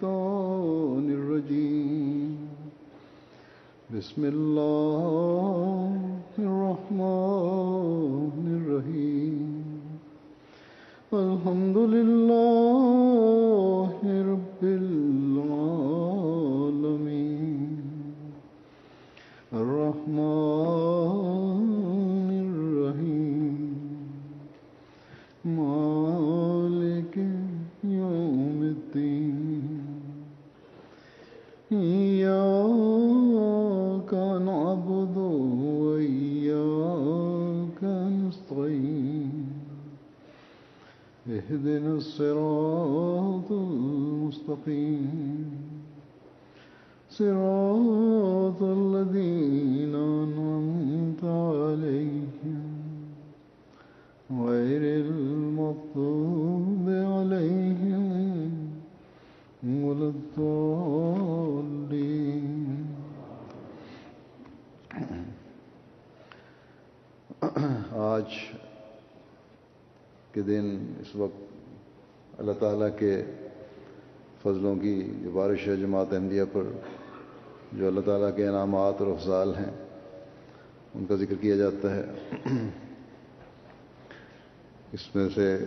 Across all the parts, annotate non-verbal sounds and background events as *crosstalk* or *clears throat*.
الشيطان الرجيم. بسم الله الرحمن الرحيم. الحمد لله اهدنا الصراط المستقيم. صراط الذين أنعمت عليهم. غير المغضوب عليهم ولا الضالين. *clears throat* آج کے دن اس وقت اللہ تعالیٰ کے فضلوں کی جو بارش ہے جماعت احمدیہ پر، جو اللہ تعالیٰ کے انعامات اور افضال ہیں، ان کا ذکر کیا جاتا ہے۔ اس میں سے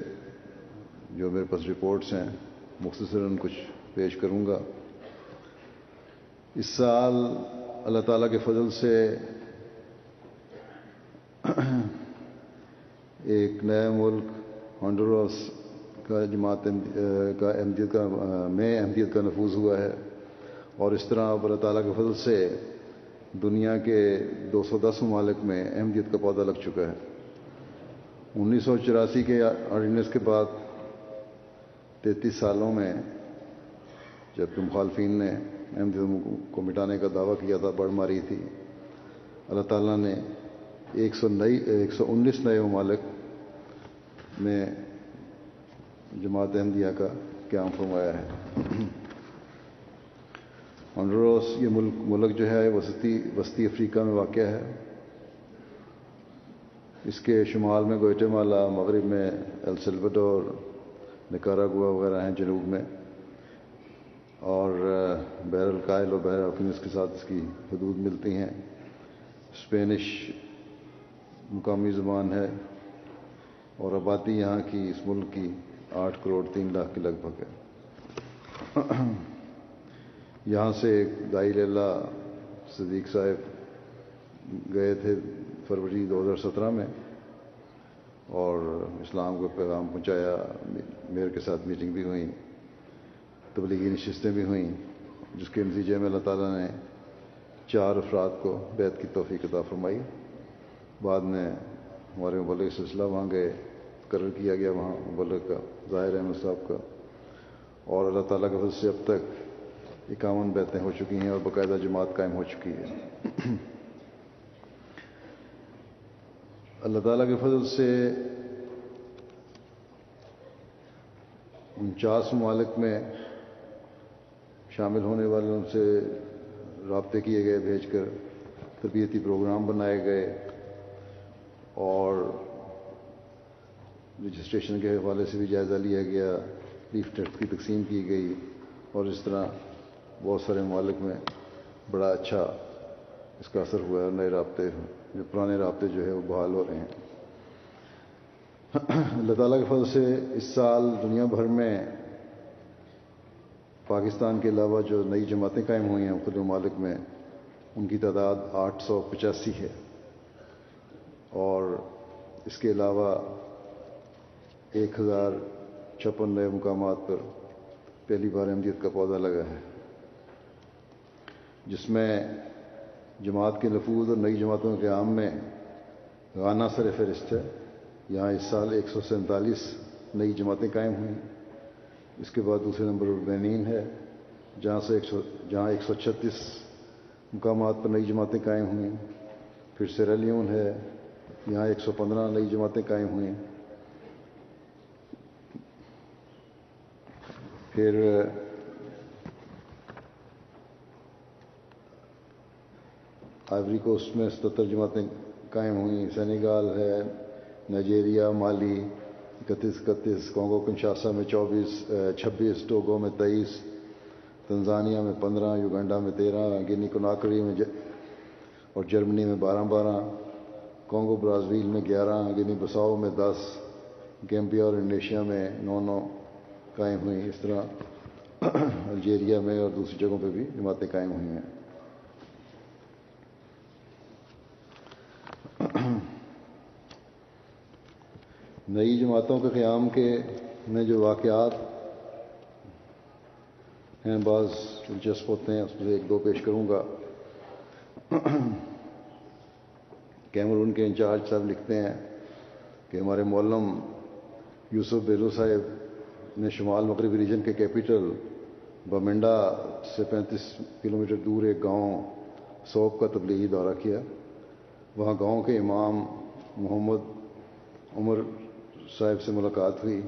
جو میرے پاس رپورٹس ہیں، مختصراً کچھ پیش کروں گا۔ اس سال اللہ تعالیٰ کے فضل سے ایک نیا ملک ہانڈوراس کا جماعت کا احمدیت کا میں احمدیت کا نفوذ ہوا ہے۔ اور اس طرح اب اللہ تعالیٰ کے فضل سے دنیا کے دو سو دس ممالک میں احمدیت کا پودا لگ چکا ہے۔ انیس سو چوراسی کے آرڈیننس کے بعد تینتیس سالوں میں جبکہ مخالفین نے احمدیت کو مٹانے کا دعویٰ کیا تھا، بڑھ ماری تھی، اللہ تعالیٰ نے ایک سو نئی، ایک سو انیس نئے ممالک میں جماعت احمدیہ کا قیام فرمایا ہے۔ ہنڈروس، یہ ملک ملک جو ہے، وسطی وسطی افریقہ میں واقع ہے۔ اس کے شمال میں گوئٹے مالا، مغرب میں السلوڈور نکاراگوا وغیرہ ہیں جنوب میں۔ اور بحر القائل اور بحر افینس کے ساتھ اس کی حدود ملتی ہیں۔ اسپینش مقامی زبان ہے۔ اور آبادی یہاں کی، اس ملک کی آٹھ کروڑ تین لاکھ کے لگ بھگ ہے۔ یہاں سے دائی للہ صدیق صاحب گئے تھے فروری دو ہزار سترہ میں اور اسلام کو پیغام پہنچایا میئر کے ساتھ میٹنگ بھی ہوئی، تبلیغی نشستیں بھی ہوئیں، جس کے نتیجے میں اللہ تعالیٰ نے چار افراد کو بیت کی توفیق عطا فرمائی۔ بعد میں ہمارے مبلغ سلسلہ وہاں گئے قرر کیا گیا وہاں مبلغ کا۔ ظاہر احمد صاحب کا۔ اور اللہ تعالیٰ کے فضل سے اب تک اکاون بیتیں ہو چکی ہیں اور باقاعدہ جماعت قائم ہو چکی ہے۔ اللہ تعالیٰ کے فضل سے انچاس ممالک میں شامل ہونے والوں سے رابطے کیے گئے، بھیج کر تربیتی پروگرام بنائے گئے اور رجسٹریشن کے حوالے سے بھی جائزہ لیا گیا، لیف ٹیکٹ کی تقسیم کی گئی اور اس طرح بہت سارے ممالک میں بڑا اچھا اس کا اثر ہوا ہے نئے رابطے جو پرانے رابطے جو ہے وہ بحال ہو رہے ہیں۔ اللہ تعالیٰ کے فضل سے اس سال دنیا بھر میں پاکستان کے علاوہ جو نئی جماعتیں قائم ہوئی ہیں مختلف ممالک میں ان کی تعداد آٹھ سو پچاسی ہے۔ اور اس کے علاوہ ایک ہزار چھپن نئے مقامات پر پہلی بار احمدیت کا پودا لگا ہے، جس میں جماعت کے لفوظ اور نئی جماعتوں کے عام میں غانہ سر فہرست ہے۔ یہاں اس سال ایک سو سینتالیس نئی جماعتیں قائم ہوئیں۔ اس کے بعد دوسرے نمبر پر بینین ہے، جہاں سے ایک سو، جہاں ایک سو چھتیس مقامات پر نئی جماعتیں قائم ہوئیں۔ پھر سیرالیون ہے، یہاں ایک سو پندرہ نئی جماعتیں قائم ہوئیں۔ پھر آئیوری کوسٹ میں ستر جماعتیں قائم ہوئیں۔ سینیگال ہے، نائجیریا، مالی، اکتیس اکتیس کونگو کنشاسا میں چوبیس چھبیس، ٹوگو میں تیئیس تنزانیہ میں پندرہ، یوگنڈا میں تیرہ، گنی کناکری میں اور جرمنی میں بارہ بارہ کونگو برازیل میں گیارہ، گنی بساؤ میں دس، گیمبیا اور انڈونیشیا میں نو نو۔ قائم ہوئی اس طرح الجیریا میں اور دوسری جگہوں پہ بھی جماعتیں قائم ہوئی ہیں۔ نئی جماعتوں کے قیام کے میں جو واقعات ہیں، بعض دلچسپ ہوتے ہیں، اس میں سے ایک دو پیش کروں گا۔ کیمرون کے انچارج صاحب لکھتے ہیں کہ ہمارے مولم یوسف بیلو صاحب نے شمال مغربی ریجن کے کیپٹل بمنڈا سے پینتیس کلومیٹر دور ایک گاؤں سوپ کا تبلیغی دورہ کیا۔ وہاں گاؤں کے امام محمد عمر صاحب سے ملاقات ہوئی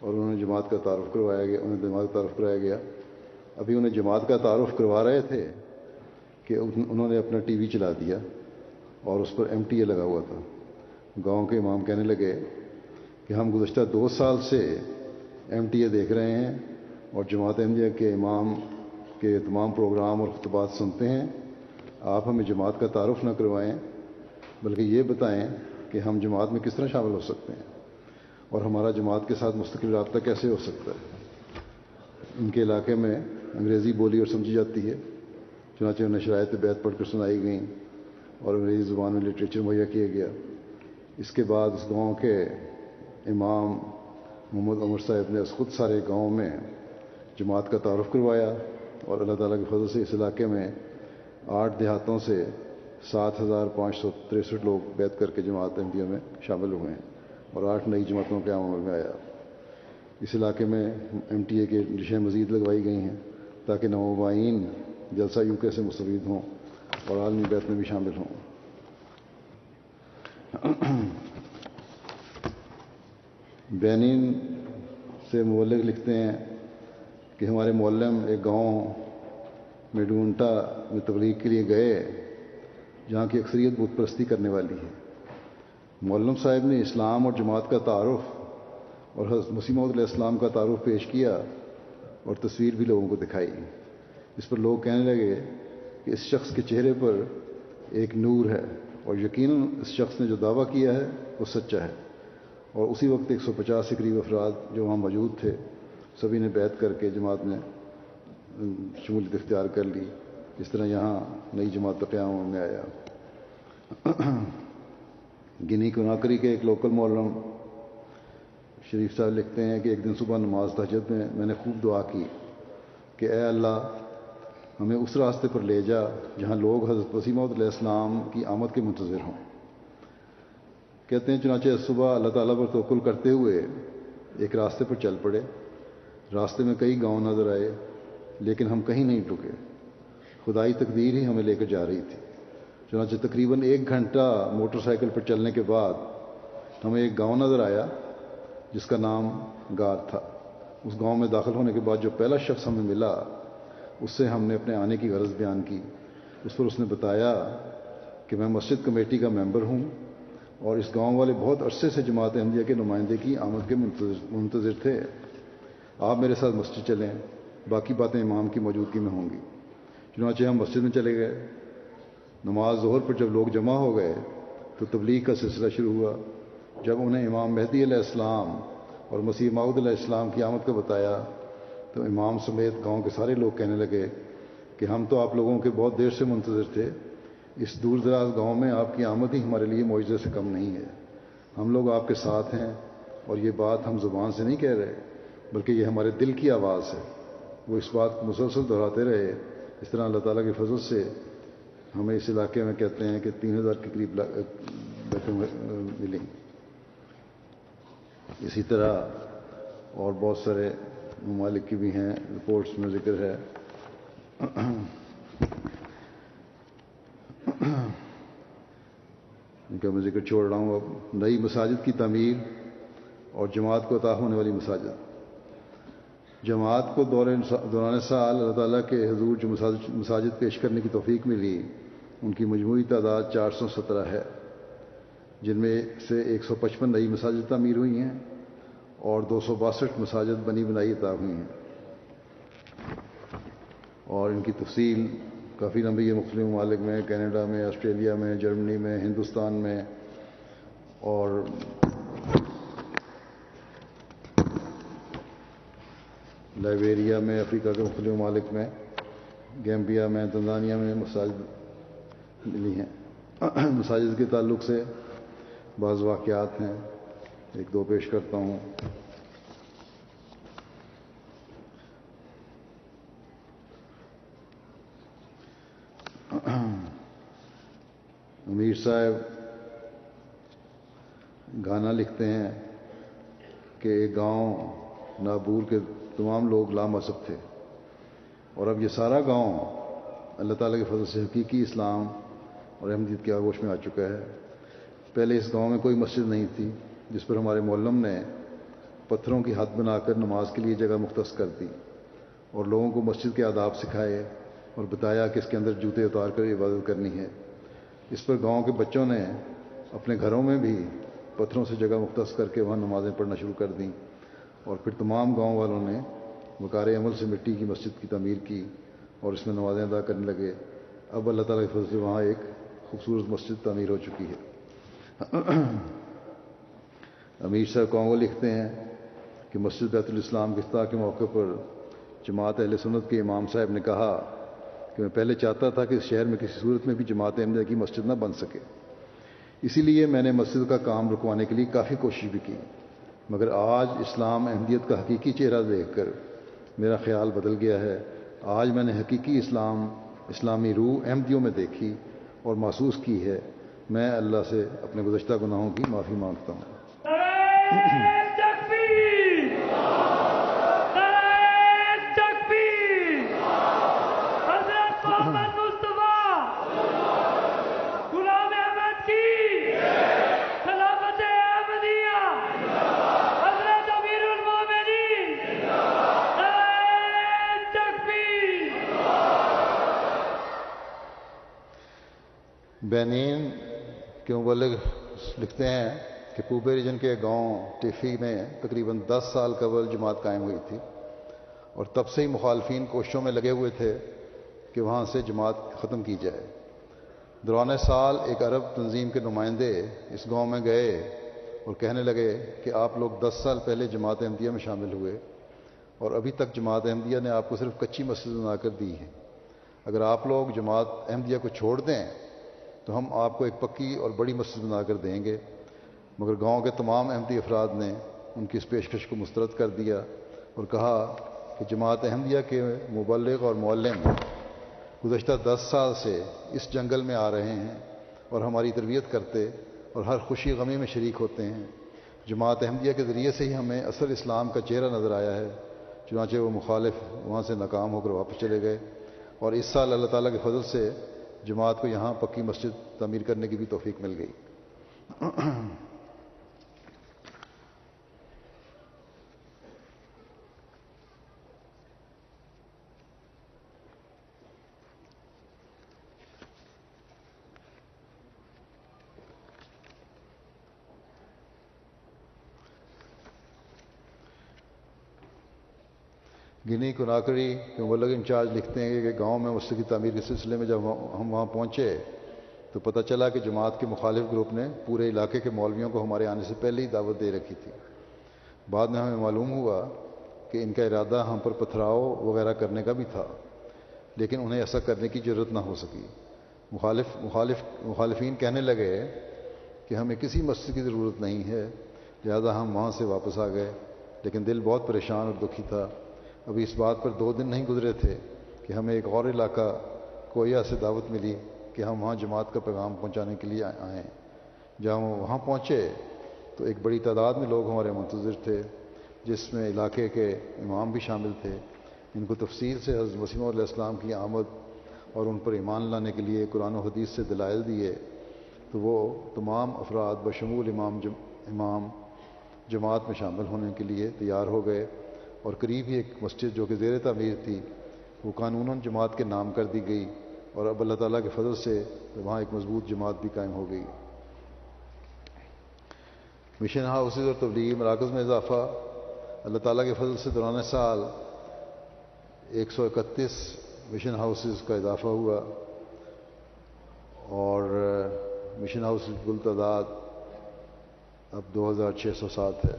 اور انہوں نے جماعت کا تعارف کروایا گیا انہیں جماعت کا تعارف کرایا گیا۔ ابھی انہیں جماعت کا تعارف کروا رہے تھے کہ انہوں نے اپنا ٹی وی چلا دیا اور اس پر ایم ٹی اے لگا ہوا تھا۔ گاؤں کے امام کہنے لگے کہ ہم گزشتہ دو سال سے ایم ٹی اے دیکھ رہے ہیں اور جماعت احمدیہ کے امام کے تمام پروگرام اور خطبات سنتے ہیں۔ آپ ہمیں جماعت کا تعارف نہ کروائیں، بلکہ یہ بتائیں کہ ہم جماعت میں کس طرح شامل ہو سکتے ہیں اور ہمارا جماعت کے ساتھ مستقل رابطہ کیسے ہو سکتا ہے۔ ان کے علاقے میں انگریزی بولی اور سمجھی جاتی ہے، چنانچہ انہیں شرائط بیت پڑھ کر سنائی گئیں اور انگریزی زبان میں لٹریچر مہیا کیا گیا۔ اس کے بعد اس گاؤں کے امام محمد عمر صاحب نے اس خود سارے گاؤں میں جماعت کا تعارف کروایا اور اللہ تعالیٰ کے فضل سے اس علاقے میں آٹھ دیہاتوں سے سات ہزار پانچ سو تریسٹھ لوگ بیت کر کے جماعت احمدیہ میں شامل ہوئے ہیں اور آٹھ نئی جماعتوں کے عمل میں آیا۔ اس علاقے میں ایم ٹی اے کے ڈشیں مزید لگوائی گئی ہیں تاکہ نوبائین جلسہ یو کے سے مستفید ہوں اور عالمی بیت میں بھی شامل ہوں۔ بینین سے مولک لکھتے ہیں کہ ہمارے مولم ایک گاؤں میں ڈونٹا میں تبلیغ کے لیے گئے، جہاں کی اکثریت بت پرستی کرنے والی ہے مولم صاحب نے اسلام اور جماعت کا تعارف اور حضرت مسیم علیہ السلام کا تعارف پیش کیا اور تصویر بھی لوگوں کو دکھائی۔ اس پر لوگ کہنے لگے کہ اس شخص کے چہرے پر ایک نور ہے اور یقیناً اس شخص نے جو دعویٰ کیا ہے وہ سچا ہے۔ اور اسی وقت ایک سو پچاس سے قریب افراد جو وہاں موجود تھے، سبھی نے بیت کر کے جماعت میں شمولیت اختیار کر لی۔ اس طرح یہاں نئی جماعت کا قیام میں آیا۔ *clears throat* گنی کناکری کے ایک لوکل مولم شریف صاحب لکھتے ہیں کہ ایک دن صبح نماز تہجد میں میں نے خوب دعا کی کہ اے اللہ، ہمیں اس راستے پر لے جا جہاں لوگ حضرت وسیم علیہ السلام کی آمد کے منتظر ہوں۔ کہتے ہیں چنانچہ صبح اللہ تعالیٰ پر توقل کرتے ہوئے ایک راستے پر چل پڑے۔ راستے میں کئی گاؤں نظر آئے، لیکن ہم کہیں نہیں ٹکے خدائی تقدیر ہی ہمیں لے کر جا رہی تھی۔ چنانچہ تقریباً ایک گھنٹہ موٹر سائیکل پر چلنے کے بعد ہمیں ایک گاؤں نظر آیا، جس کا نام گار تھا۔ اس گاؤں میں داخل ہونے کے بعد جو پہلا شخص ہمیں ملا، اس سے ہم نے اپنے آنے کی غرض بیان کی۔ اس پر اس نے بتایا کہ میں مسجد کمیٹی کا ممبر ہوں۔ اور اس گاؤں والے بہت عرصے سے جماعت احمدیہ کے نمائندے کی آمد کے منتظر تھے۔ آپ میرے ساتھ مسجد چلیں باقی باتیں امام کی موجودگی میں ہوں گی۔ چنانچہ ہم مسجد میں چلے گئے۔ نماز ظہر پر جب لوگ جمع ہو گئے تو تبلیغ کا سلسلہ شروع ہوا۔ جب انہیں امام مہدی علیہ السلام اور مسیح معود علیہ السلام کی آمد کا بتایا تو امام سمیت گاؤں کے سارے لوگ کہنے لگے کہ ہم تو آپ لوگوں کے بہت دیر سے منتظر تھے۔ اس دور دراز گاؤں میں آپ کی آمد ہی ہمارے لیے معجزے سے کم نہیں ہے۔ ہم لوگ آپ کے ساتھ ہیں اور یہ بات ہم زبان سے نہیں کہہ رہے، بلکہ یہ ہمارے دل کی آواز ہے۔ وہ اس بات کو مسلسل دہراتے رہے۔ اس طرح اللہ تعالیٰ کے فضل سے ہمیں اس علاقے میں کہتے ہیں کہ تین ہزار کے قریب ملیں۔ اسی طرح اور بہت سارے ممالک کی بھی ہیں۔ رپورٹس میں ذکر ہے۔ ان کا میں ذکر چھوڑ رہا ہوں اب نئی مساجد کی تعمیر اور جماعت کو عطا ہونے والی مساجد۔ جماعت کو دور دوران سال اللہ تعالیٰ کے حضور جو مساجد پیش کرنے کی توفیق ملی، ان کی مجموعی تعداد چار سو سترہ ہے، جن میں سے ایک سو پچپن نئی مساجد تعمیر ہوئی ہیں اور دو سو باسٹھ مساجد بنی بنائی عطا ہوئی ہیں۔ اور ان کی تفصیل کافی لمبی ہے مختلف ممالک میں، کینیڈا میں، آسٹریلیا میں، جرمنی میں، ہندوستان میں اور لائبیریا میں، افریقہ کے مختلف ممالک میں، گیمبیا میں، تنزانیہ میں مساجد ملی ہیں۔ مساجد کے تعلق سے بعض واقعات ہیں۔ ایک دو پیش کرتا ہوں۔ *clears throat* امیر صاحب گانا لکھتے ہیں کہ ایک گاؤں نابور کے تمام لوگ لامذہب تھے۔ اور اب یہ سارا گاؤں اللہ تعالیٰ کے فضل سے حقیقی اسلام اور احمدیت کے آگوش میں آ چکا ہے۔ پہلے اس گاؤں میں کوئی مسجد نہیں تھی جس پر ہمارے مولم نے پتھروں کی حد بنا کر نماز کے لیے جگہ مختص کر دی اور لوگوں کو مسجد کے آداب سکھائے۔ اور بتایا کہ اس کے اندر جوتے اتار کر عبادت کرنی ہے۔ اس پر گاؤں کے بچوں نے اپنے گھروں میں بھی پتھروں سے جگہ مختص کر کے وہاں نمازیں پڑھنا شروع کر دیں۔ اور پھر تمام گاؤں والوں نے وقار عمل سے مٹی کی مسجد کی تعمیر کی اور اس میں نمازیں ادا کرنے لگے۔ اب اللہ تعالیٰ کے فضل سے وہاں ایک خوبصورت مسجد تعمیر ہو چکی ہے۔ امیر صاحب کانگو لکھتے ہیں کہ مسجد بیت الاسلام گفتہ کے موقع پر جماعت اہل سنت کے امام صاحب نے کہا کہ میں پہلے چاہتا تھا کہ اس شہر میں کسی صورت میں بھی جماعت احمدیہ کی مسجد نہ بن سکے۔ اسی لیے میں نے مسجد کا کام رکوانے کے لیے کافی کوشش بھی کی۔ مگر آج اسلام احمدیت کا حقیقی چہرہ دیکھ کر میرا خیال بدل گیا ہے۔ آج میں نے حقیقی اسلام، اسلامی روح احمدیوں میں دیکھی اور محسوس کی ہے۔ میں اللہ سے اپنے گزشتہ گناہوں کی معافی مانگتا ہوں۔ مبلغ لکھتے ہیں کہ پوبے ریجن کے گاؤں ٹیفی میں تقریباً دس سال قبل جماعت قائم ہوئی تھی اور تب سے ہی مخالفین کوششوں میں لگے ہوئے تھے کہ وہاں سے جماعت ختم کی جائے۔ دوران سال ایک عرب تنظیم کے نمائندے اس گاؤں میں گئے اور کہنے لگے کہ آپ لوگ دس سال پہلے جماعت احمدیہ میں شامل ہوئے اور ابھی تک جماعت احمدیہ نے آپ کو صرف کچی مسجد بنا کر دی ہے اگر آپ لوگ جماعت احمدیہ کو چھوڑ دیں تو ہم آپ کو ایک پکی اور بڑی مسجد بنا کر دیں گے۔ مگر گاؤں کے تمام احمدی افراد نے ان کی اس پیشکش کو مسترد کر دیا اور کہا کہ جماعت احمدیہ کے مبلغ اور معلم گزشتہ دس سال سے اس جنگل میں آ رہے ہیں اور ہماری تربیت کرتے اور ہر خوشی غمی میں شریک ہوتے ہیں۔ جماعت احمدیہ کے ذریعے سے ہی ہمیں اصل اسلام کا چہرہ نظر آیا ہے۔ چنانچہ وہ مخالف وہاں سے ناکام ہو کر واپس چلے گئے اور اس سال اللہ تعالیٰ کے فضل سے جماعت کو یہاں پکی مسجد تعمیر کرنے کی بھی توفیق مل گئی۔ گنی کناکری کے مبلغ انچارج لکھتے ہیں کہ گاؤں میں مسجد کی تعمیر کے سلسلے میں جب ہم وہاں پہنچے، تو پتہ چلا کہ جماعت کے مخالف گروپ نے پورے علاقے کے مولویوں کو ہمارے آنے سے پہلے ہی دعوت دے رکھی تھی۔ بعد میں ہمیں معلوم ہوا کہ ان کا ارادہ ہم پر پتھراؤ وغیرہ کرنے کا بھی تھا، لیکن انہیں ایسا کرنے کی ضرورت نہ ہو سکی۔ مخالف مخالف مخالفین کہنے لگے کہ ہمیں کسی مسجد کی ضرورت نہیں ہے، لہذا ہم وہاں سے واپس آ گئے، لیکن دل بہت پریشان اور دکھی تھا۔ ابھی اس بات پر دو دن نہیں گزرے تھے کہ ہمیں ایک اور علاقہ کویا سے دعوت ملی کہ ہم وہاں جماعت کا پیغام پہنچانے کے لیے آئیں جب ہم وہاں پہنچے تو ایک بڑی تعداد میں لوگ ہمارے منتظر تھے، جس میں علاقے کے امام بھی شامل تھے۔ ان کو تفصیل سے حضرت وسیم علیہ السلام کی آمد اور ان پر ایمان لانے کے لیے قرآن و حدیث سے دلائل دیے۔ تو وہ تمام افراد بشمول امام جم امام جماعت میں شامل ہونے کے لیے تیار ہو گئے۔ اور قریب ہی ایک مسجد جو کہ زیر تعمیر تھی، وہ قانون جماعت کے نام کر دی گئی اور اب اللہ تعالیٰ کے فضل سے وہاں ایک مضبوط جماعت بھی قائم ہو گئی۔ مشن ہاؤسز اور تبلیغی مراکز میں اضافہ، اللہ تعالیٰ کے فضل سے دوران سال ایک سو اکتیس مشن ہاؤسز کا اضافہ ہوا اور مشن ہاؤس کی کل تعداد اب دو ہزار چھ سو سات ہے۔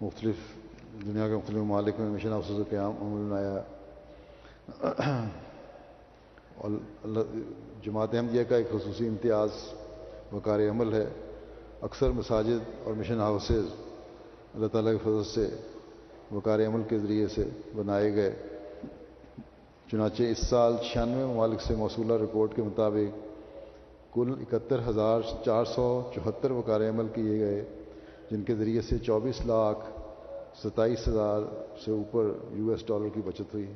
مختلف دنیا کے مختلف ممالک میں مشن ہاؤسز قیام عمل میں آیا اور جماعت احمدیہ کا ایک خصوصی امتیاز وقار عمل ہے۔ اکثر مساجد اور مشن ہاؤسز اللہ تعالیٰ کے فضل سے وقار عمل کے ذریعے سے بنائے گئے۔ چنانچہ اس سال چھیانوے ممالک سے موصولہ رپورٹ کے مطابق کل اکہتر ہزار چار سو چوہتر وقار عمل کیے گئے، جن کے ذریعے سے چوبیس لاکھ ستائیس ہزار سے اوپر یو ایس ڈالر کی بچت ہوئی۔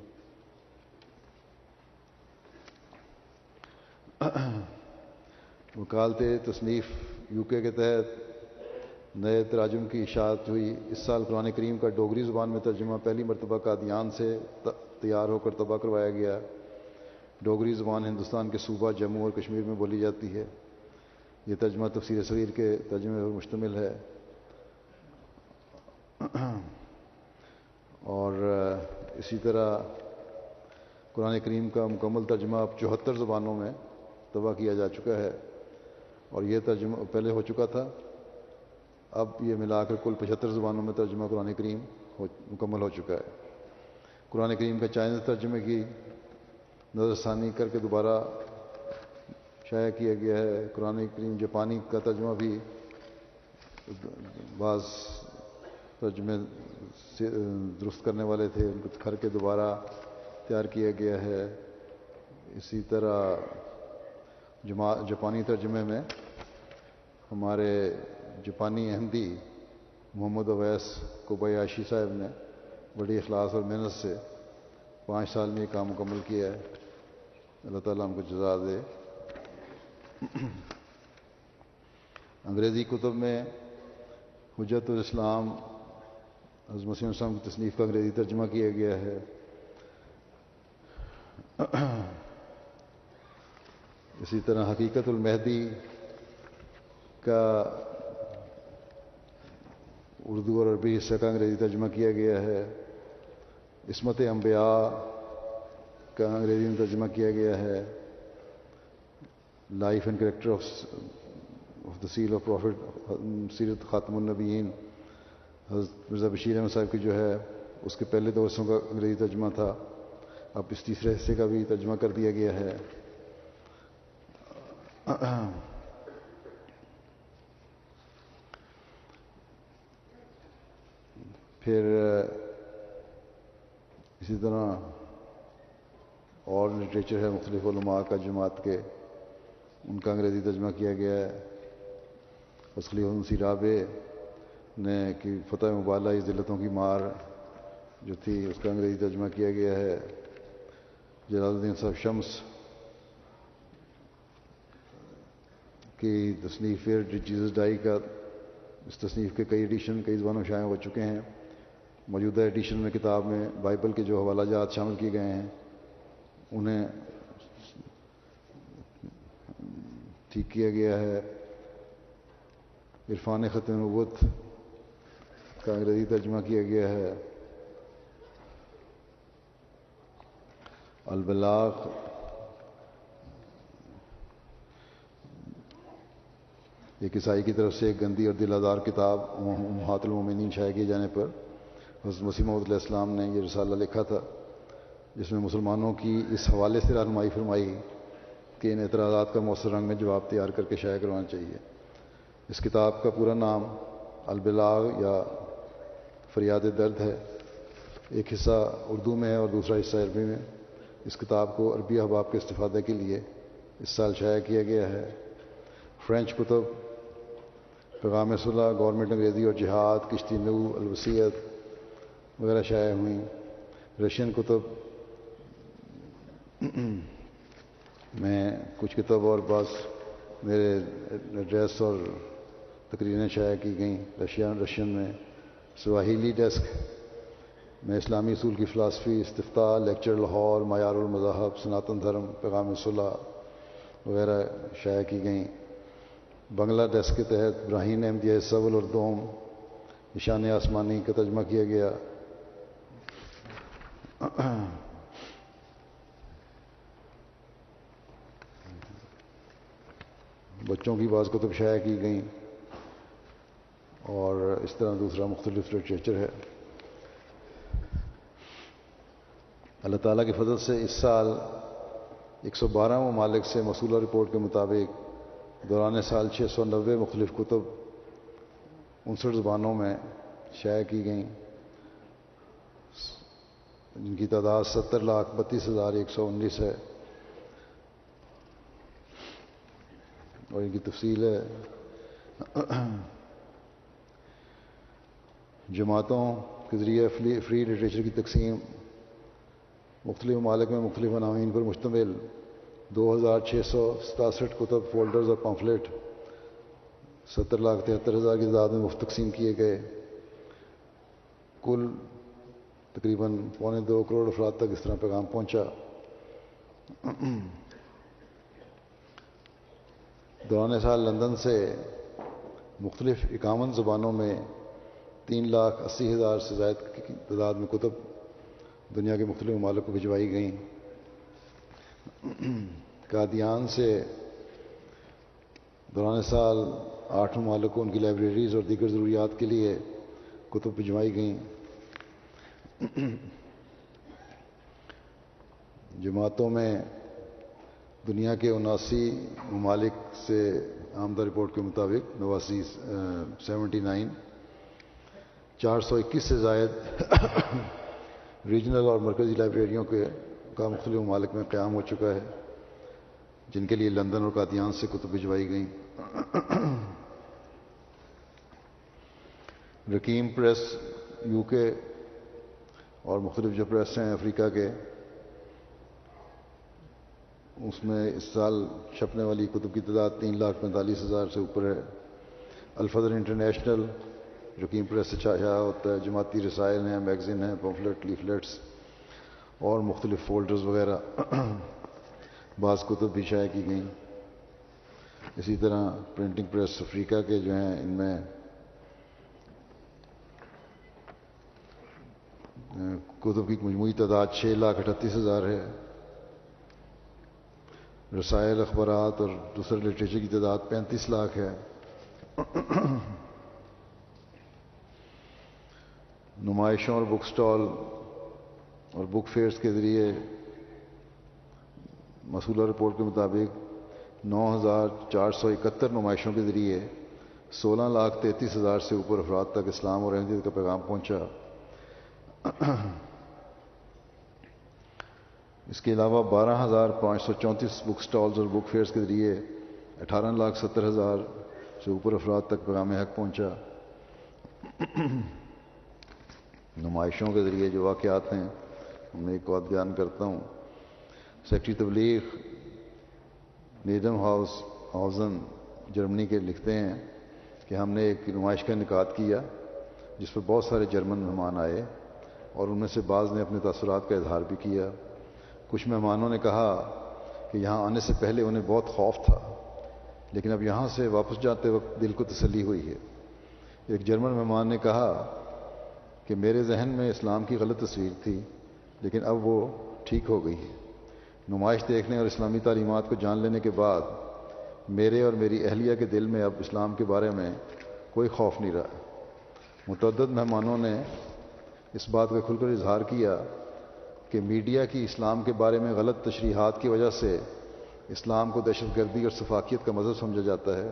وکالت تصنیف یو کے کے تحت نئے تراجم کی اشاعت ہوئی۔ اس سال قرآن کریم کا ڈوگری زبان میں ترجمہ پہلی مرتبہ قادیان سے تیار ہو کر تباہ کروایا گیا۔ ڈوگری زبان ہندوستان کے صوبہ، جموں اور کشمیر میں بولی جاتی ہے۔ یہ ترجمہ تفسیر صغیر کے ترجمے پر مشتمل ہے۔ اور اسی طرح قرآن کریم کا مکمل ترجمہ اب چوہتر زبانوں میں تباہ کیا جا چکا ہے اور یہ ترجمہ پہلے ہو چکا تھا، اب یہ ملا کر کل پچہتر زبانوں میں ترجمہ قرآن کریم ہو، مکمل ہو چکا ہے۔ قرآن کریم کا چائنیز ترجمے کی نظر ثانی کر کے دوبارہ شائع کیا گیا ہے۔ قرآن کریم جاپانی کا ترجمہ بھی بعض ترجمے درست کرنے والے تھے، ان کو کر کے دوبارہ تیار کیا گیا ہے۔ اسی طرح جما جاپانی ترجمے میں ہمارے جاپانی احمدی محمد اویس کو بیاشی صاحب نے بڑی اخلاص اور محنت سے پانچ سال میں یہ کام مکمل کیا ہے۔ اللہ تعالیٰ ہم کو جزا دے۔ انگریزی کتب میں حجت الاسلام مسیم السلام کی تصنیف کا انگریزی ترجمہ کیا گیا ہے۔ اسی طرح حقیقت المہدی کا اردو اور عربی حصہ کا انگریزی ترجمہ کیا گیا ہے۔ عصمت انبیاء کا انگریزی میں ترجمہ کیا گیا ہے۔ Life and character of of the seal of prophet سیرت خاتم النبیین حضرت مرزا بشیر احمد صاحب کی جو ہے، اس کے پہلے دو حصوں کا انگریزی ترجمہ تھا۔ اب اس تیسرے حصے کا بھی ترجمہ کر دیا گیا ہے۔ پھر، اسی طرح اور لٹریچر ہے، مختلف علماء کا جماعت کے، ان کا انگریزی ترجمہ کیا گیا ہے۔ اسخلی سی رابع نے کہ فتح مبالہ ذلتوں کی مار جو تھی، اس کا انگریزی ترجمہ کیا گیا ہے۔ جلال الدین صاحب شمس کی تصنیف جیزس ڈائی کا، اس تصنیف کے کئی ایڈیشن، کئی زبانوں شائع ہو چکے ہیں۔ موجودہ ایڈیشن میں کتاب میں بائبل کے جو حوالہ جات شامل کیے گئے ہیں، انہیں ٹھیک کیا گیا ہے۔ عرفان ختم نبوت کا انگریزی ترجمہ کیا گیا ہے۔ البلاغ۔ ایک عیسائی کی طرف سے ایک گندی اور دل آزار کتاب محات المومنین شائع کیے جانے پر حضرت مسیم علیہ السلام نے یہ رسالہ لکھا تھا، جس میں مسلمانوں کی اس حوالے سے رہنمائی فرمائی کہ ان اعتراضات کا مؤثر رنگ میں جواب تیار کر کے شائع کروانا چاہیے۔ اس کتاب کا پورا نام البلاغ یا فریاد درد ہے، ایک حصہ اردو میں ہے اور دوسرا حصہ عربی میں۔ اس کتاب کو عربی احباب کے استفادے کے لیے اس سال شائع کیا گیا ہے۔ فرینچ کتب، پیغام صلح گورنمنٹ انگریزی اور جہاد، کشتی نو الوسیت وغیرہ شائع ہوئیں۔ رشین کتب، میں کچھ کتاب اور بعض میرے ایڈریس اور تقریریں شائع کی گئیں رشین رشین میں۔ Swahili desk. میں اسلامی اصول کی فلاسفی استفتاح لیکچر لاہور، معیار المذاہب، سناتن دھرم، پیغام صلاح وغیرہ شائع کی گئیں۔ بنگلہ ڈیسک کے تحت براہین احمدیہ سول اور دوم، نشان آسمانی کا ترجمہ کیا گیا۔ بچوں کی بعض کتب شائع کی گئیں۔ اور اس طرح دوسرا مختلف لٹریچر ہے۔ اللہ تعالیٰ کی فضل سے اس سال ایک سو بارہ ممالک سے مصولہ رپورٹ کے مطابق دوران سال چھ سو نوے مختلف کتب انسٹھ زبانوں میں شائع کی گئیں۔ جن کی تعداد ستر لاکھ بتیس ہزار ایک سو انیس ہے۔ اور ان کی تفصیل ہے۔ جماعتوں کے ذریعے فری لٹریچر کی تقسیم، مختلف ممالک میں مختلف عناوین پر مشتمل دو ہزار چھ سو ستاسٹھ کتب فولڈرز اور پمفلیٹ ستر لاکھ تہتر ہزار کی تعداد میں مفت تقسیم کیے گئے۔ کل تقریباً پونے دو کروڑ افراد تک اس طرح پیغام پہنچا۔ دوران سال لندن سے مختلف اکاون زبانوں میں تین لاکھ اسی ہزار سے زائد کی تعداد میں کتب دنیا کے مختلف ممالک کو بھجوائی گئیں۔ قادیان سے دوران سال آٹھ ممالک کو ان کی لائبریریز اور دیگر ضروریات کے لیے کتب بھجوائی گئیں۔ جماعتوں میں دنیا کے اناسی ممالک سے آمدہ رپورٹ کے مطابق نواسی سیونٹی نائن چار سو اکیس سے زائد ریجنل اور مرکزی لائبریریوں کے کا مختلف ممالک میں قیام ہو چکا ہے، جن کے لیے لندن اور قادیان سے کتب بھجوائی گئیں۔ رکیم پریس یو کے اور مختلف جو پریس ہیں افریقہ کے، اس میں اس سال چھپنے والی کتب کی تعداد تین لاکھ پینتالیس ہزار سے اوپر ہے۔ الفدر انٹرنیشنل یقین پریس سے چھایا ہوتا ہے جماعتی رسائل ہیں، میگزین ہیں، پمفلٹ لیفلیٹس اور مختلف فولڈرز وغیرہ۔ بعض کتب بھی شائع کی گئیں۔ اسی طرح پرنٹنگ پریس افریقہ کے جو ہیں، ان میں، کتب کی مجموعی تعداد چھ لاکھ اٹھتیس ہزار ہے۔ رسائل، اخبارات اور دوسرے لٹریچر کی تعداد پینتیس لاکھ ہے۔ نمائشوں اور بک سٹال اور بک فیئرس کے ذریعے مسولہ رپورٹ کے مطابق نو ہزار چار سو اکہتر نمائشوں کے ذریعے سولہ لاکھ تینتیس ہزار سے اوپر افراد تک اسلام اور احمدیت کا پیغام پہنچا۔ اس کے علاوہ بارہ ہزار پانچ سو چونتیس بک سٹالز اور بک فیئرس کے ذریعے اٹھارہ لاکھ ستر ہزار سے اوپر افراد تک پیغام حق پہنچا۔ نمائشوں کے ذریعے جو واقعات ہیں میں ایک بات بیان کرتا ہوں۔ سیکٹری تبلیغ نیدم ہاؤس ہاؤزن جرمنی کے لکھتے ہیں کہ ہم نے ایک نمائش کا انعقاد کیا جس پر بہت سارے جرمن مہمان آئے اور ان میں سے بعض نے اپنے تاثرات کا اظہار بھی کیا۔ کچھ مہمانوں نے کہا کہ یہاں آنے سے پہلے انہیں بہت خوف تھا، لیکن اب یہاں سے واپس جاتے وقت دل کو تسلی ہوئی ہے۔ ایک جرمن مہمان نے کہا کہ میرے ذہن میں اسلام کی غلط تصویر تھی، لیکن اب وہ ٹھیک ہو گئی ہے۔ نمائش دیکھنے اور اسلامی تعلیمات کو جان لینے کے بعد میرے اور میری اہلیہ کے دل میں اب اسلام کے بارے میں کوئی خوف نہیں رہا۔ متعدد مہمانوں نے اس بات کا کھل کر اظہار کیا کہ میڈیا کی اسلام کے بارے میں غلط تشریحات کی وجہ سے اسلام کو دہشت گردی اور صفاقیت کا مذہب سمجھا جاتا ہے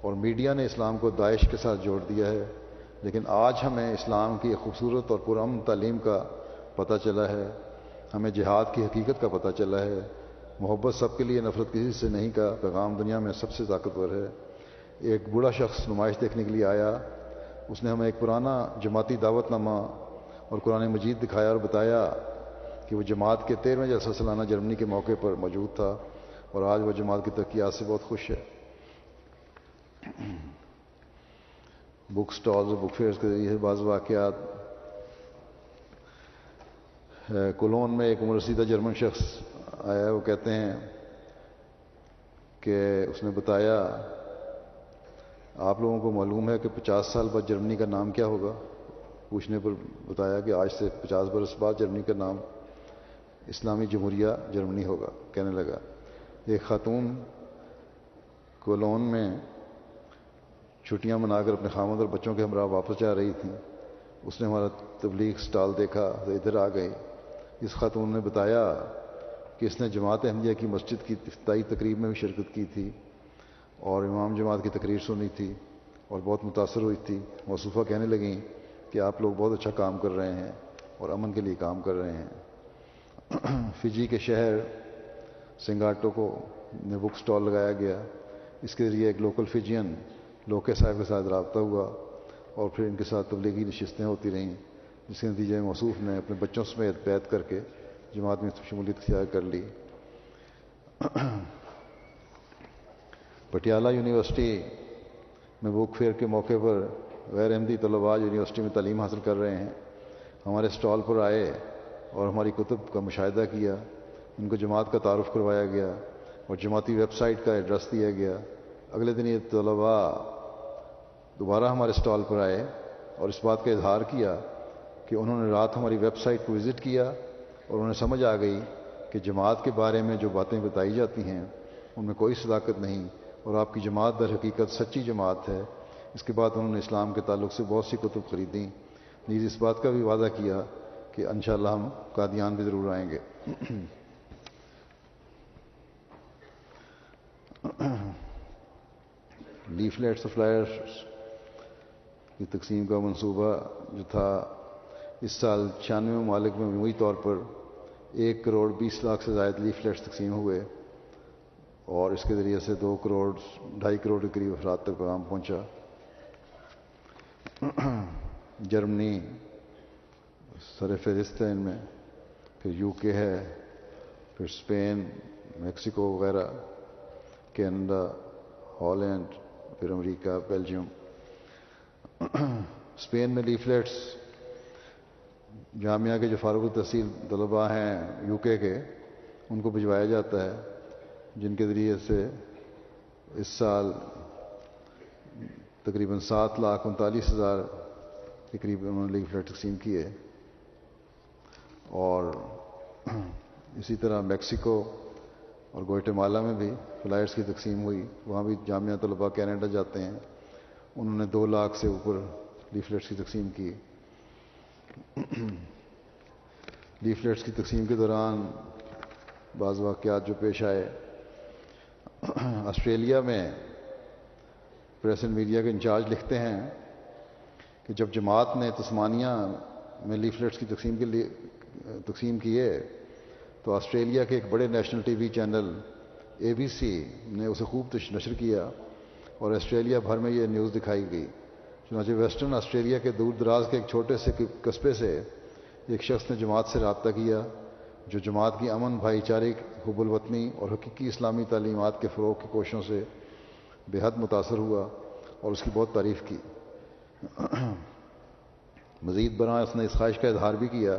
اور میڈیا نے اسلام کو داعش کے ساتھ جوڑ دیا ہے۔ لیکن آج ہمیں اسلام کی خوبصورت اور پرامن تعلیم کا پتہ چلا ہے، ہمیں جہاد کی حقیقت کا پتہ چلا ہے۔ محبت سب کے لیے، نفرت کسی سے نہیں کا، پیغام دنیا میں سب سے طاقتور ہے۔ ایک بوڑھا شخص نمائش دیکھنے کے لیے آیا۔ اس نے ہمیں ایک پرانا جماعتی دعوت نامہ اور قرآن مجید دکھایا اور بتایا کہ وہ جماعت کے تیرہویں جلسہ سالانہ جرمنی کے موقع پر موجود تھا اور آج وہ جماعت کی ترقیات سے بہت خوش ہے۔ بک سٹالز اور بک فیئرس کے ذریعے بعض واقعات۔ کولون میں ایک عمر رسیدہ جرمن شخص آیا، وہ کہتے ہیں کہ اس نے بتایا، آپ لوگوں کو معلوم ہے کہ پچاس سال بعد جرمنی کا نام کیا ہوگا؟ پوچھنے پر بتایا کہ آج سے پچاس برس بعد جرمنی کا نام اسلامی جمہوریہ جرمنی ہوگا، کہنے لگا۔ ایک خاتون کولون میں چھٹیاں منا کر اپنے خامد اور بچوں کے ہمراہ واپس جا رہی تھیں۔ اس نے ہمارا تبلیغ سٹال دیکھا تو ادھر آ گئی اس خاتون نے بتایا کہ اس نے جماعت احمدیہ کی مسجد کی افتتاحی تقریب میں بھی شرکت کی تھی اور امام جماعت کی تقریر سنی تھی اور بہت متاثر ہوئی تھی۔ موصوفہ کہنے لگیں کہ آپ لوگ بہت اچھا کام کر رہے ہیں اور امن کے لیے کام کر رہے ہیں۔ *clears throat* فجی کے شہر سنگاٹو کو نے بک سٹال لگایا گیا۔ اس کے ذریعے ایک لوکل فجین لوکے صاحب کے ساتھ رابطہ ہوا اور پھر ان کے ساتھ تبلیغی نشستیں ہوتی رہیں، جس کے نتیجے میں موصوف نے اپنے بچوں سمیت بیت کر کے جماعت میں شمولیت اختیار کر لی۔ پٹیالہ یونیورسٹی میں بک فیئر کے موقع پر غیر احمدی طلباء یونیورسٹی میں تعلیم حاصل کر رہے ہیں۔ ہمارے اسٹال پر آئے اور ہماری کتب کا مشاہدہ کیا، ان کو جماعت کا تعارف کروایا گیا اور جماعتی ویب سائٹ کا ایڈریس دیا گیا۔ اگلے دن یہ طلباء دوبارہ ہمارے اسٹال پر آئے اور اس بات کا اظہار کیا کہ انہوں نے رات ہماری ویب سائٹ کو وزٹ کیا اور انہیں سمجھ آ گئی کہ جماعت کے بارے میں جو باتیں بتائی جاتی ہیں، ان میں کوئی صداقت نہیں اور آپ کی جماعت در حقیقت سچی جماعت ہے۔ اس کے بعد انہوں نے اسلام کے تعلق سے بہت سی کتب خریدیں۔ نیز اس بات کا بھی وعدہ کیا کہ انشاءاللہ ہم قادیان بھی ضرور آئیں گے۔ *coughs* لیفلیٹس فلائرس کی تقسیم کا منصوبہ جو تھا، اس سال چھیانوے ممالک میں مجموعی طور پر ایک کروڑ بیس لاکھ سے زائد لیفلیٹس تقسیم ہوئے اور اس کے ذریعے سے دو کروڑ، ڈھائی کروڑ کے قریب افراد تک پیغام پہنچا۔ جرمنی سر فہرست ہے ان میں، پھر یو کے ہے، پھر اسپین میکسیکو وغیرہ، کینیڈا، ہالینڈ، پھر امریکہ، بیلجیم۔ اسپین میں لیفلیٹس، جامعہ کے جو فاروق التحصیل طلباء ہیں یو کے کے، ان کو بھجوایا جاتا ہے، جن کے ذریعے سے اس سال تقریباً سات لاکھ انتالیس ہزار کے قریب انہوں نے لیگ فلیٹ تقسیم کیے۔ اور اسی طرح میکسیکو اور گوئٹے مالا میں بھی فلائٹس کی تقسیم ہوئی۔ وہاں بھی جامعہ طلباء کینیڈا جاتے ہیں۔ انہوں نے دو لاکھ سے اوپر لیفلیٹس کی تقسیم کی۔ لیفلیٹس کی تقسیم کے دوران بعض واقعات جو پیش آئے، آسٹریلیا میں پریس اینڈ میڈیا کے انچارج لکھتے ہیں کہ جب جماعت نے تسمانیہ میں لیفلیٹس کی تقسیم کے لیے تقسیم کیے، تو آسٹریلیا کے ایک بڑے national T V channel A B C نے اسے خوب نشر کیا۔ اور آسٹریلیا بھر میں یہ نیوز دکھائی گئی۔ چنانچہ ویسٹرن آسٹریلیا کے دور دراز کے ایک چھوٹے سے قصبے سے ایک شخص نے جماعت سے رابطہ کیا، جو جماعت کی امن، بھائی چارے، حب الوطنی اور حقیقی اسلامی تعلیمات کے فروغ کی کوششوں سے بے حد متاثر ہوا اور اس کی بہت تعریف کی۔ *clears throat* مزید برآں اس نے اس خواہش کا اظہار بھی کیا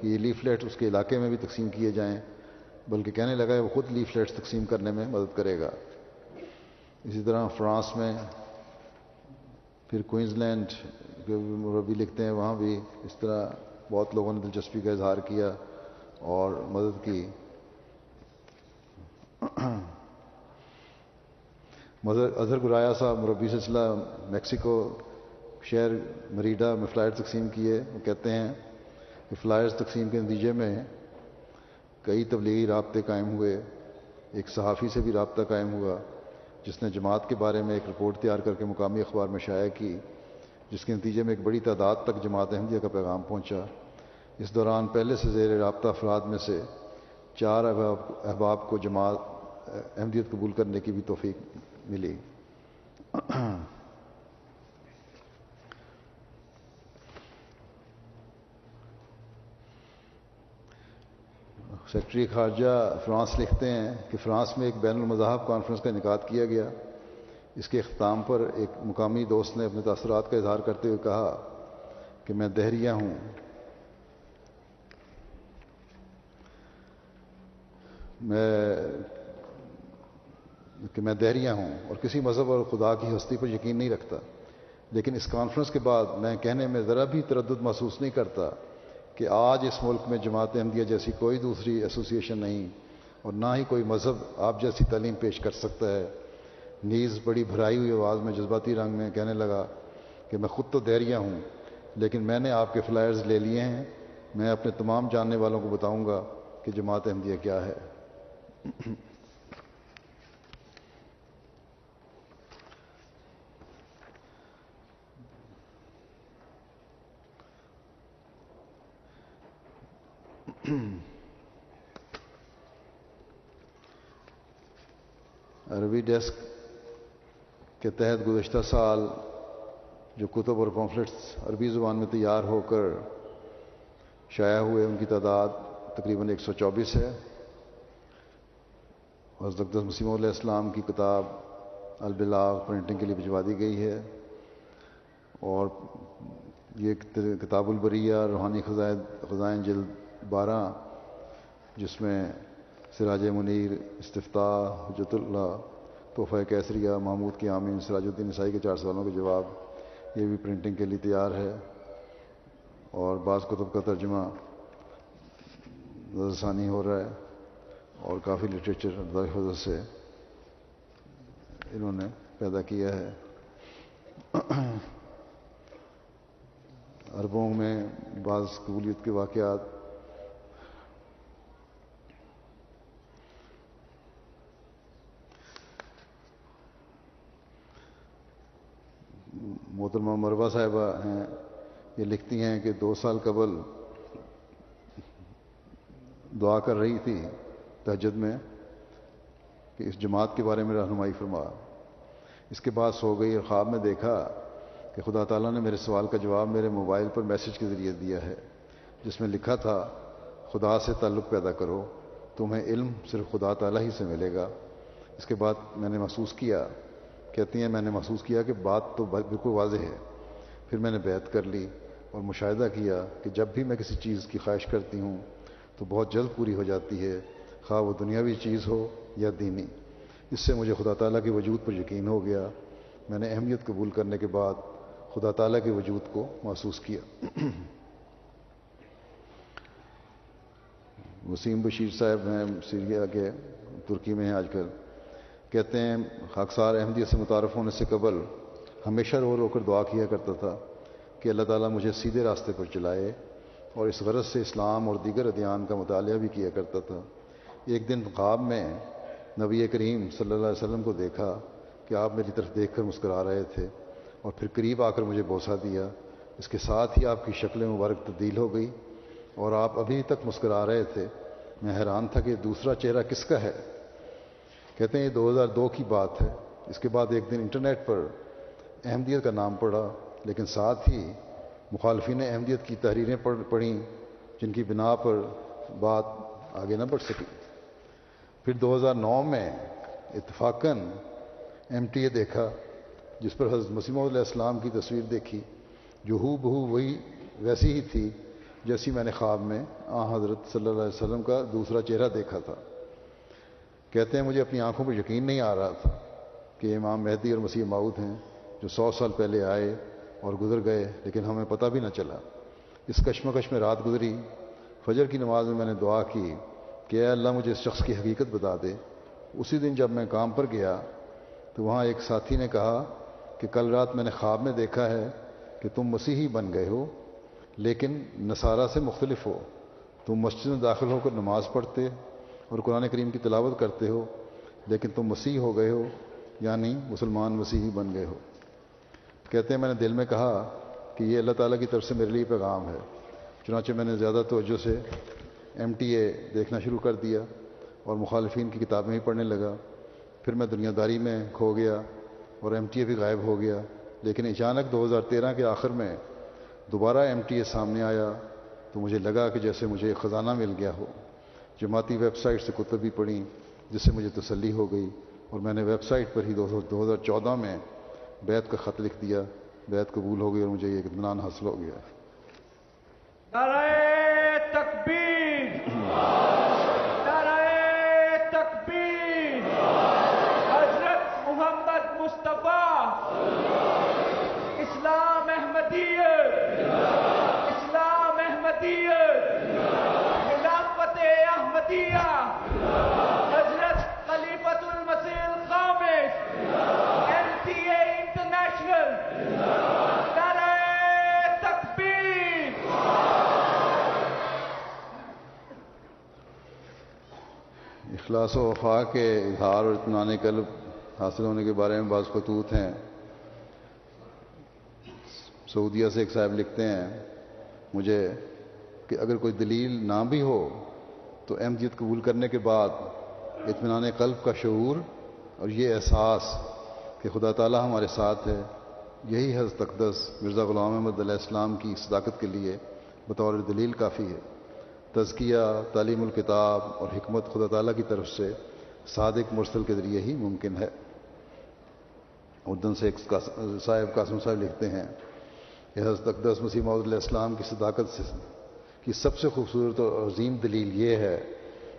کہ یہ لیفلیٹ اس کے علاقے میں بھی تقسیم کیے جائیں، بلکہ کہنے لگا وہ خود لیفلیٹس تقسیم کرنے میں مدد کرے گا۔ اسی طرح فرانس میں، پھر کوئنز لینڈ بھی لکھتے ہیں وہاں بھی۔ اس طرح بہت لوگوں نے دلچسپی کا اظہار کیا اور مدد کی۔ اظہر گرایا صاحب، مربی سلسلہ میکسیکو شہر مریڈا میں فلائر تقسیم کیے۔ وہ کہتے ہیں کہ فلائرز تقسیم کے نتیجے میں کئی تبلیغی رابطے قائم ہوئے۔ ایک صحافی سے بھی رابطہ قائم ہوا۔ جس نے جماعت کے بارے میں ایک رپورٹ تیار کر کے مقامی اخبار میں شائع کی، جس کے نتیجے میں ایک بڑی تعداد تک جماعت احمدیہ کا پیغام پہنچا۔ اس دوران پہلے سے زیر رابطہ افراد میں سے چار احباب کو جماعت احمدیت قبول کرنے کی بھی توفیق ملی۔ سیکٹری خارجہ فرانس لکھتے ہیں کہ فرانس میں ایک بین المذاہب کانفرنس کا انعقاد کیا گیا۔ اس کے اختتام پر ایک مقامی دوست نے اپنے تاثرات کا اظہار کرتے ہوئے کہا کہ میں دہریہ ہوں۔ میں کہ میں دہریہ ہوں اور کسی مذہب اور خدا کی ہستی پر یقین نہیں رکھتا۔ لیکن اس کانفرنس کے بعد میں کہنے میں ذرا بھی تردد محسوس نہیں کرتا کہ آج اس ملک میں جماعت احمدیہ جیسی کوئی دوسری ایسوسیشن نہیں اور نہ ہی کوئی مذہب آپ جیسی تعلیم پیش کر سکتا ہے۔ نیز بڑی بھرائی ہوئی آواز میں جذباتی رنگ میں کہنے لگا کہ میں خود تو دہریہ ہوں، لیکن میں نے آپ کے فلائرز لے لیے ہیں۔ میں اپنے تمام جاننے والوں کو بتاؤں گا کہ جماعت احمدیہ کیا ہے۔ *clears throat* عربی ڈیسک کے تحت گزشتہ سال جو کتب اور کانفلکٹس عربی زبان میں تیار ہو کر شائع ہوئے، ان کی تعداد تقریباً ایک سو چوبیس ہے۔ حضرت مسیم علیہ السلام کی کتاب البلاغ پرنٹنگ کے لیے بھجوا دی گئی ہے۔ اور یہ کتاب البریہ روحانی خزائن خزائن جلد بارہ، جس میں سراج منیر، استفتاح، حجت اللہ، تحفہ کیسریہ محمود کی آمین، سراج الدین عیسائی کے چار سوالوں کے جواب، یہ بھی پرنٹنگ کے لیے تیار ہے۔ اور بعض کتب کا ترجمہ ثانی ہو رہا ہے اور کافی لٹریچر حضرت سے انہوں نے پیدا کیا ہے۔ عربوں میں بعض قبولیت کے واقعات محترمہ مروا صاحبہ ہیں، یہ لکھتی ہیں کہ دو سال قبل دعا کر رہی تھی تہجد میں کہ اس جماعت کے بارے میں رہنمائی فرما۔ اس کے بعد سو گئی اور خواب میں دیکھا کہ خدا تعالیٰ نے میرے سوال کا جواب میرے موبائل پر میسج کے ذریعے دیا ہے، جس میں لکھا تھا، خدا سے تعلق پیدا کرو، تمہیں علم صرف خدا تعالیٰ ہی سے ملے گا۔ اس کے بعد میں نے محسوس کیا کہتی ہیں، میں نے محسوس کیا کہ بات تو بالکل واضح ہے۔ پھر میں نے بیعت کر لی اور مشاہدہ کیا کہ جب بھی میں کسی چیز کی خواہش کرتی ہوں تو بہت جلد پوری ہو جاتی ہے، خواہ وہ دنیاوی چیز ہو یا دینی۔ اس سے مجھے خدا تعالیٰ کے وجود پر یقین ہو گیا۔ میں نے اہمیت قبول کرنے کے بعد خدا تعالیٰ کے وجود کو محسوس کیا۔ *clears throat* وسیم بشیر صاحب ہیں، سیریا کے ترکی میں ہیں آج کل۔ کہتے ہیں خاکسار احمدیت سے متعارف ہونے سے قبل ہمیشہ رو رو کر دعا کیا کرتا تھا کہ اللہ تعالیٰ مجھے سیدھے راستے پر چلائے اور اس غرض سے اسلام اور دیگر ادیان کا مطالعہ بھی کیا کرتا تھا۔ ایک دن خواب میں نبی کریم صلی اللہ علیہ وسلم کو دیکھا کہ آپ میری طرف دیکھ کر مسکرا رہے تھے اور پھر قریب آ کر مجھے بوسا دیا۔ اس کے ساتھ ہی آپ کی شکل مبارک تبدیل ہو گئی اور آپ ابھی تک مسکرا رہے تھے۔ میں حیران تھا کہ دوسرا چہرہ کس کا ہے؟ کہتے ہیں یہ دو ہزار دو کی بات ہے۔ اس کے بعد ایک دن انٹرنیٹ پر احمدیت کا نام پڑھا لیکن ساتھ ہی مخالفین احمدیت کی تحریریں پڑھیں، جن کی بنا پر بات آگے نہ بڑھ سکی۔ پھر دو ہزار نو میں اتفاقاً ایم ٹی اے دیکھا، جس پر حضرت مسیم علیہ السلام کی تصویر دیکھی۔ جو ہو بہو وہی ویسی ہی تھی جیسی میں نے خواب میں آ حضرت صلی اللہ علیہ وسلم کا دوسرا چہرہ دیکھا تھا۔ کہتے ہیں مجھے اپنی آنکھوں پر یقین نہیں آ رہا تھا کہ امام مہدی اور مسیح ماؤد ہیں جو سو سال پہلے آئے اور گزر گئے، لیکن ہمیں پتہ بھی نہ چلا۔ اس کشمکش میں رات گزری۔ فجر کی نماز میں میں نے دعا کی کہ اے اللہ، مجھے اس شخص کی حقیقت بتا دے۔ اسی دن جب میں کام پر گیا تو وہاں ایک ساتھی نے کہا کہ کل رات میں نے خواب میں دیکھا ہے کہ تم مسیحی بن گئے ہو، لیکن نصارہ سے مختلف ہو۔ تم مسجد میں داخل ہو کر نماز پڑھتے اور قرآن کریم کی تلاوت کرتے ہو، لیکن تم مسیح ہو گئے ہو یعنی مسلمان مسیحی بن گئے ہو۔ کہتے ہیں، میں نے دل میں کہا کہ یہ اللہ تعالیٰ کی طرف سے میرے لیے پیغام ہے۔ چنانچہ میں نے زیادہ توجہ سے ایم ٹی اے دیکھنا شروع کر دیا اور مخالفین کی کتابیں ہی پڑھنے لگا۔ پھر میں دنیا داری میں کھو گیا اور ایم ٹی اے بھی غائب ہو گیا۔ لیکن اچانک دو ہزار تیرہ کے آخر میں دوبارہ ایم ٹی اے سامنے آیا تو مجھے لگا کہ جیسے مجھے ایک خزانہ مل گیا ہو۔ جماعتی ویب سائٹ سے کتب بھی پڑھی، جس سے مجھے تسلی ہو گئی اور میں نے ویب سائٹ پر ہی دو ہزار چودہ میں بیت کا خط لکھ دیا بیت قبول ہو گئی اور مجھے یہ اطمینان حاصل ہو گیا۔ حضرت محمد مصطفیٰ اخلاص و وفا کے اظہار اور اطمینان قلب حاصل ہونے کے بارے میں بعض خطوط ہیں۔ سعودیہ سے ایک صاحب لکھتے ہیں، مجھے کہ اگر کوئی دلیل نہ بھی ہو تو احمدیت قبول کرنے کے بعد اطمینان قلب کا شعور اور یہ احساس کہ خدا تعالیٰ ہمارے ساتھ ہے، یہی حضرت اقدس مرزا غلام احمد علیہ السلام کی صداقت کے لیے بطور دلیل کافی ہے۔ تزکیہ، تعلیم الکتاب اور حکمت خدا تعالیٰ کی طرف سے صادق مرسل کے ذریعے ہی ممکن ہے۔ اردن سے ایک صاحب قاسم صاحب لکھتے ہیں کہ حضرت اقدس مسیم علیہ السلام کی صداقت سے کی سب سے خوبصورت اور عظیم دلیل یہ ہے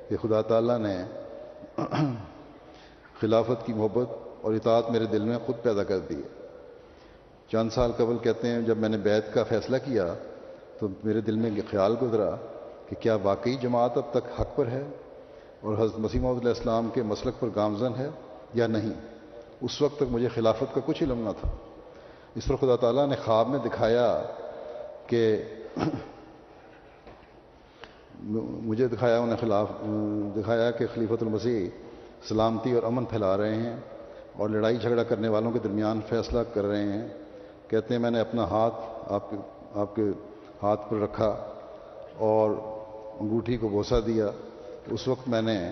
کہ خدا تعالیٰ نے *clears throat* خلافت کی محبت اور اطاعت میرے دل میں خود پیدا کر دی چند سال قبل کہتے ہیں جب میں نے بیت کا فیصلہ کیا تو میرے دل میں یہ خیال گزرا کہ کیا واقعی جماعت اب تک حق پر ہے اور حضرت مسیم علیہ السلام کے مسلک پر گامزن ہے یا نہیں؟ اس وقت تک مجھے خلافت کا کچھ علم نہ تھا۔ اس پر خدا تعالیٰ نے خواب میں دکھایا کہ *clears throat* مجھے دکھایا انہیں خلاف، دکھایا کہ خلیفۃ المسیح سلامتی اور امن پھیلا رہے ہیں اور لڑائی جھگڑا کرنے والوں کے درمیان فیصلہ کر رہے ہیں۔ کہتے ہیں، میں نے اپنا ہاتھ آپ کے آپ کے ہاتھ پر رکھا اور انگوٹھی کو بوسا دیا۔ اس وقت میں نے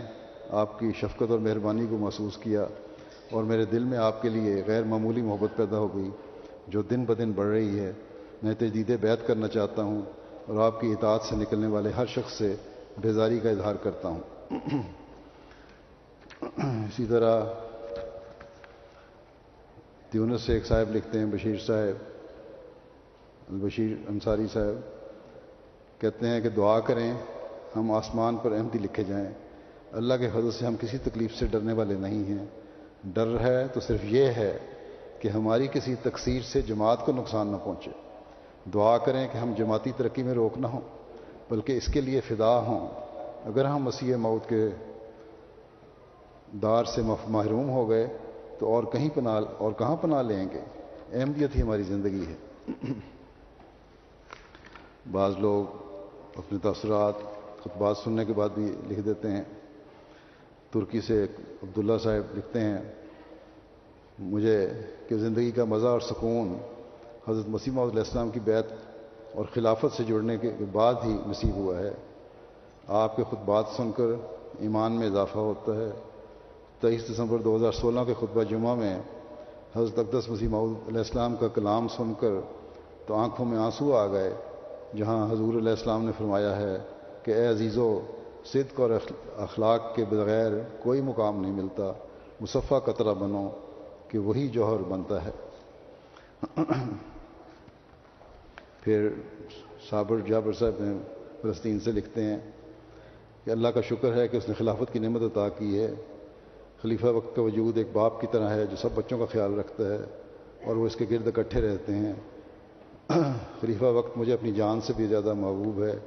آپ کی شفقت اور مہربانی کو محسوس کیا اور میرے دل میں آپ کے لیے غیر معمولی محبت پیدا ہو گئی جو دن بدن بڑھ رہی ہے۔ میں تجدید بیت کرنا چاہتا ہوں۔ اور آپ کی اطاعت سے نکلنے والے ہر شخص سے بیزاری کا اظہار کرتا ہوں۔ اسی طرح تیونس سے ایک صاحب لکھتے ہیں، بشیر صاحب، البشیر انصاری صاحب، کہتے ہیں کہ دعا کریں ہم آسمان پر احمدی لکھے جائیں۔ اللہ کے حضرت سے ہم کسی تکلیف سے ڈرنے والے نہیں ہیں۔ ڈر ہے تو صرف یہ ہے کہ ہماری کسی تقسیر سے جماعت کو نقصان نہ پہنچے۔ دعا کریں کہ ہم جماعتی ترقی میں روک نہ ہوں، بلکہ اس کے لیے فدا ہوں۔ اگر ہم مسیح موت کے دار سے محروم ہو گئے، تو اور کہیں پناہ، اور کہاں پناہ لیں گے؟ احمدیت ہی ہماری زندگی ہے۔ بعض لوگ اپنے تاثرات، خطبات سننے کے بعد بھی لکھ دیتے ہیں۔ ترکی سے عبداللہ صاحب لکھتے ہیں، مجھے کہ زندگی کا مزہ اور سکون حضرت مسیمہ علیہ السلام کی بیت اور خلافت سے جڑنے کے بعد ہی نصیب ہوا ہے۔ آپ کے خطبات سن کر ایمان میں اضافہ ہوتا ہے۔ تیئیس دسمبر دو ہزار سولہ کے خطبہ جمعہ میں حضرت اقدس مسیمہ علیہ السلام کا کلام سن کر تو آنکھوں میں آنسو آ گئے، جہاں حضور علیہ السلام نے فرمایا ہے کہ اے عزیز و صدق اور اخلاق کے بغیر کوئی مقام نہیں ملتا۔ مصفہ قطرہ بنو کہ وہی جوہر بنتا ہے۔ پھر صابر جابر صاحب نے فلسطین سے لکھتے ہیں کہ اللہ کا شکر ہے کہ اس نے خلافت کی نعمت عطا کی ہے۔ خلیفہ وقت کا وجود ایک باپ کی طرح ہے جو سب بچوں کا خیال رکھتا ہے اور وہ اس کے گرد اکٹھے رہتے ہیں۔ *clears throat* خلیفہ وقت مجھے اپنی جان سے بھی زیادہ محبوب ہے۔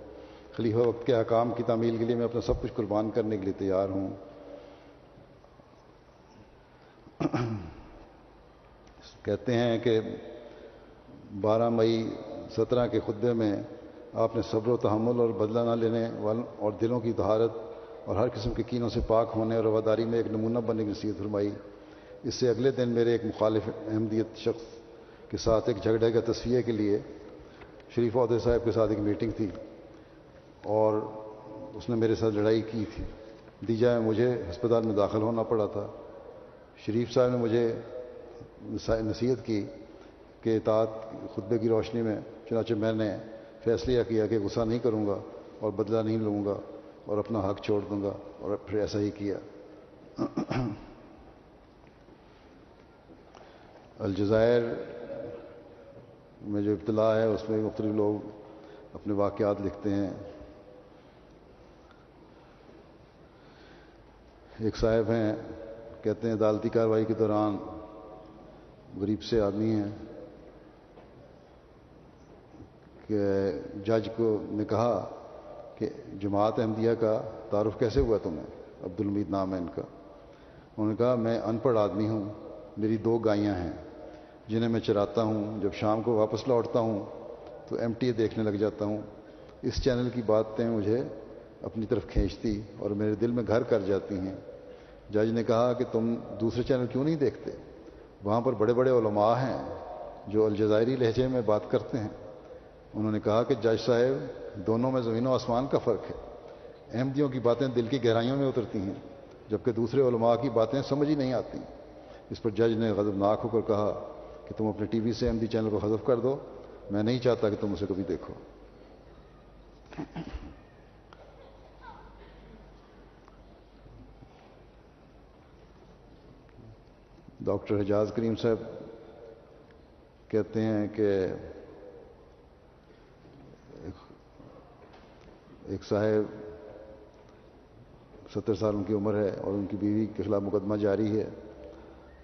خلیفہ وقت کے حکام کی تعمیل کے لیے میں اپنا سب کچھ قربان کرنے کے لیے تیار ہوں۔ *clears throat* کہتے ہیں کہ بارہ مئی سترہ کے خطبے میں آپ نے صبر و تحمل اور بدلہ نہ لینے والوں اور دلوں کی دہارت اور ہر قسم کے کینوں سے پاک ہونے اور رواداری میں ایک نمونہ بننے کی نصیحت فرمائی۔ اس سے اگلے دن میرے ایک مخالف احمدیت شخص کے ساتھ ایک جھگڑے کا تصفیہ کے لیے شریف عہدے صاحب کے ساتھ ایک میٹنگ تھی اور اس نے میرے ساتھ لڑائی کی تھی۔ دیجا میں مجھے ہسپتال میں داخل ہونا پڑا تھا۔ شریف صاحب نے مجھے نصیحت کی کہ اطاعت خطبے کی روشنی میں چنانچہ میں نے فیصلہ کیا کہ غصہ نہیں کروں گا اور بدلہ نہیں لوں گا اور اپنا حق چھوڑ دوں گا اور پھر ایسا ہی کیا۔ الجزائر میں جو ابتلا ہے، اس میں مختلف لوگ اپنے واقعات لکھتے ہیں۔ ایک صاحب ہیں، کہتے ہیں، عدالتی کارروائی کے دوران غریب سے آدمی ہیں۔ کہ جج کو نے کہا کہ جماعت احمدیہ کا تعارف کیسے ہوا تمہیں؟ عبد المید نام ہے ان کا۔ انہوں نے کہا، میں ان پڑھ آدمی ہوں، میری دو گائیاں ہیں، جنہیں میں چراتا ہوں، جب شام کو واپس لوٹتا ہوں تو ایم ٹی اے دیکھنے لگ جاتا ہوں۔ اس چینل کی باتیں مجھے اپنی طرف کھینچتی اور میرے دل میں گھر کر جاتی ہیں۔ جج نے کہا کہ تم دوسرے چینل کیوں نہیں دیکھتے؟ وہاں پر بڑے بڑے علماء ہیں جو الجزائری لہجے میں بات کرتے ہیں۔ انہوں نے کہا کہ جج صاحب، دونوں میں زمین و آسمان کا فرق ہے۔ احمدیوں کی باتیں دل کی گہرائیوں میں اترتی ہیں، جبکہ دوسرے علماء کی باتیں سمجھ ہی نہیں آتی۔ اس پر جج نے غضبناک ہو کر کہا کہ تم اپنے ٹی وی سے احمدی چینل کو حذف کر دو، میں نہیں چاہتا کہ تم اسے کبھی دیکھو۔ ڈاکٹر حجاز کریم صاحب کہتے ہیں کہ ایک صاحب ستر سال ان کی عمر ہے اور ان کی بیوی کے خلاف مقدمہ جاری ہے۔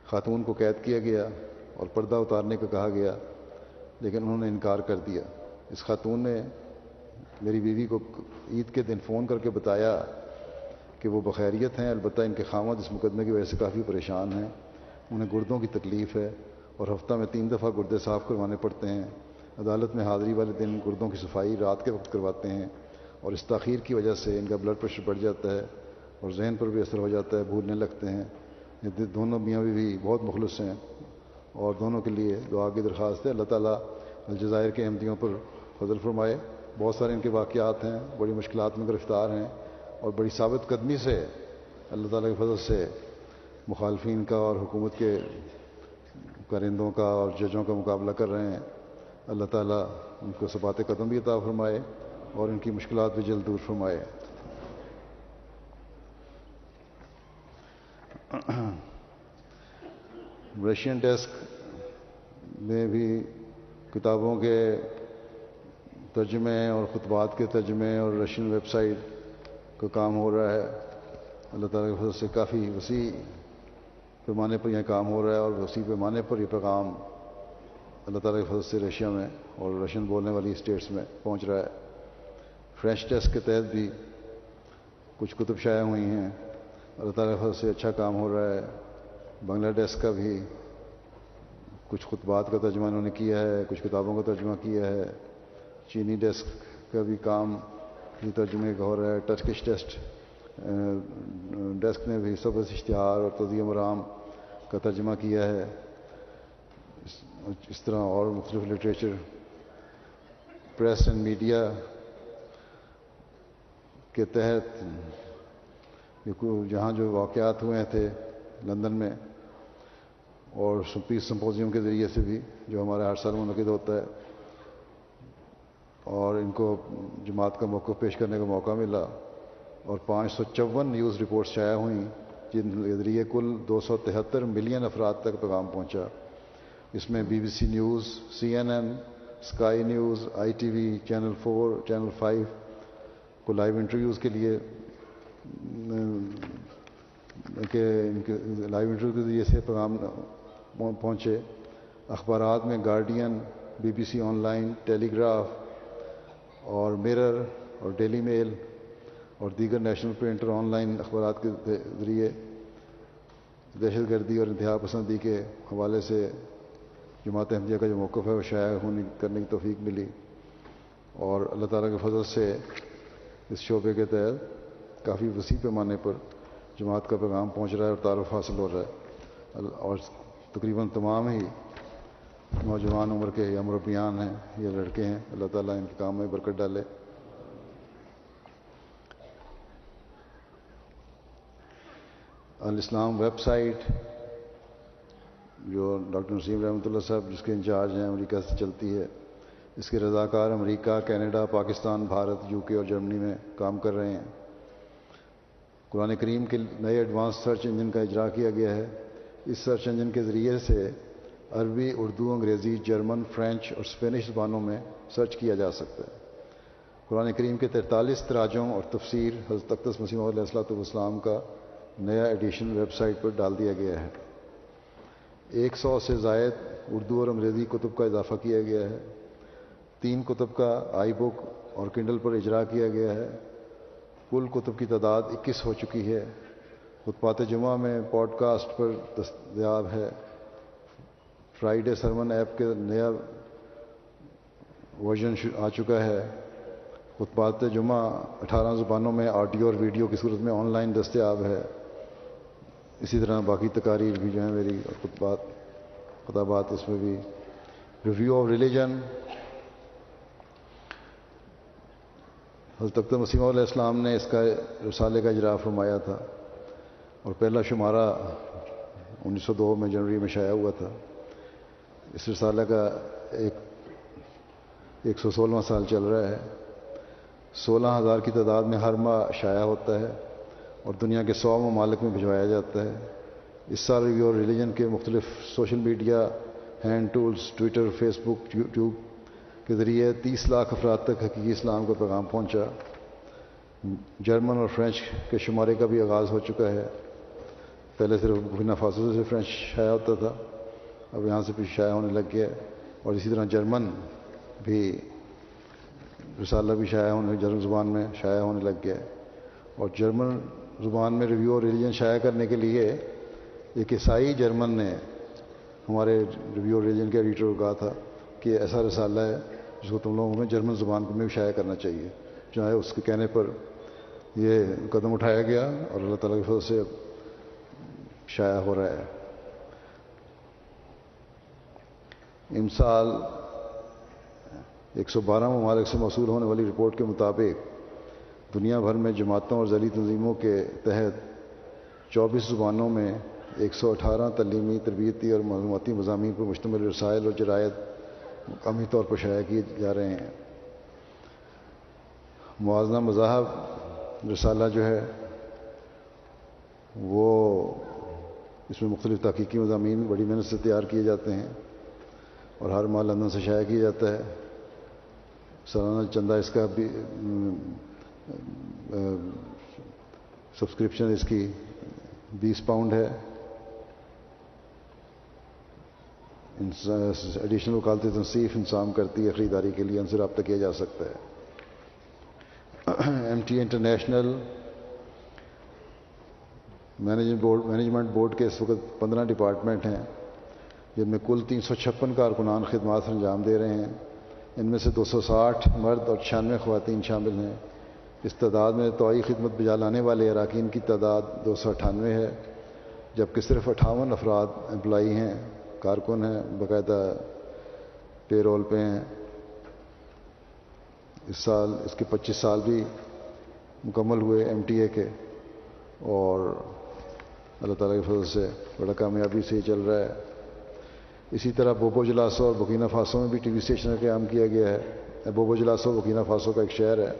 خاتون کو قید کیا گیا اور پردہ اتارنے کا کہا گیا، لیکن انہوں نے انکار کر دیا۔ اس خاتون نے میری بیوی کو عید کے دن فون کر کے بتایا کہ وہ بخیریت ہیں، البتہ ان کے خامد اس مقدمے کی وجہ سے کافی پریشان ہیں۔ انہیں گردوں کی تکلیف ہے اور ہفتہ میں تین دفعہ گردے صاف کروانے پڑتے ہیں۔ عدالت میں حاضری والے دن گردوں کی صفائی رات کے وقت کرواتے ہیں۔ اور اس تاخیر کی وجہ سے ان کا بلڈ پریشر بڑھ جاتا ہے اور ذہن پر بھی اثر ہو جاتا ہے بھولنے لگتے ہیں۔ دونوں میاں بھی, بھی بہت مخلص ہیں اور دونوں کے لیے دعا کی درخواست ہے۔ اللہ تعالیٰ الجزائر کے احمدیوں پر فضل فرمائے۔ بہت سارے ان کے واقعات ہیں بڑی مشکلات میں گرفتار ہیں اور بڑی ثابت قدمی سے اللہ تعالیٰ کے فضل سے مخالفین کا اور حکومت کے کرندوں کا اور ججوں کا مقابلہ کر رہے ہیں۔ اللہ تعالیٰ ان کو سبات قدم بھی عطا فرمائے۔ اور ان کی مشکلات بھی جلد دور فرمائے۔ رشین ڈیسک میں بھی کتابوں کے ترجمے اور خطبات کے ترجمے اور رشین ویب سائٹ کا کام ہو رہا ہے۔ اللہ تعالیٰ کی فضل سے کافی وسیع پیمانے پر یہ کام ہو رہا ہے اور وسیع پیمانے پر یہ پیغام اللہ تعالیٰ کی فضل سے رشیا میں اور رشین بولنے والی اسٹیٹس میں پہنچ رہا ہے۔ فرینچ ٹیسٹ کے تحت بھی کچھ کتب شائع ہوئی ہیں۔ اللہ تعالیٰ فضل سے اچھا کام ہو رہا ہے۔ بنگلہ ڈیسک کا بھی کچھ خطبات کا ترجمہ انہوں نے کیا ہے، کچھ کتابوں کا ترجمہ کیا ہے۔ چینی ڈیسک کا بھی کام ترجمے کا ہو رہا ہے۔ ٹرکش ٹیسٹ ڈیسک نے بھی سبز اشتہار اور تزیم مرام کا ترجمہ کیا ہے۔ اس طرح اور مختلف لٹریچر پریس اینڈ میڈیا کے تحت جہاں جو واقعات ہوئے تھے لندن میں اور پیس سمپوزیم کے ذریعے سے بھی جو ہمارے ہر سال منعقد ہوتا ہے اور ان کو جماعت کا موقع پیش کرنے کا موقع ملا اور پانچ سو چون نیوز رپورٹس شائع ہوئیں جن کے ذریعے کل دو سو تہتر ملین افراد تک پیغام پہنچا۔ اس میں B B C news, C N N Sky news, I T V, channel four, channel five کو لائیو انٹرویوز کے لیے کہ ان کے لائیو انٹرویو کے ذریعے سے پیغام پہنچے۔ اخبارات میں Guardian B B C online Telegraph اور میرر اور ڈیلی میل اور دیگر نیشنل پرنٹ اور آن لائن اخبارات کے ذریعے دہشت گردی اور انتہا پسندی کے حوالے سے جماعت احمدیہ کا جو موقف ہے، وہ شائع ہونے، کرنے کی توفیق ملی۔ اور اللہ تعالیٰ کے فضل سے اس شعبے کے تحت کافی وسیع پیمانے پر جماعت کا پیغام پہنچ رہا ہے اور تعارف حاصل ہو رہا ہے۔ اور تقریباً تمام ہی نوجوان عمر کے یا مربیان ہیں، یا لڑکے ہیں۔ اللہ تعالیٰ ان کے کام میں برکت ڈالے۔ الاسلام ویب سائٹ، جو ڈاکٹر نسیم رحمۃ اللہ صاحب جس کے انچارج ہیں، امریکہ سے چلتی ہے۔ اس کے رضاکار امریکہ، Canada, Pakistan, Bharat, U K اور جرمنی میں کام کر رہے ہیں۔ قرآن کریم کے نئے ایڈوانس سرچ انجن کا اجرا کیا گیا ہے۔ اس سرچ انجن کے ذریعے سے عربی، اردو، انگریزی، جرمن، فرینچ اور اسپینش زبانوں میں سرچ کیا جا سکتا ہے۔ قرآن کریم کے تینتالیس تراجوں اور تفسیر حضرت تختس مسیم علیہ السلاۃ والسلام کا نیا ایڈیشن ویب سائٹ پر ڈال دیا گیا ہے۔ ایک سو سے زائد اردو اور انگریزی کتب کا اضافہ کیا گیا ہے۔ تین کتب کا آئی بک اور کنڈل پر اجرا کیا گیا ہے۔ کل کتب کی تعداد اکیس ہو چکی ہے۔ خطبات جمعہ میں پوڈ کاسٹ پر دستیاب ہے۔ فرائیڈے سرمن ایپ کے نیا ورژن آ چکا ہے۔ خطبات جمعہ اٹھارہ زبانوں میں آڈیو اور ویڈیو کی صورت میں آن لائن دستیاب ہے۔ اسی طرح باقی تقاریر بھی جو ہیں میری خطبات خطابات اس میں بھی۔ ریویو آف ریلیجن حضرت مسیم علیہ السلام نے اس کا رسالے کا اجرا فرمایا تھا اور پہلا شمارہ انیس سو دو میں جنوری میں شائع ہوا تھا۔ اس رسالے کا ایک ایک سو سولہواں سال چل رہا ہے۔ سولہ ہزار کی تعداد میں ہر ماہ شائع ہوتا ہے اور دنیا کے سو ممالک میں بھجوایا جاتا ہے۔ اس سال ریویو ریلیجن کے مختلف social media hand tools, Twitter, Facebook, YouTube کے ذریعے تیس لاکھ افراد تک حقیقی اسلام کا پیغام پہنچا۔ جرمن اور فرینچ کے شمارے کا بھی آغاز ہو چکا ہے۔ پہلے صرف بنا فاصلوں سے فرینچ شائع ہوتا تھا، اب یہاں سے بھی شائع ہونے لگ گیا اور اسی طرح جرمن بھی رسالہ بھی شائع ہونے، جرمن زبان میں شائع ہونے لگ گیا اور جرمن زبان میں ریویو اور ریلیجن شائع کرنے کے لیے ایک عیسائی جرمن نے ہمارے ریویو اور ریلیجن کے ایڈیٹر کو کہا تھا کہ ایسا رسالہ ہے جس کو تم لوگوں میں جرمن زبان میں بھی شائع کرنا چاہیے چاہے اس کے کہنے پر یہ قدم اٹھایا گیا اور اللہ تعالیٰ کی فضل سے شائع ہو رہا ہے۔ امسال ایک سو بارہ ممالک سے موصول ہونے والی رپورٹ کے مطابق دنیا بھر میں جماعتوں اور ذیلی تنظیموں کے تحت چوبیس زبانوں میں ایک سو اٹھارہ تعلیمی تربیتی اور معلوماتی مضامین پر مشتمل رسائل اور جرائد مقامی طور پر شائع کیے جا رہے ہیں۔ موازنہ مذاہب رسالہ جو ہے، وہ اس میں مختلف تحقیقی مضامین، بڑی محنت سے تیار کیے جاتے ہیں اور ہر ماہ لندن سے شائع کیا جاتا ہے۔ سالانہ چندہ اس کا بھی سبسکرپشن اس کی بیس پاؤنڈ ہے۔ ایڈیشنل وکالتی تنصیف انسام کرتی ہے، خریداری کے لیے ان سے رابطہ کیا جا سکتا ہے۔ M T international board management board کے اس وقت پندرہ ڈپارٹمنٹ ہیں، جن میں کل تین سو چھپن کارکنان خدمات انجام دے رہے ہیں۔ ان میں سے دو سو ساٹھ مرد اور چھیانوے خواتین شامل ہیں۔ اس تعداد میں توئی خدمت بجا لانے والے اراکین کی تعداد دو سو اٹھانوے ہے، جبکہ صرف اٹھاون افراد امپلائی ہیں۔ کارکن ہیں، باقاعدہ پے رول پہ ہیں۔ اس سال، اس کے پچیس سال بھی مکمل ہوئے ایم ٹی اے کے۔ اور اللہ تعالیٰ کی فضل سے بڑا کامیابی سے ہی چل رہا ہے۔ اسی طرح بوبو جلاسو اور بکینہ فاسو میں بھی ٹی وی اسٹیشن کا قیام کیا گیا ہے۔ بوبو جلاسو بکینہ فاسو کا ایک شہر ہے۔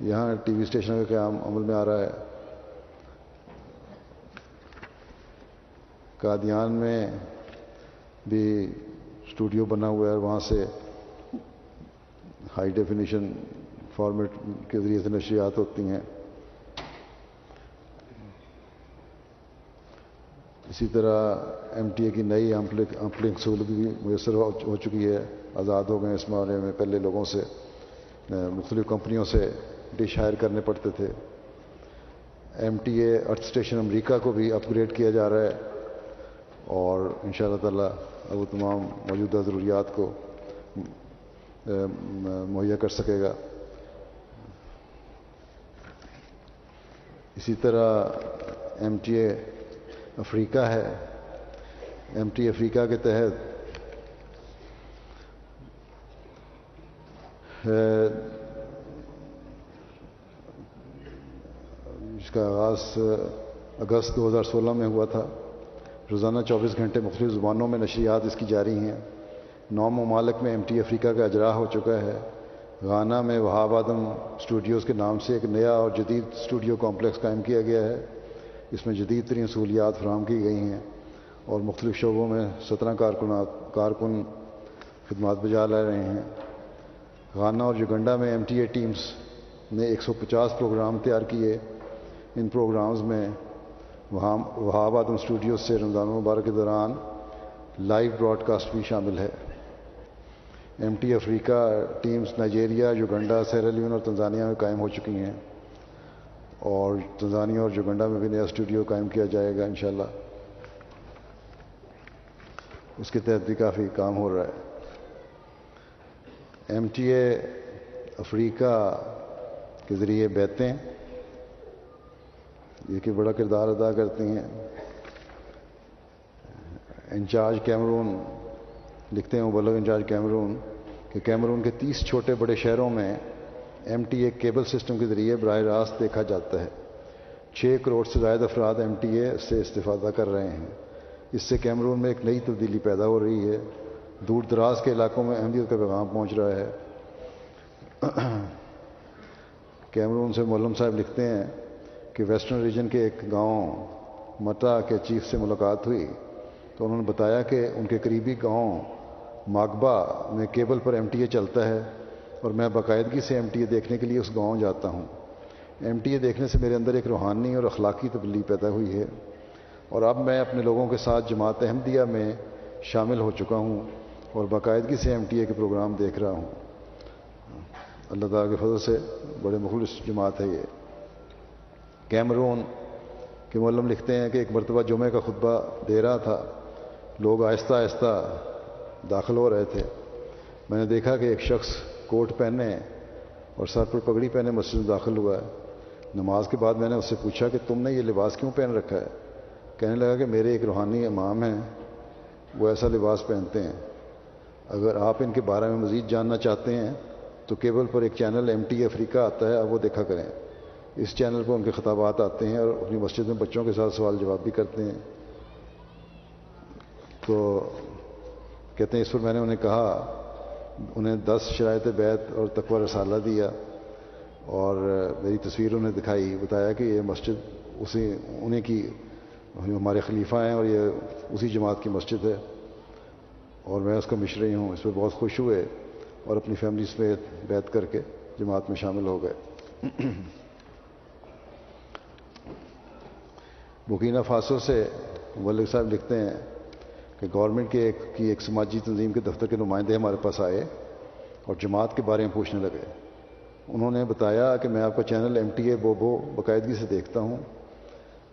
یہاں ٹی وی اسٹیشن کا قیام عمل میں آ رہا ہے۔ قادیان میں بھی اسٹوڈیو بنا ہوا ہے وہاں سے ہائی ڈیفینیشن فارمیٹ کے ذریعے سے نشریات ہوتی ہیں۔ اسی طرح ایم ٹی اے کی نئی امپلنگ سہولت بھی میسر ہو چکی ہے۔ آزاد ہو گئے اس معاملے میں پہلے لوگوں سے۔ مختلف کمپنیوں سے ڈش ہائر کرنے پڑتے تھے۔ M T A earth station امریکہ کو بھی اپ گریڈ کیا جا رہا ہے۔ اور ان شاء اللہ تعالیٰ وہ تمام موجودہ ضروریات کو مہیا کر سکے گا۔ اسی طرح ایم ٹی اے افریقہ ہے۔ ایم ٹی افریقہ کے تحت جس کا آغاز اگست دو ہزار سولہ میں ہوا تھا۔ روزانہ چوبیس گھنٹے مختلف زبانوں میں نشریات اس کی جاری ہیں۔ نو ممالک میں ایم ٹی افریقہ کا اجرا ہو چکا ہے۔ غانہ میں وہاب آدم اسٹوڈیوز کے نام سے ایک نیا اور جدید اسٹوڈیو کمپلیکس قائم کیا گیا ہے۔ اس میں جدید ترین سہولیات فراہم کی گئی ہیں اور مختلف شعبوں میں سترہ کارکنات کارکن خدمات بجا لے رہے ہیں۔ غانہ اور یوگنڈا میں ایم ٹی اے ٹیمز نے ایک سو پچاس پروگرام تیار کیے۔ ان پروگرامز میں وہاں وہاب آدم اسٹوڈیوز سے رمضان المبارک کے دوران لائیو براڈ کاسٹ بھی شامل ہے۔ ایم ٹی افریقہ teams Nigeria Uganda Sierra Leone اور تنزانیہ میں قائم ہو چکی ہیں۔ اور تنزانیہ اور یوگنڈا میں بھی نیا اسٹوڈیو قائم کیا جائے گا انشاءاللہ۔ اس کے تحت بھی کافی کام ہو رہا ہے۔ ایم ٹی اے افریقہ کے ذریعے بیتیں۔ یہ کہ بڑا کردار ادا کرتی ہیں۔ انچارج کیمرون، لکھتے ہیں مبلغ انچارج کیمرون کہ کیمرون کے تیس چھوٹے بڑے شہروں میں M T A cable system کے ذریعے براہ راست دیکھا جاتا ہے۔ چھ کروڑ سے زائد افراد ایم ٹی اے سے استفادہ کر رہے ہیں۔ اس سے کیمرون میں ایک نئی تبدیلی پیدا ہو رہی ہے۔ دور دراز کے علاقوں میں اہمیت کا پیغام پہنچ رہا ہے۔ کیمرون سے مولم صاحب لکھتے ہیں کہ ویسٹرن ریجن کے ایک گاؤں متا کے چیف سے ملاقات ہوئی تو انہوں نے بتایا کہ ان کے قریبی گاؤں ماگبا میں کیبل پر ایم ٹی اے چلتا ہے اور میں باقاعدگی سے ایم ٹی اے دیکھنے کے لیے اس گاؤں جاتا ہوں۔ ایم ٹی اے دیکھنے سے میرے اندر ایک روحانی اور اخلاقی تبدیلی پیدا ہوئی ہے اور اب میں اپنے لوگوں کے ساتھ جماعت احمدیہ میں شامل ہو چکا ہوں اور باقاعدگی سے ایم ٹی اے کے پروگرام دیکھ رہا ہوں۔ اللہ تعالیٰ کے فضل سے بڑے مخلص جماعت ہے یہ۔ کیمرون کے مولم لکھتے ہیں کہ ایک مرتبہ جمعہ کا خطبہ دے رہا تھا، لوگ آہستہ آہستہ داخل ہو رہے تھے۔ میں نے دیکھا کہ ایک شخص کوٹ پہنے اور سر پر پگڑی پہنے مسجد میں داخل ہوا ہے۔ نماز کے بعد میں نے اس سے پوچھا کہ تم نے یہ لباس کیوں پہن رکھا ہے؟ کہنے لگا کہ میرے ایک روحانی امام ہیں، وہ ایسا لباس پہنتے ہیں۔ اگر آپ ان کے بارے میں مزید جاننا چاہتے ہیں، تو کیبل پر ایک چینل ایم ٹی افریقہ آتا ہے اب وہ دیکھا کریں۔ اس چینل پر ان کے خطابات آتے ہیں اور اپنی مسجد میں بچوں کے ساتھ سوال جواب بھی کرتے ہیں۔ تو کہتے ہیں اس پر میں نے انہیں کہا، انہیں دس شرائط بیت اور تقوی رسالہ دیا اور میری تصویر انہیں دکھائی، بتایا کہ یہ مسجد اسی، انہیں کی ہمارے خلیفہ ہیں اور یہ اسی جماعت کی مسجد ہے اور میں اس کا مشرئی ہوں۔ اس پہ بہت خوش ہوئے اور اپنی فیملی میں بیت کر کے جماعت میں شامل ہو گئے۔ بکینہ فاسو سے ملک صاحب لکھتے ہیں کہ گورنمنٹ کے ایک کی ایک سماجی تنظیم کے دفتر کے نمائندے ہمارے پاس آئے اور جماعت کے بارے میں پوچھنے لگے۔ انہوں نے بتایا کہ میں آپ کا چینل ایم ٹی اے بوبو باقاعدگی سے دیکھتا ہوں۔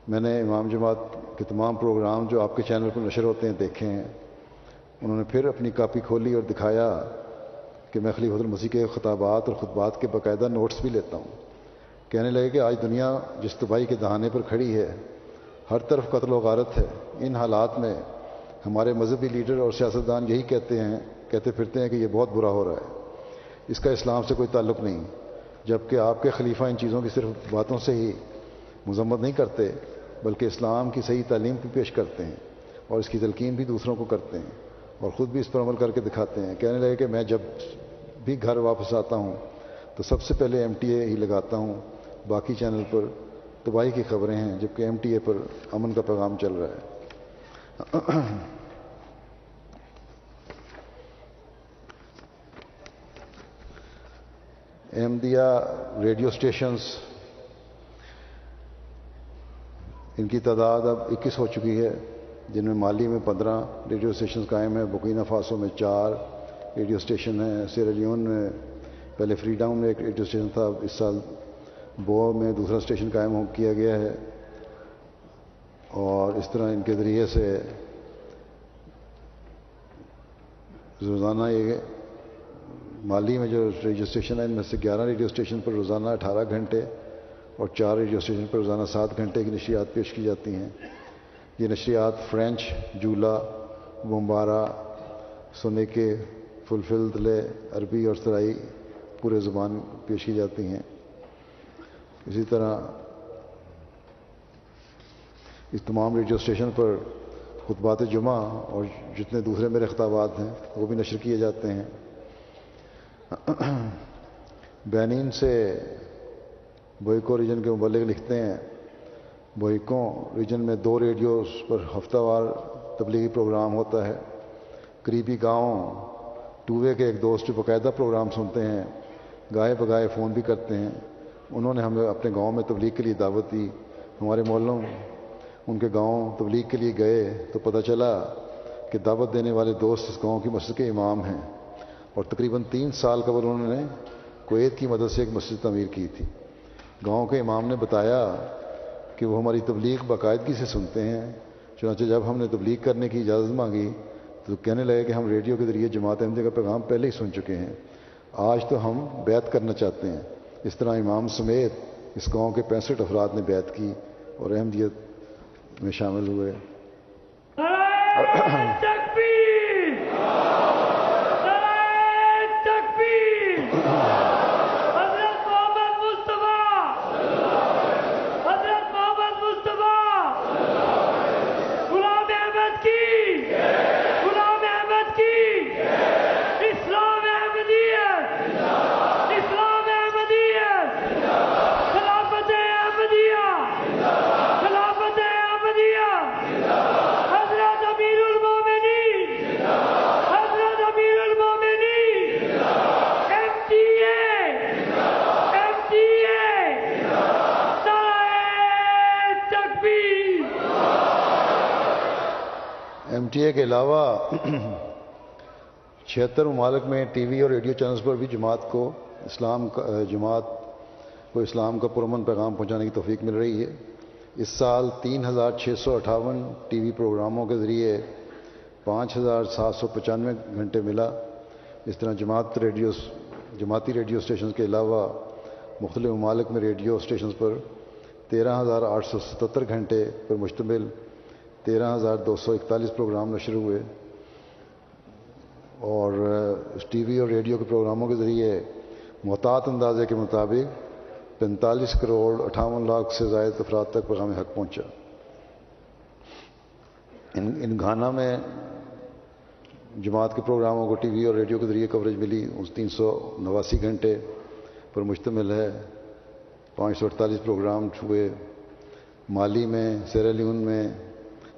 میں نے امام جماعت کے تمام پروگرام جو آپ کے چینل پر نشر ہوتے ہیں دیکھے ہیں۔ انہوں نے پھر اپنی کاپی کھولی اور دکھایا کہ میں خلیف المسیح کے خطابات اور خطبات کے باقاعدہ نوٹس بھی لیتا ہوں۔ کہنے لگے کہ آج دنیا جس تباہی کے دہانے پر کھڑی ہے۔ ہر طرف قتل و غارت ہے۔ ان حالات میں ہمارے مذہبی لیڈر اور سیاستدان یہی کہتے ہیں، کہتے پھرتے ہیں کہ یہ بہت برا ہو رہا ہے۔ اس کا اسلام سے کوئی تعلق نہیں، جبکہ آپ کے خلیفہ ان چیزوں کی صرف باتوں سے ہی مذمت نہیں کرتے، بلکہ اسلام کی صحیح تعلیم بھی پیش کرتے ہیں اور اس کی تلقین بھی دوسروں کو کرتے ہیں اور خود بھی اس پر عمل کر کے دکھاتے ہیں۔ کہنے لگے کہ میں جب بھی گھر واپس آتا ہوں تو سب سے پہلے ایم ٹی اے ہی لگاتا ہوں، باقی چینل پر تباہی کی خبریں ہیں، جبکہ ایم ٹی اے پر امن کا پیغام چل رہا ہے۔ احمدیہ ریڈیو اسٹیشنز، ان کی تعداد اب اکیس ہو چکی ہے، جن میں مالی میں پندرہ، ریڈیو اسٹیشن قائم ہیں بکینہ فاسو میں چار، ریڈیو اسٹیشن ہیں سیرالیون میں پہلے فری ڈاؤن میں ایک ریڈیو اسٹیشن تھا اس سال بو میں دوسرا اسٹیشن قائم کیا گیا ہے اور اس طرح ان کے ذریعے سے روزانہ یہ مالی میں جو ریڈیو اسٹیشن ہے، ان میں سے گیارہ ریڈیو اسٹیشن پر روزانہ اٹھارہ گھنٹے اور چار ریڈیو اسٹیشن پر روزانہ سات گھنٹے کی نشریات پیش کی جاتی ہیں۔ یہ نشریات فرینچ، جولا، بمبارا سنے کے فلفل دلے عربی اور سرائی پورے زبان پیش کی جاتی ہیں۔ اسی طرح اس تمام ریڈیو اسٹیشن پر خطبات جمعہ اور جتنے دوسرے میرے خطابات ہیں، وہ بھی نشر کیے جاتے ہیں۔ بینین سے بوئکو ریجن کے مبلغ لکھتے ہیں بوئکو ریجن میں دو ریڈیوز پر ہفتہ وار تبلیغی پروگرام ہوتا ہے۔ قریبی گاؤں ٹووے کے ایک دوست جو باقاعدہ پروگرام سنتے ہیں، گائے بگائے فون بھی کرتے ہیں۔ انہوں نے ہمیں اپنے گاؤں میں تبلیغ کے لیے دعوت دی۔ ہمارے محلوں ان کے گاؤں تبلیغ کے لیے گئے تو پتہ چلا کہ دعوت دینے والے دوست اس گاؤں کی مسجد کے امام ہیں۔ اور تقریباً تین سال قبل انہوں نے کویت کی مدد سے ایک مسجد تعمیر کی تھی۔ گاؤں کے امام نے بتایا کہ وہ ہماری تبلیغ باقاعدگی سے سنتے ہیں۔ چنانچہ جب ہم نے تبلیغ کرنے کی اجازت مانگی تو کہنے لگے کہ ہم ریڈیو کے ذریعے جماعت احمدیہ کا پیغام پہلے ہی سن چکے ہیں۔ آج تو ہم بیت کرنا چاہتے ہیں۔ اس طرح امام سمیت اس گاؤں کے پینسٹھ افراد نے بیت کی اور احمدیت میں شامل ہوئے۔ کے علاوہ چھہتر ممالک میں ٹی وی اور ریڈیو چینلز پر بھی جماعت کو اسلام کا، جماعت کو اسلام کا پرمن پیغام پہنچانے کی توفیق مل رہی ہے۔ اس سال تین ہزار چھ سو اٹھاون ٹی وی پروگراموں کے ذریعے پانچ ہزار سات سو پچانوے گھنٹے ملا۔ اس طرح جماعت ریڈیو جماعتی ریڈیو اسٹیشنز کے علاوہ مختلف ممالک میں ریڈیو اسٹیشنز پر تیرہ ہزار آٹھ سو ستتر گھنٹے پر مشتمل تیرہ ہزار دو سو اکتالیس پروگرام نشر ہوئے اور ٹی وی اور ریڈیو کے پروگراموں کے ذریعے محتاط اندازے کے مطابق پینتالیس کروڑ اٹھاون لاکھ سے زائد افراد تک پیغام حق پہنچا۔ ان ان گھانا میں جماعت کے پروگراموں کو ٹی وی اور ریڈیو کے ذریعے کوریج ملی۔ اس تین سو نواسی گھنٹے پر مشتمل ہے۔ پانچ سو اڑتالیس پروگرام ہوئے۔ مالی میں سیرالیون میں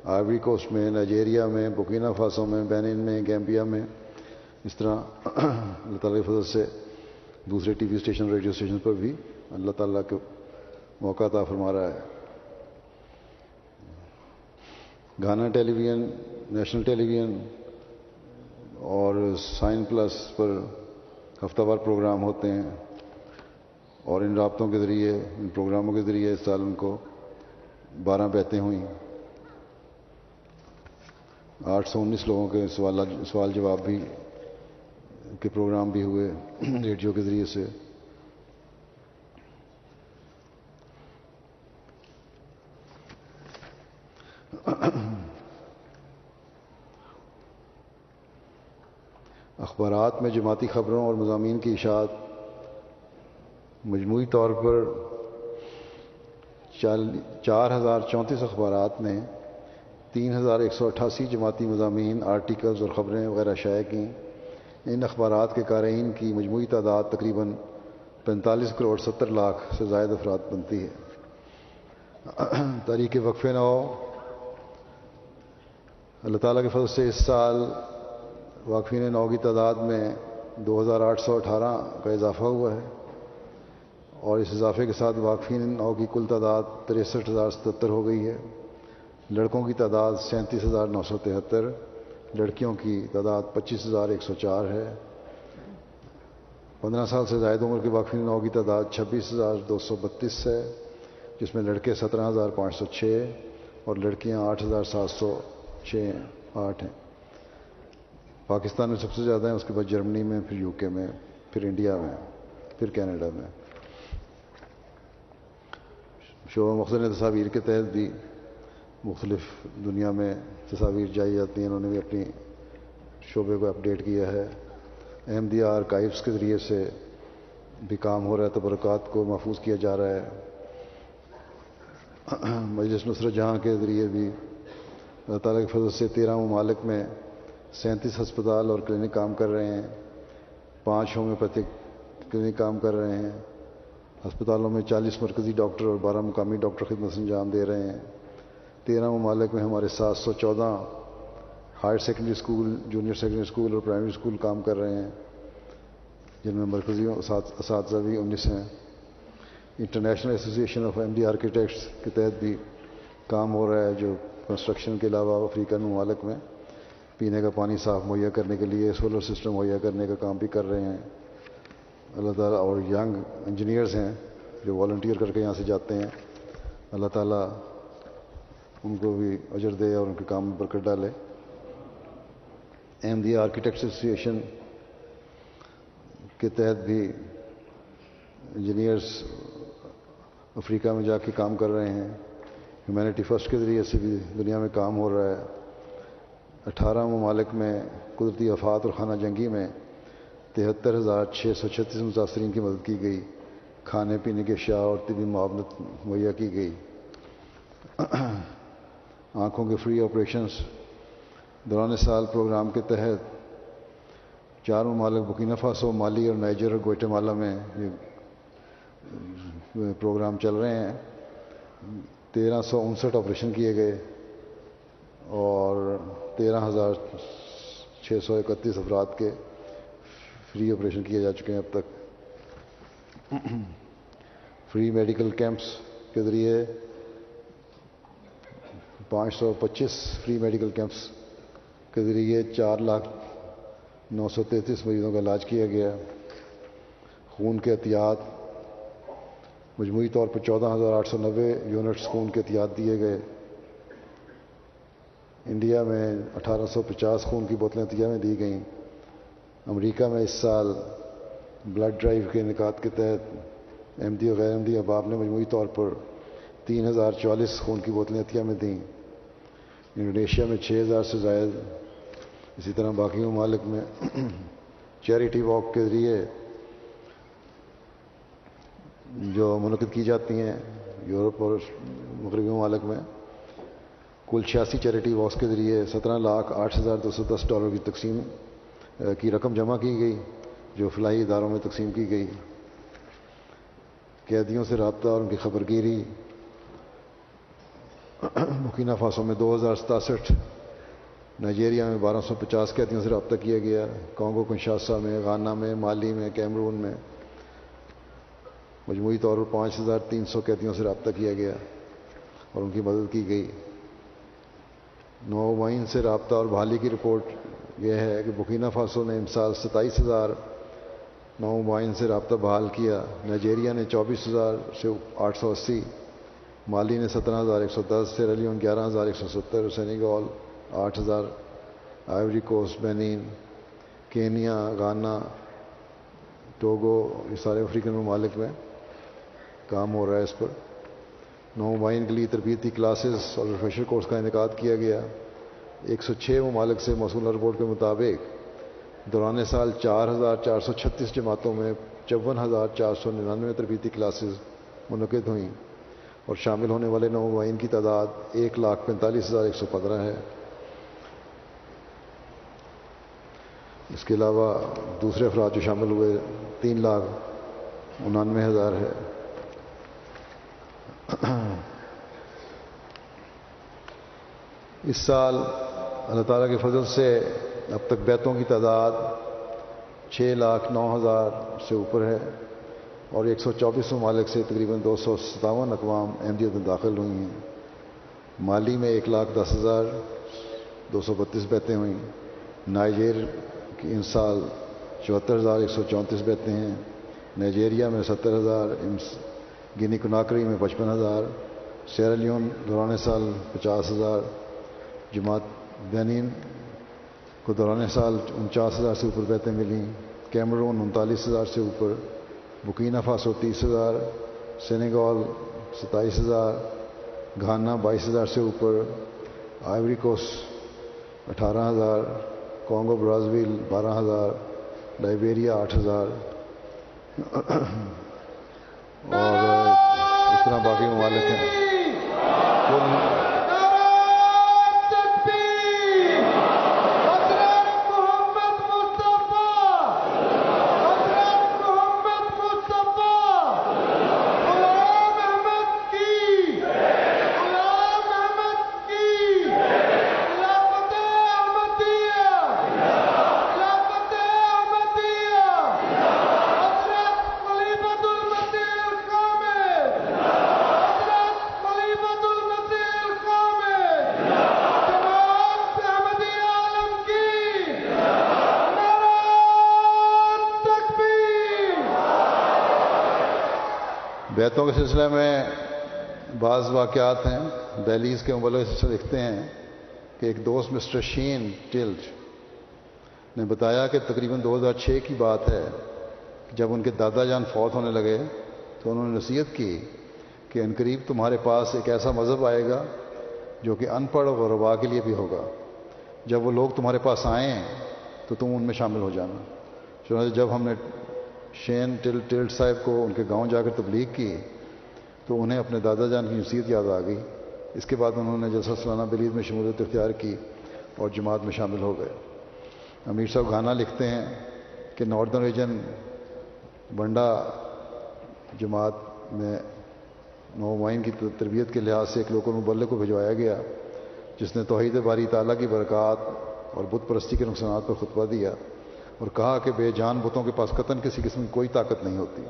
آئیوری کوسٹ میں، نائجیریا میں بکینہ فاسو میں بینن میں، گیمبیا میں، اس طرح *clears throat* اللہ تعالیٰ کی فضل سے دوسرے T V station, radio station پر بھی اللہ تعالیٰ کے موقع عطا فرما رہا ہے۔ Ghana television national television اور سائن پلس پر ہفتہ وار پروگرام ہوتے ہیں۔ اور ان رابطوں کے ذریعے، ان پروگراموں کے ذریعے اس سال ان کو بارہ بیتیں ہوئیں۔ آٹھ سو انیس لوگوں کے سوال سوال جواب بھی کے پروگرام بھی ہوئے *clears throat* ریڈیو کے ذریعے سے۔ *clears throat* اخبارات میں جماعتی خبروں اور مضامین کی اشاعت۔ مجموعی طور پر چار ہزار چونتیس اخبارات نے تین ہزار ایک سو اٹھاسی جماعتی مضامین آرٹیکلز اور خبریں وغیرہ شائع کیں۔ ان اخبارات کے قارئین کی مجموعی تعداد تقریباً پینتالیس کروڑ ستر لاکھ سے زائد افراد بنتی ہے۔ تاریخ وقف نو اللہ تعالیٰ کے فضل سے اس سال واقفین نو کی تعداد میں دو ہزار آٹھ سو اٹھارہ کا اضافہ ہوا ہے۔ اور اس اضافے کے ساتھ واقفین نو کی کل تعداد تریسٹھ ہزار ستر ہو گئی ہے۔ لڑکوں کی تعداد سینتیس ہزار نو سو تہتر، لڑکیوں کی تعداد پچیس ہزار ایک سو چار ہے۔ پندرہ سال سے زائد عمر کے واقفی نو کی تعداد چھبیس ہزار دو سو بتیس ہے، جس میں لڑکے سترہ ہزار پانچ سو چھ اور لڑکیاں آٹھ ہزار سات سو چھ آٹھ ہیں۔ پاکستان میں سب سے زیادہ ہیں، اس کے بعد جرمنی میں، پھر یو کے میں، پھر انڈیا میں، پھر کینیڈا میں۔ شعبہ مختلف تصاویر کے تحت بھی مختلف دنیا میں تصاویر جائی جاتی ہیں، انہوں نے بھی اپنی شعبے کو اپڈیٹ کیا ہے۔ احمدیہ آرکائیوس کے ذریعے سے بھی کام ہو رہا ہے، تبرکات کو محفوظ کیا جا رہا ہے۔ مجلس نصرت جہاں کے ذریعے بھی اللہ تعالیٰ کے فضل سے تیرہ ممالک میں سینتیس ہسپتال اور کلینک کام کر رہے ہیں۔ پانچ ہومیوپیتھک کلینک کام کر رہے ہیں۔ ہسپتالوں میں چالیس مرکزی ڈاکٹر اور بارہ مقامی ڈاکٹر خدمت انجام دے رہے ہیں۔ تیرہ ممالک میں ہمارے سات سو چودہ higher secondary school, junior secondary school اور پرائمری اسکول کام کر رہے ہیں، جن میں مرکزی اساتذہ بھی انیس ہیں۔ International association of M D architects کے تحت بھی کام ہو رہا ہے جو کنسٹرکشن کے علاوہ افریقن ممالک میں۔ پینے کا پانی صاف مہیا کرنے کے لیے سولر سسٹم مہیا کرنے کا کام بھی کر رہے ہیں۔ اللہ تعالیٰ اور ینگ انجینئرز ہیں جو والنٹیئر کر کے یہاں سے جاتے ہیں۔ اللہ تعالیٰ ان کو بھی اجر دے اور ان کے کام میں برکت ڈالے۔ ایم دی آرکیٹیکٹ ایسوسیشن کے تحت بھی انجینئرس افریقہ میں جا کے کام کر رہے ہیں۔ ہیومینٹی فرسٹ کے ذریعے سے بھی دنیا میں کام ہو رہا ہے۔ اٹھارہ ممالک میں قدرتی افات اور خانہ جنگی میں تہتر ہزار چھ سو چھتیس متاثرین کی مدد کی گئی۔ کھانے پینے کے اشیاء اور طبی معاونت مہیا کی گئی۔ آنکھوں کے فری آپریشنس دوران سال پروگرام کے تحت چار ممالک، بکینہ فاسو، مالی اور نائجر اور گوئٹے مالا میں یہ پروگرام چل رہے ہیں۔ تیرہ سو انسٹھ آپریشن کیے گئے اور تیرہ ہزار چھ سو اکتیس افراد کے فری آپریشن کیے جا چکے ہیں اب تک۔ فری میڈیکل کیمپس کے ذریعے پانچ سو پچیس فری میڈیکل کیمپس کے ذریعے چار لاکھ نو سو تینتیس مریضوں کا علاج کیا گیا خون کے احتیاط، مجموعی طور پر چودہ ہزار آٹھ سو نوے یونٹس خون کے احتیاط دیے گئے۔ انڈیا میں اٹھارہ سو پچاس خون کی بوتلیں عطیہ میں دی گئیں۔ امریکہ میں اس سال بلڈ ڈرائیو کے انعقاد کے تحت احمدی و غیر احمدی احباب نے مجموعی طور پر تین ہزار چوالیس خون کی بوتلیں عطیہ میں دیں۔ انڈونیشیا میں چھ ہزار سے زائد، اسی طرح باقی ممالک میں *clears throat* چیریٹی واک کے ذریعے جو منعقد کی جاتی ہیں یورپ اور مغربی ممالک میں، کل چھیاسی چیریٹی واکس کے ذریعے سترہ لاکھ آٹھ ہزار دو سو دس ڈالر کی تقسیم کی رقم جمع کی گئی، جو فلاحی اداروں میں تقسیم کی گئی۔ قیدیوں سے رابطہ اور ان کی خبر گیری مکینہ فاسوں میں دو ہزار ستاسٹھ، نائجیریا میں بارہ سو پچاس قیدیوں سے رابطہ کیا گیا، کانگو، کنشاسا میں غانہ میں، مالی میں، کیمرون میں۔ مجموعی طور پر پانچ ہزار تین سو قیدیوں سے رابطہ کیا گیا اور ان کی مدد کی گئی۔ نو معین سے رابطہ اور بحالی کی رپورٹ یہ ہے کہ بکینہ فاسو نے امسال ستائیس ہزار نو معین سے رابطہ بحال کیا۔ نائجیریا نے چوبیس ہزار سے آٹھ سو اسی۔ مالی نے سترہ ہزار ایک سو دس سے رلیون گیارہ ہزار ایک سو ستر سینیگال آٹھ ہزار، Ivory Coast Benin, Kenya Ghana Togo, یہ سارے افریقن ممالک میں کام ہو رہا ہے اس پر۔ نو معین کے لیے تربیتی کلاسز اور ریفریشر کورس کا انعقاد کیا گیا۔ ایک سو چھ ممالک سے موصولہ رپورٹ کے مطابق دوران سال چار ہزار چار سو چھتیس جماعتوں میں چون ہزار چار سو ننانوے تربیتی کلاسز منعقد ہوئیں۔ اور شامل ہونے والے نومائن کی تعداد ایک لاکھ پینتالیس ہزار ایک سو پندرہ ہے۔ اس کے علاوہ دوسرے افراد جو شامل ہوئے، تین لاکھ انانوے ہزار ہے۔ اس سال اللہ تعالیٰ کے فضل سے اب تک بیتوں کی تعداد چھ لاکھ نو ہزار سے اوپر ہے۔ اور ایک سو چوبیس ممالک سے تقریباً دو سو ستاون اقوام احمدیت میں داخل ہوئی ہیں۔ مالی میں ایک لاکھ دس ہزار دو سو بتیس بیتیں ہوئیں۔ نائجیر کی ان سال چوہتر ہزار ایک سو چونتیس بیتیں ہیں۔ نائجیریا میں ستر ہزار گنی کناکری میں پچپن ہزار۔ سیرالیون دوران سال پچاس ہزار۔ جماعت بینین کو دوران سال انچاس ہزار سے اوپر بیتیں ملیں۔ کیمرون انتالیس ہزار سے اوپر۔ بکینہ فاسو تیس ہزار، سینیگال ستائیس ہزار، گھانا بائیس ہزار سے اوپر، آئیوری کوسٹ اٹھارہ ہزار، کانگو برازیل بارہ ہزار، لائبیریا آٹھ ہزار۔ اور اس طرح باقی ممالک ہیں۔ سلسلے میں بعض واقعات ہیں۔ دہلیز کے مبلغ سے لکھتے ہیں کہ ایک دوست مسٹر شین ٹلٹ نے بتایا کہ تقریباً دو ہزار چھ کی بات ہے جب ان کے دادا جان فوت ہونے لگے تو انہوں نے نصیحت کی کہ ان قریب تمہارے پاس ایک ایسا مذہب آئے گا جو کہ ان پڑھ اور ربا کے لیے بھی ہوگا۔ جب وہ لوگ تمہارے پاس آئیں تو تم ان میں شامل ہو جانا۔ چنانچہ جب ہم نے شین ٹل ٹلٹ صاحب کو ان کے گاؤں جا کر تبلیغ کی تو انہیں اپنے دادا جان کی نصیحت یاد آ گئی۔ اس کے بعد انہوں نے جلسہ سلانہ بلید میں شمولیت اختیار کی اور جماعت میں شامل ہو گئے۔ امیر صاحب گانا لکھتے ہیں کہ ناردرن ریجن بنڈا جماعت میں نومائن کی تربیت کے لحاظ سے ایک لوکل مبلغ کو بھجوایا گیا، جس نے توحید باری تعالیٰ کی برکات اور بت پرستی کے نقصانات پر خطبہ دیا اور کہا کہ بے جان بتوں کے پاس قطن کسی قسم کی کوئی طاقت نہیں ہوتی۔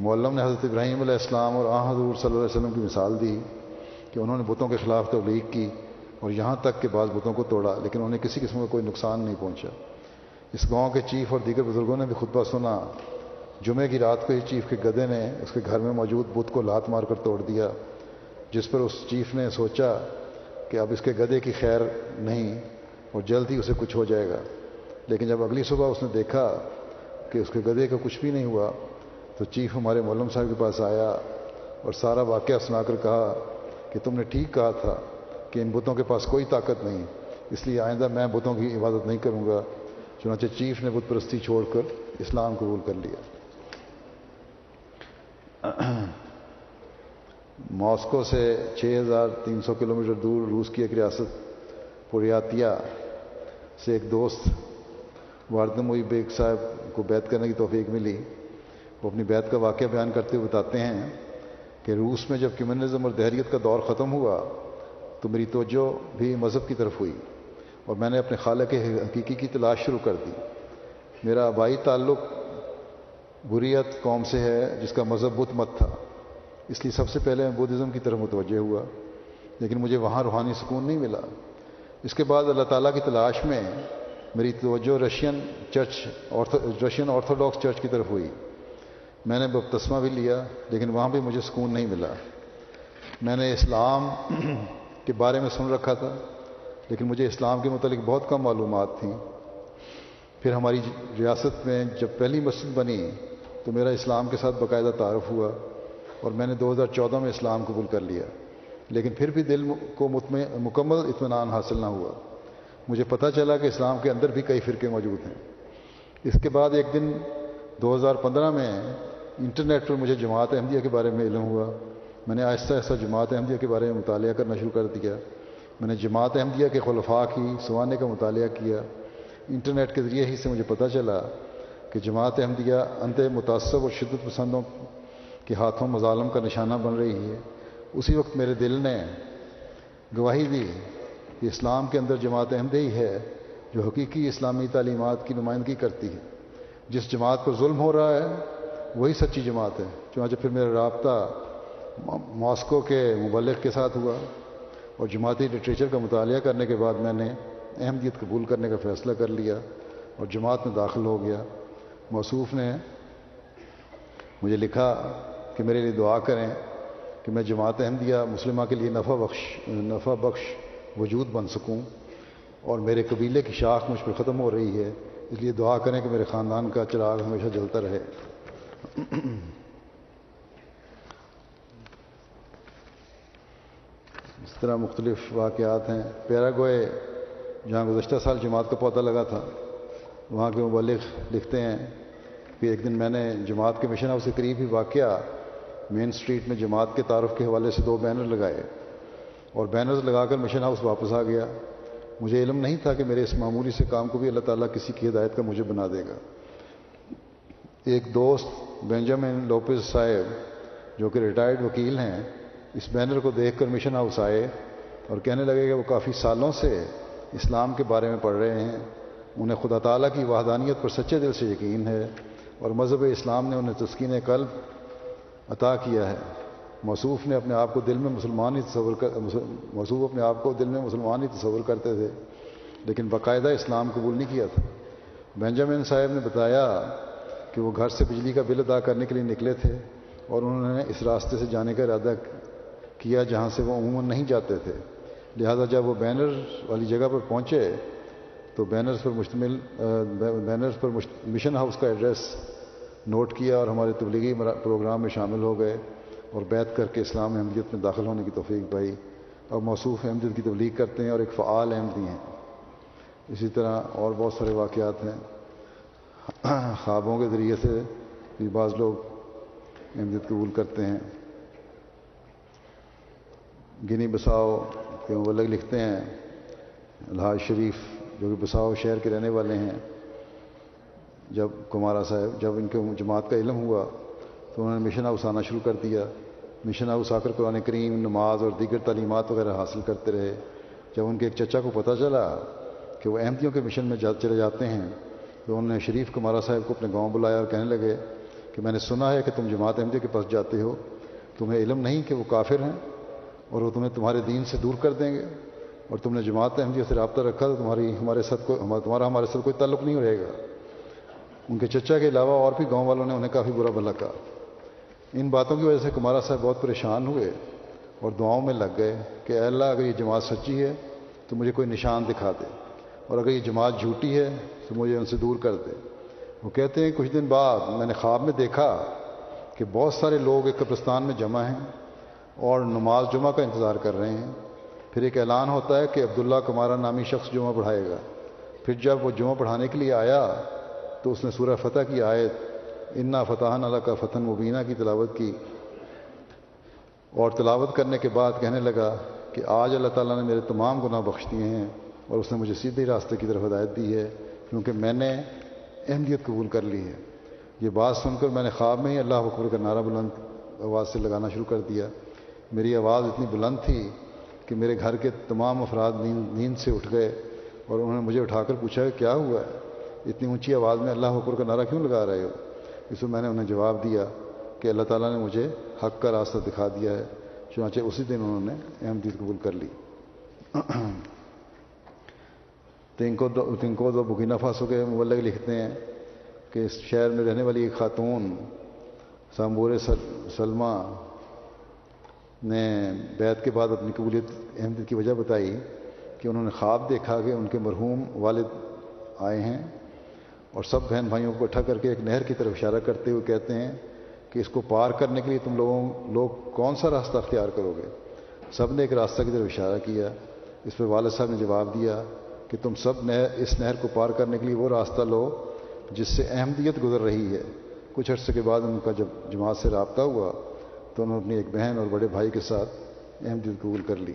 معلم نے حضرت ابراہیم علیہ السلام اور آ حضور صلی اللہ علیہ وسلم کی مثال دی کہ انہوں نے بتوں کے خلاف تبلیغ کی اور یہاں تک کہ بعض بتوں کو توڑا، لیکن انہیں کسی قسم کا کوئی نقصان نہیں پہنچا۔ اس گاؤں کے چیف اور دیگر بزرگوں نے بھی خطبہ سنا۔ جمعے کی رات کو ہی چیف کے گدے نے اس کے گھر میں موجود بت کو لات مار کر توڑ دیا، جس پر اس چیف نے سوچا کہ اب اس کے گدے کی خیر نہیں اور جلد ہی اسے کچھ ہو جائے گا۔ لیکن جب اگلی صبح اس نے دیکھا کہ اس کے گدے کا کچھ بھی نہیں ہوا تو چیف ہمارے مولم صاحب کے پاس آیا اور سارا واقعہ سنا کر کہا کہ تم نے ٹھیک کہا تھا کہ ان بتوں کے پاس کوئی طاقت نہیں، اس لیے آئندہ میں بتوں کی عبادت نہیں کروں گا۔ چنانچہ چیف نے بت پرستی چھوڑ کر اسلام قبول کر لیا۔ *clears throat* ماسکو سے چھ ہزار تین سو کلو میٹر دور روس کی ایک ریاست، پوریاتیا سے ایک دوست واردم ہوئی بیگ صاحب کو بیت کرنے کی توفیق ملی۔ وہ اپنی بیت کا واقعہ بیان کرتے ہوئے بتاتے ہیں کہ روس میں جب کمیونزم اور دہریت کا دور ختم ہوا تو میری توجہ بھی مذہب کی طرف ہوئی اور میں نے اپنے خالہ کے حقیقی کی تلاش شروع کر دی۔ میرا آبائی تعلق بریت قوم سے ہے جس کا مذہب بدھ مت تھا۔ اس لیے سب سے پہلے میں بدھزم کی طرف متوجہ ہوا، لیکن مجھے وہاں روحانی سکون نہیں ملا۔ اس کے بعد اللہ تعالیٰ کی تلاش میں میری توجہ Russian church Russian Orthodox church کی طرف ہوئی۔ میں نے بپتسمہ بھی لیا، لیکن وہاں بھی مجھے سکون نہیں ملا۔ میں نے اسلام *clears throat* کے بارے میں سن رکھا تھا، لیکن مجھے اسلام کے متعلق بہت کم معلومات تھیں۔ پھر ہماری ریاست میں جب پہلی مسجد بنی تو میرا اسلام کے ساتھ باقاعدہ تعارف ہوا اور میں نے دو ہزار چودہ میں اسلام قبول کر لیا۔ لیکن پھر بھی دل کو مکمل اطمینان حاصل نہ ہوا۔ مجھے پتہ چلا کہ اسلام کے اندر بھی کئی فرقے موجود ہیں۔ اس کے بعد ایک دن دو ہزار پندرہ میں انٹرنیٹ پر مجھے جماعت احمدیہ کے بارے میں علم ہوا۔ میں نے آہستہ آہستہ جماعت احمدیہ کے بارے میں مطالعہ کرنا شروع کر دیا۔ میں نے جماعت احمدیہ کے خلفاء کی، سوانے کا مطالعہ کیا۔ انٹرنیٹ کے ذریعے ہی سے مجھے پتہ چلا کہ جماعت احمدیہ انت متاثر اور شدت پسندوں کے ہاتھوں مظالم کا نشانہ بن رہی ہے۔ اسی وقت میرے دل نے گواہی دی کہ اسلام کے اندر جماعت احمد ہی ہے جو حقیقی اسلامی تعلیمات کی نمائندگی کرتی ہے۔ جس جماعت پر ظلم ہو رہا ہے وہی سچی جماعت ہے۔ چنانچہ پھر میرا رابطہ ماسکو کے مبلغ کے ساتھ ہوا اور جماعتی لٹریچر کا مطالعہ کرنے کے بعد میں نے احمدیت قبول کرنے کا فیصلہ کر لیا اور جماعت میں داخل ہو گیا۔ موصوف نے مجھے لکھا کہ میرے لیے دعا کریں کہ میں جماعت احمدیہ مسلمہ کے لیے نفع بخش نفع بخش وجود بن سکوں اور میرے قبیلے کی شاخ مجھ پر ختم ہو رہی ہے۔ اس لیے دعا کریں کہ میرے خاندان کا چراغ ہمیشہ جلتا رہے۔ اس طرح مختلف واقعات ہیں۔ پیراگوئے، جہاں گزشتہ سال جماعت کا پودا لگا تھا، وہاں کے مبلغ لکھتے ہیں۔ کہ ایک دن میں نے جماعت کے مشن ہاؤس کے قریب ہی واقعہ مین اسٹریٹ میں جماعت کے تعارف کے حوالے سے دو بینر لگائے اور بینرز لگا کر مشن ہاؤس واپس آ گیا۔ مجھے علم نہیں تھا کہ میرے اس معمولی سے کام کو بھی اللہ تعالیٰ کسی کی ہدایت کا مجھے بنا دے گا۔ ایک دوست بینجامن لوپز صاحب، جو کہ ریٹائرڈ وکیل ہیں، اس بینر کو دیکھ کر مشن ہاؤس آئے اور کہنے لگے کہ وہ کافی سالوں سے اسلام کے بارے میں پڑھ رہے ہیں۔ انہیں خدا تعالیٰ کی وحدانیت پر سچے دل سے یقین ہے اور مذہب اسلام نے انہیں تسکین قلب عطا کیا ہے۔ موصوف نے اپنے آپ کو دل میں مسلمان ہی تصور کر، موصوف اپنے آپ کو دل میں مسلمان ہی تصور کرتے تھے، لیکن باقاعدہ اسلام قبول نہیں کیا تھا۔ بینجامن صاحب نے بتایا کہ وہ گھر سے بجلی کا بل ادا کرنے کے لیے نکلے تھے اور انہوں نے اس راستے سے جانے کا ارادہ کیا جہاں سے وہ عموماً نہیں جاتے تھے۔ لہذا جب وہ بینر والی جگہ پر پہنچے تو بینرز پر مشتمل بینرز پر مشن ہاؤس کا ایڈریس نوٹ کیا اور ہمارے تبلیغی پروگرام میں شامل ہو گئے اور بیت کر کے اسلام احمدیت میں داخل ہونے کی توفیق پائی اور موصوف احمدیت کی تبلیغ کرتے ہیں اور ایک فعال احمدی ہیں۔ اسی طرح اور بہت سارے واقعات ہیں۔ خوابوں کے ذریعے سے بھی بعض لوگ احمدیت قبول کرتے ہیں۔ گنی بساؤ کے مبلغ لکھتے ہیں۔ الحاظ شریف جو کہ بساؤ شہر کے رہنے والے ہیں۔ جب کمارا صاحب، جب ان کے جماعت کا علم ہوا تو انہوں نے مشن ہاؤس آنا شروع کر دیا۔ مشن ہاؤس آ کر قرآن کریم، نماز اور دیگر تعلیمات وغیرہ حاصل کرتے رہے۔ جب ان کے ایک چچا کو پتہ چلا کہ وہ احمدیوں کے مشن میں چلے جاتے ہیں تو انہوں نے شریف کمارا صاحب کو اپنے گاؤں بلایا اور کہنے لگے کہ میں نے سنا ہے کہ تم جماعت احمدیوں کے پاس جاتے ہو، تمہیں علم نہیں کہ وہ کافر ہیں اور وہ تمہیں تمہارے دین سے دور کر دیں گے اور تم نے جماعت احمدیوں سے رابطہ رکھا تو تمہاری، ہمارے ساتھ کوئی تمہارا ہمارے ساتھ کوئی تعلق نہیں رہے گا۔ ان کے چچا کے علاوہ اور بھی گاؤں والوں نے انہیں کافی برا بھلا کہا۔ ان باتوں کی وجہ سے کمارا صاحب بہت پریشان ہوئے اور دعاؤں میں لگ گئے کہ اے اللہ اگر یہ جماعت سچی ہے تو مجھے کوئی نشان دکھا دے۔ اور اگر یہ جماعت جھوٹی ہے تو مجھے ان سے دور کر دے۔ وہ کہتے ہیں کچھ دن بعد میں نے خواب میں دیکھا کہ بہت سارے لوگ ایک قبرستان میں جمع ہیں اور نماز جمعہ کا انتظار کر رہے ہیں۔ پھر ایک اعلان ہوتا ہے کہ عبداللہ کمارا نامی شخص جمعہ پڑھائے گا۔ پھر جب وہ جمعہ پڑھانے کے لیے آیا تو اس نے سورہ فتح کی آیت، انا فتح اللہ کا فتح مبینہ کی تلاوت کی۔ اور تلاوت کرنے کے بعد کہنے لگا کہ آج اللہ تعالیٰ نے میرے تمام گناہ بخش دیے ہیں۔ اور اس نے مجھے سیدھے راستے کی طرف ہدایت دی ہے، کیونکہ میں نے اہمیت قبول کر لی ہے۔ یہ بات سن کر میں نے خواب میں ہی اللہ اکبر کا نعرہ بلند آواز سے لگانا شروع کر دیا۔ میری آواز اتنی بلند تھی کہ میرے گھر کے تمام افراد نیند نیند سے اٹھ گئے اور انہوں نے مجھے اٹھا کر پوچھا کہ کیا ہوا ہے؟ اتنی اونچی آواز میں اللہ حکر کا نعرہ کیوں لگا رہے ہو؟ اس میں میں نے انہیں جواب دیا کہ اللہ تعالیٰ نے مجھے حق کا راستہ دکھا دیا ہے، چنانچہ اسی دن انہوں نے احمدید قبول کر لی۔ *clears throat* تنکو دو تنکو دو بکینہ فاسو کے مبلغ لکھتے ہیں کہ اس شہر میں رہنے والی ایک خاتون سامبور سلمہ، نے بیت کے بعد اپنی قبولیت احمدید کی وجہ بتائی کہ انہوں نے خواب دیکھا کہ ان کے مرحوم والد آئے ہیں اور سب بہن بھائیوں کو اکٹھا کر کے ایک نہر کی طرف اشارہ کرتے ہوئے کہتے ہیں کہ اس کو پار کرنے کے لیے تم لوگوں، لوگ کون سا راستہ اختیار کرو گے؟ سب نے ایک راستہ کی طرف اشارہ کیا، اس پہ والد صاحب نے جواب دیا کہ تم سب نہر اس نہر کو پار کرنے کے لیے وہ راستہ لو جس سے احمدیت گزر رہی ہے۔ کچھ عرصے کے بعد ان کا جب جماعت سے رابطہ ہوا تو انہوں نے اپنی ایک بہن اور بڑے بھائی کے ساتھ احمدیت قبول کر لی۔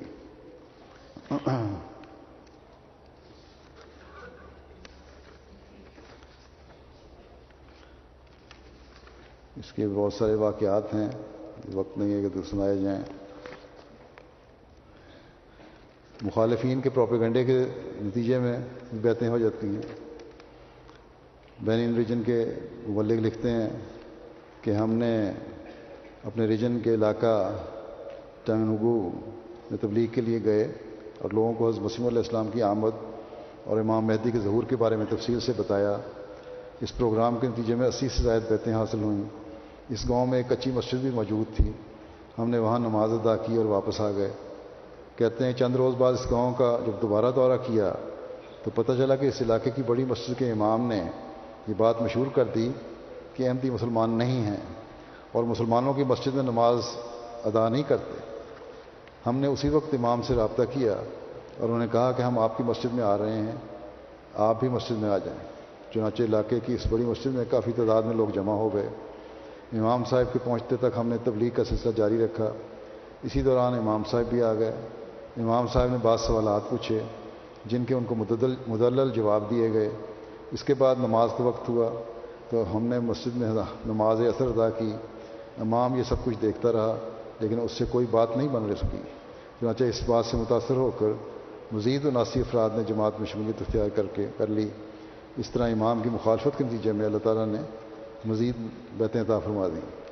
اس کے بہت سارے واقعات ہیں۔ وقت نہیں ہے کہ تو سنائے جائیں۔ مخالفین کے پروپیگنڈے کے نتیجے میں بیتیں ہو جاتی ہیں۔ بین ریجن کے مبلغ لکھتے ہیں کہ ہم نے اپنے ریجن کے علاقہ ٹنگنگو میں تبلیغ کے لیے گئے اور لوگوں کو حضرت وسیم علیہ السلام کی آمد اور امام مہدی کے ظہور کے بارے میں تفصیل سے بتایا۔ اس پروگرام کے نتیجے میں اسی سے زائد بیتیں حاصل ہوئیں۔ اس گاؤں میں ایک اچھی مسجد بھی موجود تھی۔ ہم نے وہاں نماز ادا کی اور واپس آ گئے۔ کہتے ہیں چند روز بعد اس گاؤں کا جب دوبارہ دورہ کیا تو پتہ چلا کہ اس علاقے کی بڑی مسجد کے امام نے یہ بات مشہور کر دی کہ احمدی مسلمان نہیں ہیں اور مسلمانوں کی مسجد میں نماز ادا نہیں کرتے۔ ہم نے اسی وقت امام سے رابطہ کیا اور انہوں نے کہا کہ ہم آپ کی مسجد میں آ رہے ہیں، آپ بھی مسجد میں آ جائیں۔ چنانچہ علاقے کی اس بڑی مسجد میں کافی تعداد میں لوگ جمع ہو گئے۔ امام صاحب کے پہنچتے تک ہم نے تبلیغ کا سلسلہ جاری رکھا۔ اسی دوران امام صاحب بھی آ گئے۔ امام صاحب نے بعض سوالات پوچھے، جن کے ان کو مددل مدلل جواب دیے گئے۔ اس کے بعد نماز کا وقت ہوا، تو ہم نے مسجد میں نماز اثر ادا کی۔ امام یہ سب کچھ دیکھتا رہا، لیکن اس سے کوئی بات نہیں بن رہ سکی۔ چنانچہ اس بات سے متاثر ہو کر مزید ناسی افراد نے جماعت میں شمولیت اختیار کر کے کر لی۔ اس طرح امام کی مخالفت کے نتیجے میں اللہ تعالیٰ نے مزید بیتیں عطا فرما دیں۔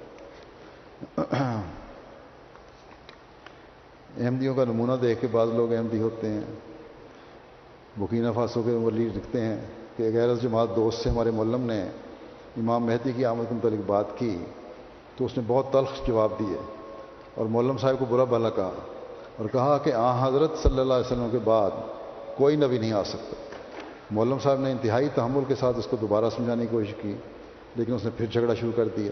احمدیوں کا نمونہ دیکھ کے بعض لوگ احمدی ہوتے ہیں۔ بکینہ فاسو کے ولی لکھتے ہیں کہ غیر جماعت دوست سے ہمارے ملم نے امام مہدی کی آمد کے متعلق بات کی تو اس نے بہت تلخ جواب دیے اور مولم صاحب کو برا بھلا کہا اور کہا کہ آ حضرت صلی اللہ علیہ وسلم کے بعد کوئی نبی نہیں آ سکتا۔ مولم صاحب نے انتہائی تحمل کے ساتھ اس کو دوبارہ سمجھانے کی کوشش کی، لیکن اس نے پھر جھگڑا شروع کر دیا۔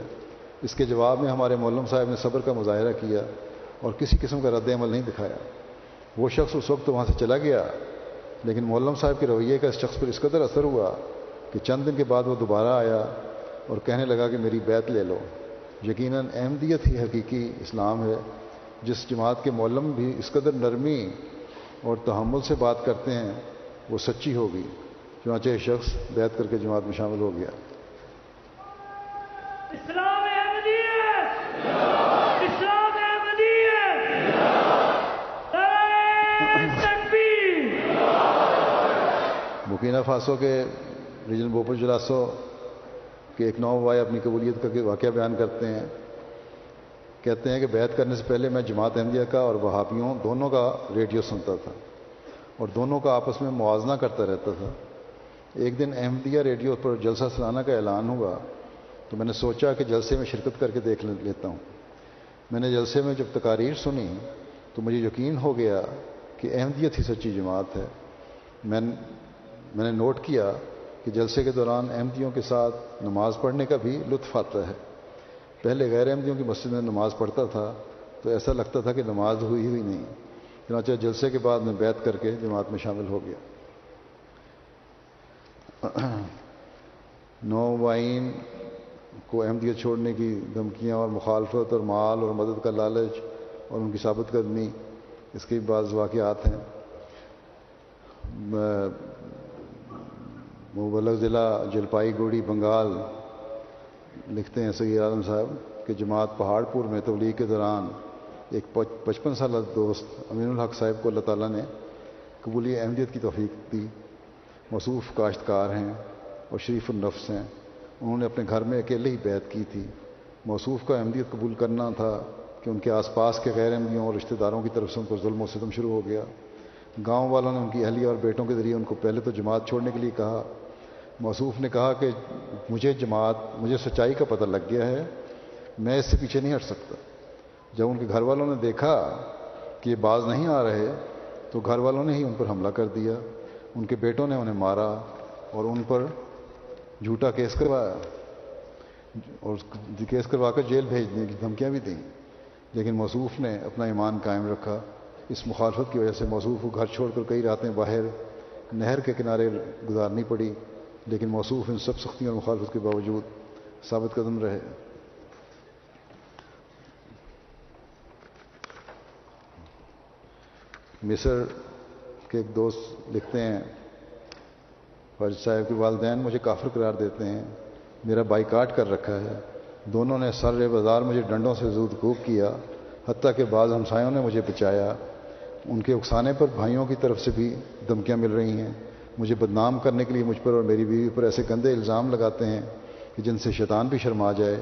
اس کے جواب میں ہمارے مولم صاحب نے صبر کا مظاہرہ کیا اور کسی قسم کا رد عمل نہیں دکھایا۔ وہ شخص اس وقت وہاں سے چلا گیا، لیکن مولم صاحب کے رویے کا اس شخص پر اس قدر اثر ہوا کہ چند دن کے بعد وہ دوبارہ آیا اور کہنے لگا کہ میری بیت لے لو۔ یقیناً احمدیت ہی حقیقی اسلام ہے، جس جماعت کے مولم بھی اس قدر نرمی اور تحمل سے بات کرتے ہیں، وہ سچی ہوگی۔ چنانچہ یہ شخص بیت کر کے جماعت میں شامل ہو گیا۔ اسلام احمدیت اسلام احمدیت نعرہ تکبیر بکینہ فاسو کے ریجن بوپر جلاسو کے ایک نو بھائی اپنی قبولیت کا واقعہ بیان کرتے ہیں۔ کہتے ہیں کہ بیعت کرنے سے پہلے میں جماعت احمدیہ کا اور وہابیوں دونوں کا ریڈیو سنتا تھا اور دونوں کا آپس میں موازنہ کرتا رہتا تھا۔ ایک دن احمدیہ ریڈیو پر جلسہ سلانہ کا اعلان ہوا تو میں نے سوچا کہ جلسے میں شرکت کر کے دیکھ لیتا ہوں۔ میں نے جلسے میں جب تقاریر سنی تو مجھے یقین ہو گیا کہ احمدیت ہی سچی جماعت ہے۔ میں میں نے نوٹ کیا کہ جلسے کے دوران احمدیوں کے ساتھ نماز پڑھنے کا بھی لطف آتا ہے۔ پہلے غیر احمدیوں کی مسجد میں نماز پڑھتا تھا تو ایسا لگتا تھا کہ نماز ہوئی ہوئی نہیں۔ چنانچہ جلسے کے بعد میں بیت کر کے جماعت میں شامل ہو گیا۔ نو وائن کو احمدیت چھوڑنے کی دھمکیاں اور مخالفت اور مال اور مدد کا لالچ اور ان کی ثابت قدمی، اس کے بعض واقعات ہیں۔ مبلغ ضلع جلپائی گوڑی بنگال لکھتے ہیں سید عالم صاحب کہ جماعت پہاڑ پور میں تبلیغ کے دوران ایک پچپن سالہ دوست امین الحق صاحب کو اللہ تعالیٰ نے قبولی احمدیت کی توفیق دی۔ مصروف کاشتکار ہیں اور شریف النفس ہیں۔ انہوں نے اپنے گھر میں اکیلے ہی بیت کی تھی۔ موصوف کا احمدیت قبول کرنا تھا کہ ان کے آس پاس کے غیر احمدیوں اور رشتہ داروں کی طرف سے ان کو ظلم و ستم شروع ہو گیا۔ گاؤں والوں نے ان کی اہلیہ اور بیٹوں کے ذریعے ان کو پہلے تو جماعت چھوڑنے کے لیے کہا موصوف نے کہا کہ مجھے جماعت، مجھے سچائی کا پتہ لگ گیا ہے، میں اس سے پیچھے نہیں ہٹ سکتا۔ جب ان کے گھر والوں نے دیکھا کہ یہ باز نہیں آ رہے، تو گھر والوں نے ہی ان پر حملہ کر دیا۔ ان کے بیٹوں نے انہیں مارا اور ان پر جھوٹا کیس کروایا۔ اور کیس کروا کر جیل بھیجنے کی دھمکیاں بھی دیں۔ لیکن موصوف نے اپنا ایمان قائم رکھا۔ اس مخالفت کی وجہ سے موصوف کو گھر چھوڑ کر کئی راتیں باہر نہر کے کنارے گزارنی پڑی۔ لیکن موصوف ان سب سختیوں اور مخالفت کے باوجود ثابت قدم رہے۔ مصر کے ایک دوست لکھتے ہیں فوج صاحب کے والدین مجھے کافر قرار دیتے ہیں، میرا بائی کاٹ کر رکھا ہے۔ دونوں نے سر بازار مجھے ڈنڈوں سے زود کوب کیا، حتیٰ کہ بعض ہمسایوں نے مجھے بچایا۔ ان کے اکسانے پر بھائیوں کی طرف سے بھی دھمکیاں مل رہی ہیں۔ مجھے بدنام کرنے کے لیے مجھ پر اور میری بیوی پر ایسے گندے الزام لگاتے ہیں کہ جن سے شیطان بھی شرما جائے۔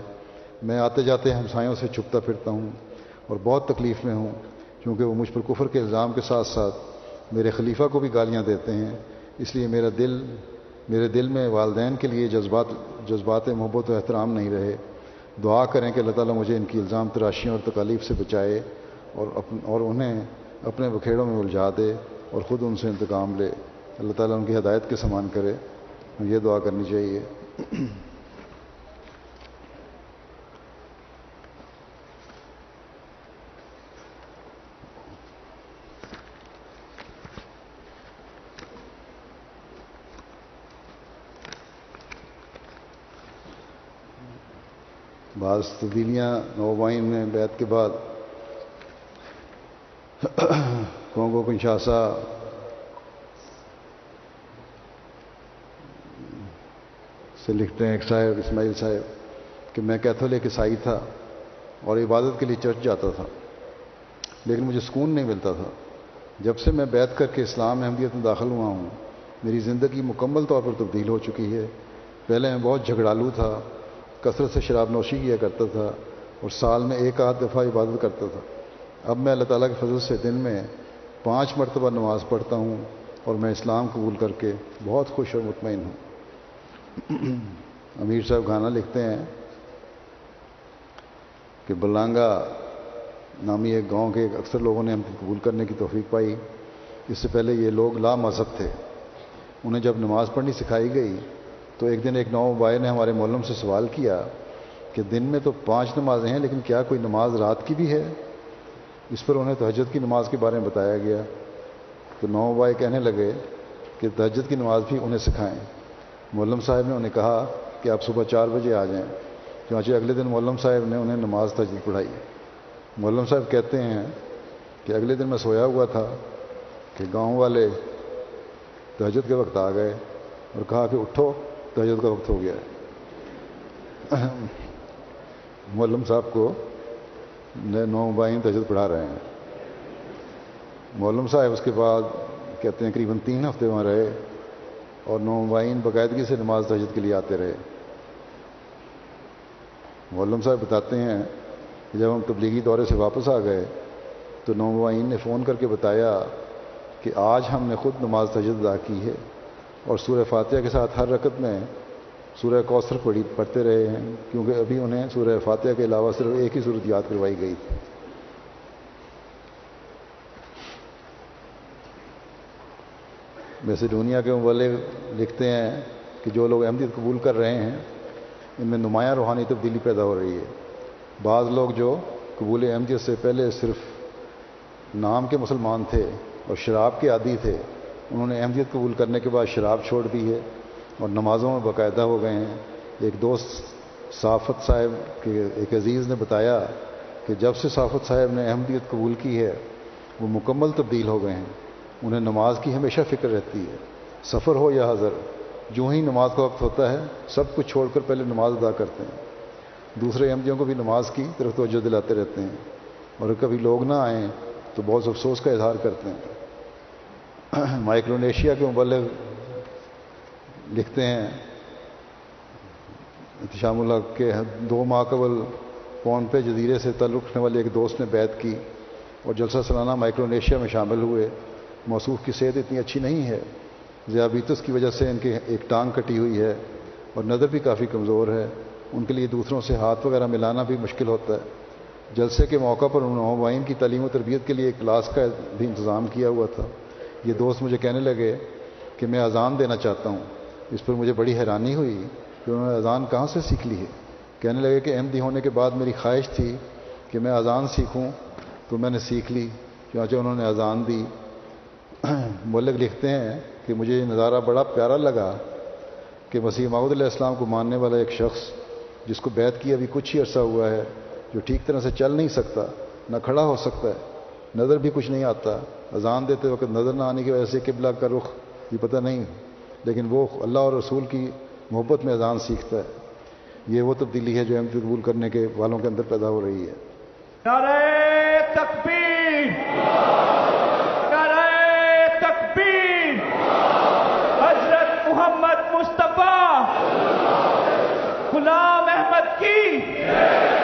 میں آتے جاتے ہمسایوں سے چھپتا پھرتا ہوں اور بہت تکلیف میں ہوں، کیونکہ وہ مجھ پر کفر کے الزام کے ساتھ ساتھ میرے خلیفہ کو بھی گالیاں دیتے ہیں۔ اس لیے میرا دل، میرے دل میں والدین کے لیے جذبات جذبات محبت و احترام نہیں رہے۔ دعا کریں کہ اللہ تعالیٰ مجھے ان کی الزام تراشیوں اور تکالیف سے بچائے اور اور انہیں اپنے بکھیڑوں میں الجھا دے اور خود ان سے انتقام لے۔ اللہ تعالیٰ ان کی ہدایت کے سامان کرے یہ دعا کرنی چاہیے۔ بعض تبدیلیاں نوبائن میں بیت کے بعد۔ کونگو کنشاسا سے لکھتے ہیں ایک صاحب اسماعیل صاحب کہ میں کیتھولک عیسائی تھا اور عبادت کے لیے چرچ جاتا تھا، لیکن مجھے سکون نہیں ملتا تھا۔ جب سے میں بیت کر کے اسلام احمدیت میں داخل ہوا ہوں، میری زندگی مکمل طور پر تبدیل ہو چکی ہے۔ پہلے میں بہت جھگڑالو تھا، کثرت سے شراب نوشی کیا کرتا تھا اور سال میں ایک آدھ دفعہ عبادت کرتا تھا۔ اب میں اللہ تعالیٰ کے فضل سے دن میں پانچ مرتبہ نماز پڑھتا ہوں اور میں اسلام قبول کر کے بہت خوش اور مطمئن ہوں۔ امیر صاحب گانا لکھتے ہیں کہ بلانگا نامی ایک گاؤں کے اکثر لوگوں نے ہم کو قبول کرنے کی توفیق پائی۔ اس سے پہلے یہ لوگ لا مذہب تھے۔ انہیں جب نماز پڑھنی سکھائی گئی تو ایک دن ایک نو بھائی نے ہمارے مولم سے سوال کیا کہ دن میں تو پانچ نمازیں ہیں لیکن کیا کوئی نماز رات کی بھی ہے؟ اس پر انہیں تہجد کی نماز کے بارے میں بتایا گیا۔ تو نو بھائی کہنے لگے کہ تہجد کی نماز بھی انہیں سکھائیں۔ مولم صاحب نے انہیں کہا کہ آپ صبح چار بجے آ جائیں۔ چنانچہ اگلے دن مولم صاحب نے انہیں نماز تجدید پڑھائی۔ مولم صاحب کہتے ہیں کہ اگلے دن میں سویا ہوا تھا کہ گاؤں والے تہجد کے وقت آ گئے اور کہا کہ اٹھو، تہجد کا وقت ہو گیا ہے۔ *clears throat* مولم صاحب کو نو بائن تجد پڑھا رہے ہیں۔ مولم صاحب اس کے بعد کہتے ہیں قریباً تین ہفتے وہاں رہے۔ اور نو بائن باقاعدگی سے نماز تجد کے لیے آتے رہے۔ مولم صاحب بتاتے ہیں کہ جب ہم تبلیغی دورے سے واپس آ گئے تو نو بائن نے فون کر کے بتایا کہ آج ہم نے خود نماز تجد ادا کی ہے اور سورہ فاتحہ کے ساتھ ہر رکت میں سورہ کوثر پڑھی پڑھتے رہے ہیں، کیونکہ ابھی انہیں سورہ فاتحہ کے علاوہ صرف ایک ہی صورت یاد کروائی گئی تھی۔ ویسے کے مبلغ لکھتے ہیں کہ جو لوگ احمدیت قبول کر رہے ہیں، ان میں نمایاں روحانی تبدیلی پیدا ہو رہی ہے۔ بعض لوگ جو قبول احمدیت سے پہلے صرف نام کے مسلمان تھے اور شراب کے عادی تھے، انہوں نے احمدیت قبول کرنے کے بعد شراب چھوڑ دی ہے اور نمازوں میں باقاعدہ ہو گئے ہیں۔ ایک دوست صافت صاحب کے، ایک عزیز نے بتایا کہ جب سے صافت صاحب نے احمدیت قبول کی ہے، وہ مکمل تبدیل ہو گئے ہیں۔ انہیں نماز کی ہمیشہ فکر رہتی ہے۔ سفر ہو یا حضر، جو ہی نماز کا وقت ہوتا ہے، سب کچھ چھوڑ کر پہلے نماز ادا کرتے ہیں۔ دوسرے احمدیوں کو بھی نماز کی طرف توجہ دلاتے رہتے ہیں۔ اور کبھی لوگ نہ آئیں تو بہت افسوس کا اظہار کرتے ہیں۔ *clears throat* مائکرونیشیا کے مبلغ لکھتے ہیں اتشام اللہ کے دو ماہ قبل پون پہ جزیرے سے تعلق رکھنے والے ایک دوست نے بیت کی اور جلسہ سالانہ مائکرونیشیا میں شامل ہوئے۔ موصوف کی صحت اتنی اچھی نہیں ہے، ذیابیطس کی وجہ سے ان کی ایک ٹانگ کٹی ہوئی ہے اور نظر بھی کافی کمزور ہے۔ ان کے لیے دوسروں سے ہاتھ وغیرہ ملانا بھی مشکل ہوتا ہے۔ جلسے کے موقع پر انہوں نے کی تعلیم و تربیت کے لیے ایک کلاس کا بھی انتظام کیا ہوا تھا۔ یہ دوست مجھے کہنے لگے کہ میں اذان دینا چاہتا ہوں۔ اس پر مجھے بڑی حیرانی ہوئی کہ انہوں نے اذان کہاں سے سیکھ لی ہے۔ کہنے لگے کہ احمدی ہونے کے بعد میری خواہش تھی کہ میں اذان سیکھوں، تو میں نے سیکھ لی۔ چنانچہ انہوں نے اذان دی۔ *clears throat* ملک لکھتے ہیں کہ مجھے یہ نظارہ بڑا پیارا لگا کہ مسیح محمود علیہ السلام کو ماننے والا ایک شخص جس کو بیت کی ابھی کچھ ہی عرصہ ہوا ہے، جو ٹھیک طرح سے چل نہیں سکتا، نہ کھڑا ہو سکتا ہے، نظر بھی کچھ نہیں آتا۔ اذان دیتے وقت نظر نہ آنے کی وجہ سے قبلہ کا رخ یہ پتہ نہیں، لیکن وہ اللہ اور رسول کی محبت میں اذان سیکھتا ہے۔ یہ وہ تبدیلی ہے جو احمد قبول کرنے کے والوں کے اندر پیدا ہو رہی ہے نعرہ تکبیر نعرہ تکبیر حضرت محمد مصطفیٰ غلام احمد کی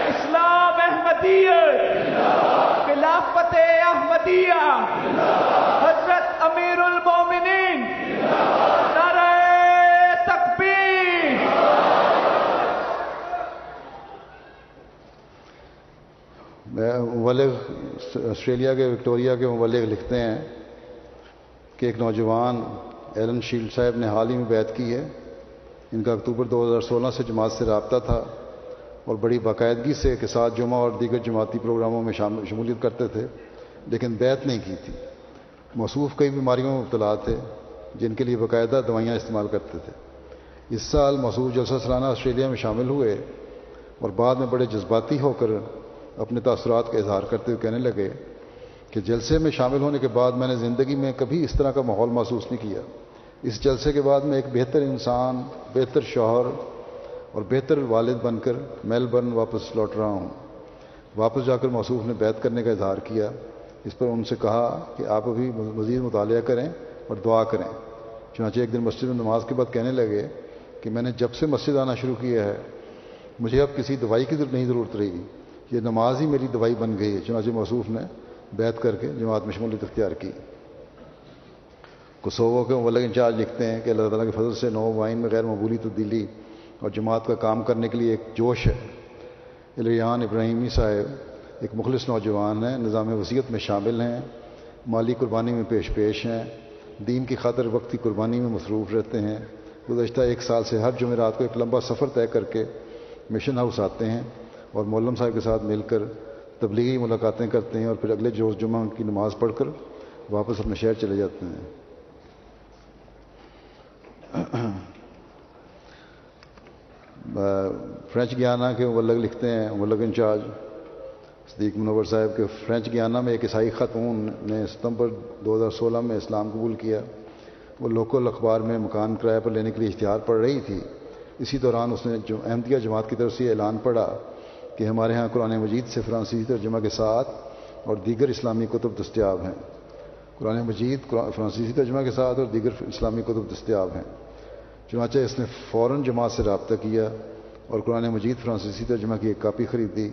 اسلام احمدیت خلافت احمدیہ، حضرت امیر المومنین نعرہ تکبیر۔ مبلغ آسٹریلیا کے، وکٹوریا کے مبلغ لکھتے ہیں کہ ایک نوجوان ایلن شیلڈ صاحب نے حال ہی میں بیعت کی ہے۔ ان کا اکتوبر دو ہزار سولہ سے جماعت سے رابطہ تھا اور بڑی باقاعدگی سے کے ساتھ جمعہ اور دیگر جماعتی پروگراموں میں شمولیت کرتے تھے۔ لیکن بیعت نہیں کی تھی۔ موصوف کئی بیماریوں میں مبتلا تھے، جن کے لیے باقاعدہ دوائیاں استعمال کرتے تھے۔ اس سال موصوف جلسہ سالانہ آسٹریلیا میں شامل ہوئے اور بعد میں بڑے جذباتی ہو کر اپنے تاثرات کا اظہار کرتے ہوئے کہنے لگے کہ جلسے میں شامل ہونے کے بعد میں نے زندگی میں کبھی اس طرح کا ماحول محسوس نہیں کیا۔ اس جلسے کے بعد میں ایک بہتر انسان، بہتر شوہر اور بہتر والد بن کر میلبرن واپس لوٹ رہا ہوں۔ واپس جا کر موصوف نے بیت کرنے کا اظہار کیا۔ اس پر ان سے کہا کہ آپ ابھی مزید مطالعہ کریں اور دعا کریں۔ چنانچہ ایک دن مسجد میں نماز کے بعد کہنے لگے کہ میں نے جب سے مسجد آنا شروع کیا ہے، مجھے اب کسی دوائی کی نہیں ضرورت رہی۔ یہ نماز ہی میری دوائی بن گئی ہے۔ چنانچہ موصوف نے بیت کر کے جماعت میں شمولیت اختیار کی۔ کسوو کے مبلغ انچارج لکھتے ہیں کہ اللہ تعالیٰ کے فضل سے نو وائن میں غیر مقبولی تبدیلی اور جماعت کا کام کرنے کے لیے ایک جوش ہے۔ الیان ابراہیمی صاحب ایک مخلص نوجوان ہیں، نظام وصیت میں شامل ہیں، مالی قربانی میں پیش پیش ہیں، دین کی خاطر وقتی قربانی میں مصروف رہتے ہیں۔ گزشتہ ایک سال سے ہر جمعرات کو ایک لمبا سفر طے کر کے مشن ہاؤس آتے ہیں اور مولم صاحب کے ساتھ مل کر تبلیغی ملاقاتیں کرتے ہیں اور پھر اگلے جو جمعہ ان کی نماز پڑھ کر واپس اپنے شہر چلے جاتے ہیں۔ *clears throat* فرینچ گیانا کے مبلغ لکھتے ہیں، مبلغ انچارج۔ صدیق منور صاحب کے فرینچ گیانا میں ایک عیسائی خاتون نے ستمبر دو ہزار سولہ میں اسلام قبول کیا۔ وہ لوکل اخبار میں مکان کرایہ پر لینے کے لیے اشتہار پڑھ رہی تھی۔ اسی دوران اس نے جو احمدیہ جماعت کی طرف سے اعلان پڑا کہ ہمارے ہاں قرآن مجید سے فرانسیسی ترجمہ کے ساتھ اور دیگر اسلامی کتب دستیاب ہیں۔ قرآن مجید فرانسیسی ترجمہ کے ساتھ اور دیگر اسلامی کتب دستیاب ہیں۔ چنانچہ اس نے فوراً جماعت سے رابطہ کیا اور قرآن مجید فرانسیسی ترجمہ کی ایک کاپی خریدی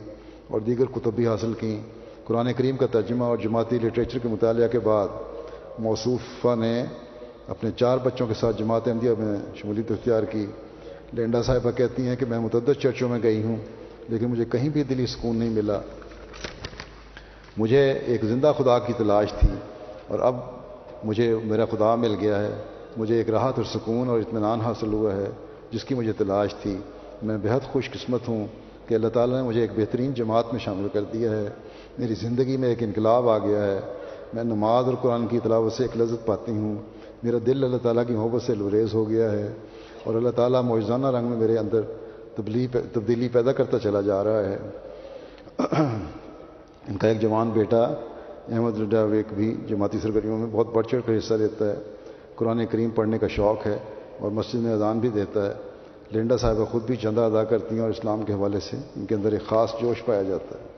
اور دیگر کتب بھی حاصل کیں۔ قرآن کریم کا ترجمہ اور جماعتی لٹریچر کے مطالعہ کے بعد موصوفہ نے اپنے چار بچوں کے ساتھ جماعت احمدیہ میں شمولیت اختیار کی۔ لینڈا صاحبہ کہتی ہیں کہ میں متعدد چرچوں میں گئی ہوں، لیکن مجھے کہیں بھی دلی سکون نہیں ملا۔ مجھے ایک زندہ خدا کی تلاش تھی اور اب مجھے میرا خدا مل گیا ہے۔ مجھے ایک راحت اور سکون اور اطمینان حاصل ہوا ہے، جس کی مجھے تلاش تھی۔ میں بہت خوش قسمت ہوں۔ کہ اللہ تعالیٰ نے مجھے ایک بہترین جماعت میں شامل کر دیا ہے۔ میری زندگی میں ایک انقلاب آ گیا ہے۔ میں نماز اور قرآن کی تلاوت سے ایک لذت پاتی ہوں۔ میرا دل اللہ تعالیٰ کی محبت سے لوریز ہو گیا ہے اور اللہ تعالیٰ موجزانہ رنگ میں میرے اندر تبدیلی پیدا کرتا چلا جا رہا ہے۔ *clears throat* ان کا ایک جوان بیٹا احمد ویک بھی جماعتی سرگرمیوں میں بہت بڑھ چڑھ کر حصہ لیتا ہے۔ قرآن کریم پڑھنے کا شوق ہے اور مسجد میں اذان بھی دیتا ہے۔ لینڈا صاحبہ خود بھی چندہ ادا کرتی ہیں اور اسلام کے حوالے سے ان کے اندر ایک خاص جوش پایا جاتا ہے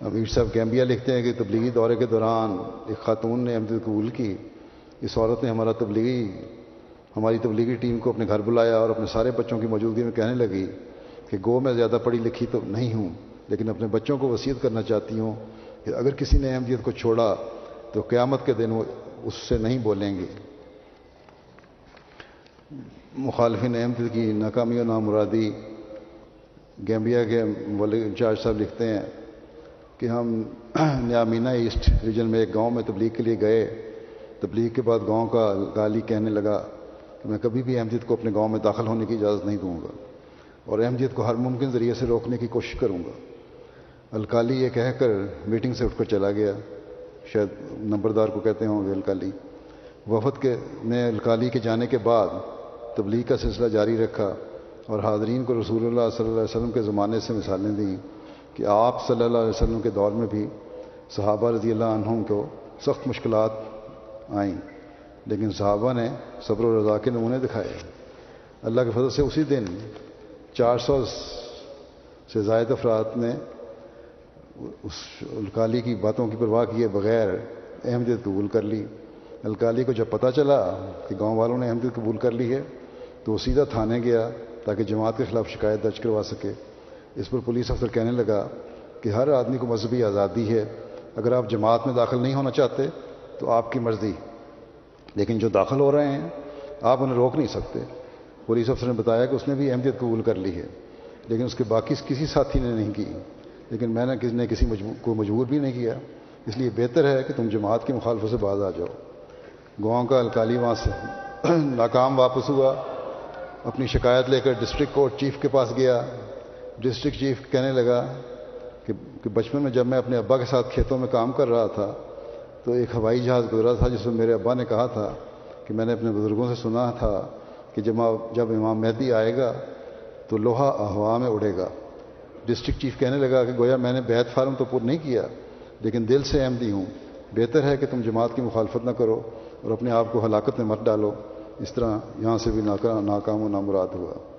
امیر صاحب گیمبیا لکھتے ہیں کہ تبلیغی دورے کے دوران ایک خاتون نے احمد قبول کی، اس عورت نے ہمارا تبلیغی، ہماری تبلیغی ٹیم کو اپنے گھر بلایا اور اپنے سارے بچوں کی موجودگی میں کہنے لگی کہ گو میں زیادہ پڑھی لکھی تو نہیں ہوں، لیکن اپنے بچوں کو وصیت کرنا چاہتی ہوں کہ اگر کسی نے احمدیت کو چھوڑا تو قیامت کے دن وہ اس سے نہیں بولیں گے۔ مخالفین احمدیت کی ناکامی و نامرادی گیمبیا کے انچارج صاحب لکھتے ہیں کہ ہم نیامینا ایسٹ ریجن میں ایک گاؤں میں تبلیغ کے لیے گئے۔ تبلیغ کے بعد گاؤں کا گالی کہنے لگا کہ میں کبھی بھی احمدیت کو اپنے گاؤں میں داخل ہونے کی اجازت نہیں دوں گا اور احمدیت کو ہر ممکن ذریعے سے روکنے کی کوشش کروں گا۔ الکالی یہ کہہ کر میٹنگ سے اٹھ کر چلا گیا۔ شاید نمبردار کو کہتے ہوں گے الکالی وفد کے نے الکالی کے جانے کے بعد تبلیغ کا سلسلہ جاری رکھا اور حاضرین کو رسول اللہ صلی اللہ علیہ وسلم کے زمانے سے مثالیں دیں۔ کہ آپ صلی اللہ علیہ وسلم کے دور میں بھی صحابہ رضی اللہ عنہم کو سخت مشکلات آئیں، لیکن صحابہ نے صبر و رضا کے نمونے دکھائے۔ اللہ کے فضل سے اسی دن چار سو سے زائد افراد نے اس الکالی کی باتوں کی پرواہ کیے بغیر احمدیت قبول کر لی۔ الکالی کو جب پتہ چلا کہ گاؤں والوں نے احمدیت قبول کر لی ہے، تو وہ سیدھا تھانے گیا تاکہ جماعت کے خلاف شکایت درج کروا سکے۔ اس پر پولیس افسر کہنے لگا کہ ہر آدمی کو مذہبی آزادی ہے، اگر آپ جماعت میں داخل نہیں ہونا چاہتے تو آپ کی مرضی۔ لیکن جو داخل ہو رہے ہیں، آپ انہیں روک نہیں سکتے۔ پولیس افسر نے بتایا کہ اس نے بھی اہمیت قبول کر لی ہے، لیکن اس کے باقی کسی ساتھی نے نہیں کی۔ لیکن میں نے کسی نے کسی کو مجبور بھی نہیں کیا۔ اس لیے بہتر ہے کہ تم جماعت کی مخالفت سے باز آ جاؤ۔ گاؤں کا الکالی وہاں سے *clears throat* ناکام واپس ہوا۔ اپنی شکایت لے کر ڈسٹرکٹ کورٹ چیف کے پاس گیا۔ ڈسٹرکٹ چیف کہنے لگا کہ بچپن میں جب میں اپنے ابا کے ساتھ کھیتوں میں کام کر رہا تھا، تو ایک ہوائی جہاز گزرا تھا جس میں میرے ابا نے کہا تھا کہ میں نے اپنے بزرگوں سے سنا تھا کہ جب جب امام مہدی آئے گا تو لوہا ہوا میں اڑے گا۔ ڈسٹرکٹ چیف کہنے لگا کہ گویا میں نے بیت فارم تو پور نہیں کیا، لیکن دل سے احمدی ہوں۔ بہتر ہے کہ تم جماعت کی مخالفت نہ کرو اور اپنے آپ کو ہلاکت میں مت ڈالو۔ اس طرح یہاں سے بھی ناکام و نامراد ہوا۔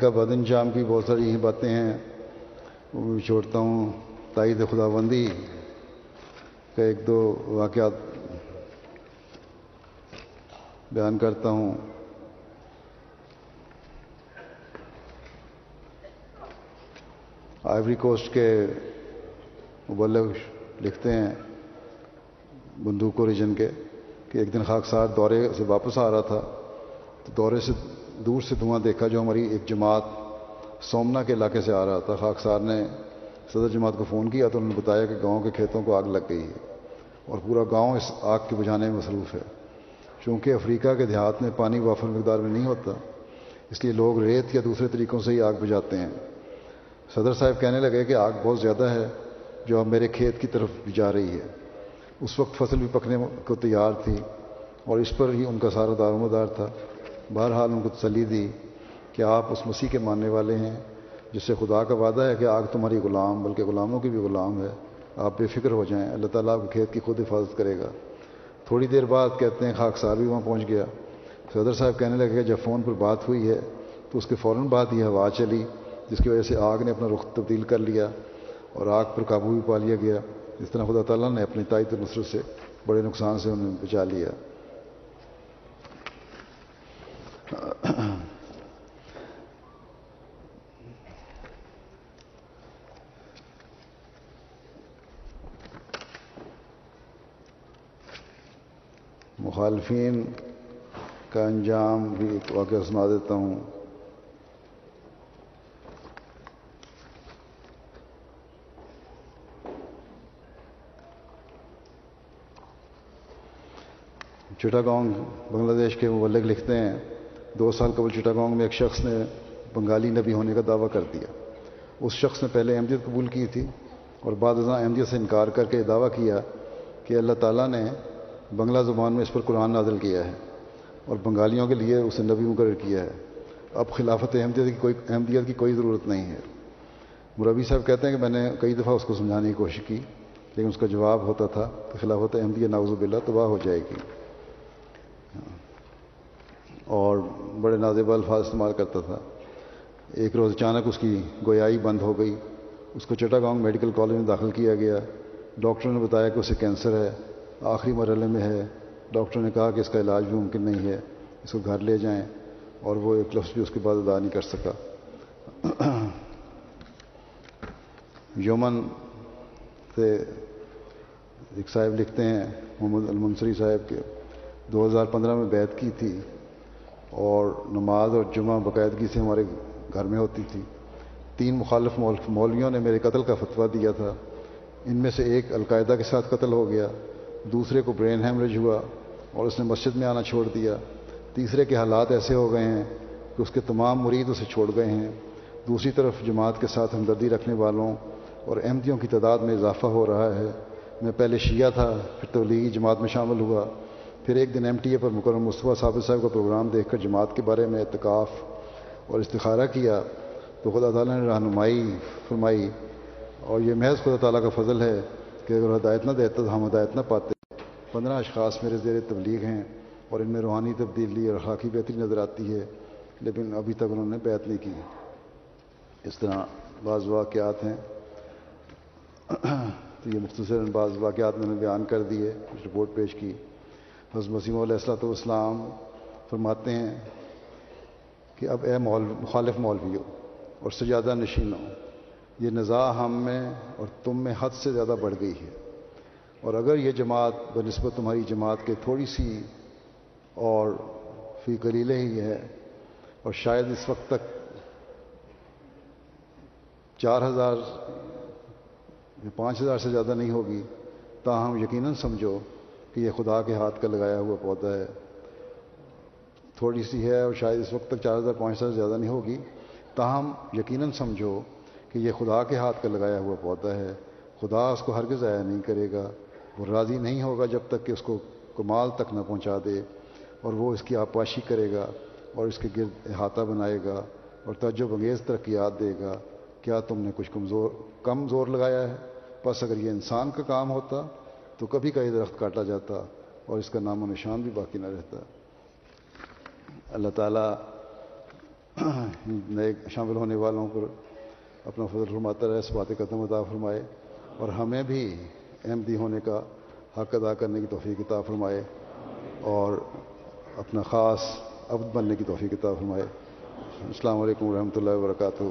کا بد انجام کی بہت ساری باتیں ہیں۔ وہ بھی چھوڑتا ہوں۔ تائید خدا بندی کا ایک دو واقعات بیان کرتا ہوں۔ آئیوری کوسٹ کے مبلغ لکھتے ہیں بندوق ریجن کے کہ ایک دن خاکسار دورے سے واپس آ رہا تھا۔ تو دورے سے دور سے دھواں دیکھا جو ہماری ایک جماعت سومنا کے علاقے سے آ رہا تھا خاکسار نے صدر جماعت کو فون کیا تو انہوں نے بتایا کہ گاؤں کے کھیتوں کو آگ لگ گئی ہے اور پورا گاؤں اس آگ کے بجھانے میں مصروف ہے۔ چونکہ افریقہ کے دیہات میں پانی وافر مقدار میں نہیں ہوتا، اس لیے لوگ ریت یا دوسرے طریقوں سے ہی آگ بجھاتے ہیں۔ صدر صاحب کہنے لگے کہ آگ بہت زیادہ ہے جو اب میرے کھیت کی طرف جا رہی ہے۔ اس وقت فصل بھی پکنے کو تیار تھی اور اس پر ہی ان کا سارا دار و مدار تھا۔ بہرحال ان کو تسلی دی کہ آپ اس مسیح کے ماننے والے ہیں، جس سے خدا کا وعدہ ہے کہ آگ تمہاری غلام، بلکہ غلاموں کی بھی غلام ہے۔ آپ بے فکر ہو جائیں، اللہ تعالیٰ آپ کے کھیت کی خود حفاظت کرے گا۔ تھوڑی دیر بعد کہتے ہیں، خاک سار بھی وہاں پہنچ گیا۔ صدر صاحب کہنے لگے کہ جب فون پر بات ہوئی ہے، تو اس کے فوراً بعد یہ ہوا چلی، جس کی وجہ سے آگ نے اپنا رخ تبدیل کر لیا اور آگ پر قابو بھی پا لیا گیا۔ اس طرح خدا تعالیٰ نے اپنی تائید نصرت سے بڑے نقصان سے انہیں بچا لیا۔ مخالفین کا انجام بھی ایک واقعہ سنا دیتا ہوں۔ چٹاگانگ بنگلہ دیش کے مبلغ لکھتے ہیں۔ دو سال قبل چٹاگانگ میں ایک شخص نے بنگالی نبی ہونے کا دعویٰ کر دیا۔ اس شخص نے پہلے احمدیت قبول کی تھی اور بعد ازاں احمدیت سے انکار کر کے دعویٰ کیا کہ اللہ تعالیٰ نے بنگلہ زبان میں اس پر قرآن نازل کیا ہے اور بنگالیوں کے لیے اسے نبی مقرر کیا ہے۔ اب خلافت احمدیت کی کوئی احمدیت کی کوئی ضرورت نہیں ہے۔ مربی صاحب کہتے ہیں کہ میں نے کئی دفعہ اس کو سمجھانے کی کوشش کی، لیکن اس کا جواب ہوتا تھا کہ خلافت احمدیت ناوز باللہ تباہ ہو جائے گی۔ ہاں۔ اور بڑے نازیبہ الفاظ استعمال کرتا تھا۔ ایک روز اچانک اس کی گویائی بند ہو گئی۔ اس کو چٹاگانگ میڈیکل کالج میں داخل کیا گیا۔ ڈاکٹر نے بتایا کہ اسے کینسر ہے، آخری مرحلے میں ہے۔ ڈاکٹر نے کہا کہ اس کا علاج بھی ممکن نہیں ہے، اس کو گھر لے جائیں اور وہ ایک لفظ بھی اس کے بعد ادا نہیں کر سکا۔ *clears throat* یومن سے ایک صاحب لکھتے ہیں، محمد المنصری صاحب کے۔ دو ہزار پندرہ میں بیت کی تھی۔ اور نماز اور جمعہ باقاعدگی سے ہمارے گھر میں ہوتی تھی۔ تین مخالف مولویوں نے میرے قتل کا فتویٰ دیا تھا۔ ان میں سے ایک القاعدہ کے ساتھ قتل ہو گیا، دوسرے کو برین ہیمریج ہوا اور اس نے مسجد میں آنا چھوڑ دیا۔ تیسرے کے حالات ایسے ہو گئے ہیں کہ اس کے تمام مرید اسے چھوڑ گئے ہیں۔ دوسری طرف جماعت کے ساتھ ہمدردی رکھنے والوں اور احمدیوں کی تعداد میں اضافہ ہو رہا ہے۔ میں پہلے شیعہ تھا، پھر تبلیغی جماعت میں شامل ہوا۔ پھر ایک دن ایم ٹی اے پر مکرم مصطفیٰ صابر صاحب کا پروگرام دیکھ کر جماعت کے بارے میں اعتکاف اور استخارہ کیا تو خدا تعالیٰ نے رہنمائی فرمائی اور یہ محض خدا تعالیٰ کا فضل ہے کہ اگر ہدایت نہ دیتا تو ہم ہدایت نہ پاتے۔ پندرہ اشخاص میرے زیر تبلیغ ہیں اور ان میں روحانی تبدیلی اور خاکی بہتری نظر آتی ہے، لیکن ابھی تک انہوں نے بیعت نہیں کی۔ اس طرح بعض واقعات ہیں۔ تو یہ مختصر بعض واقعات میں نے بیان کر دیے کچھ رپورٹ پیش کی۔ حضرت مسیم علیہ السلۃ والسلام فرماتے ہیں کہ اب اے مول، مخالف مولوی ہو اور سجادہ نشین ہو یہ نزاع ہم میں اور تم میں حد سے زیادہ بڑھ گئی ہے۔ اور اگر یہ جماعت بہ نسبت تمہاری جماعت کے تھوڑی سی اور فی کلیلے ہی ہے اور شاید اس وقت تک چار ہزار پانچ ہزار سے زیادہ نہیں ہوگی، تاہم یقیناً سمجھو کہ یہ خدا کے ہاتھ کا لگایا ہوا پودا ہے۔ تھوڑی سی ہے اور شاید اس وقت تک چار ہزار پانچ ہزار زیادہ نہیں ہوگی۔ تاہم یقیناً سمجھو کہ یہ خدا کے ہاتھ کا لگایا ہوا پودا ہے۔ خدا اس کو ہرگز ضائع نہیں کرے گا۔ وہ راضی نہیں ہوگا جب تک کہ اس کو کمال تک نہ پہنچا دے اور وہ اس کی آپاشی کرے گا اور اس کے گرد احاطہ بنائے گا اور تجب انگیز ترقیات دے گا۔ کیا تم نے کچھ کمزور، کم زور لگایا ہے؟ بس اگر یہ انسان کا کام ہوتا تو کبھی کا یہ درخت کاٹا جاتا اور اس کا نام و نشان بھی باقی نہ رہتا۔ اللہ تعالیٰ نئے شامل ہونے والوں پر اپنا فضل فرماتا رہے، اس بات قدم عطا فرمائے اور ہمیں بھی احمدی ہونے کا حق ادا کرنے کی توفیق عطا فرمائے اور اپنا خاص عبد بننے کی توفیق عطا فرمائے۔ السلام علیکم ورحمۃ اللہ وبرکاتہ۔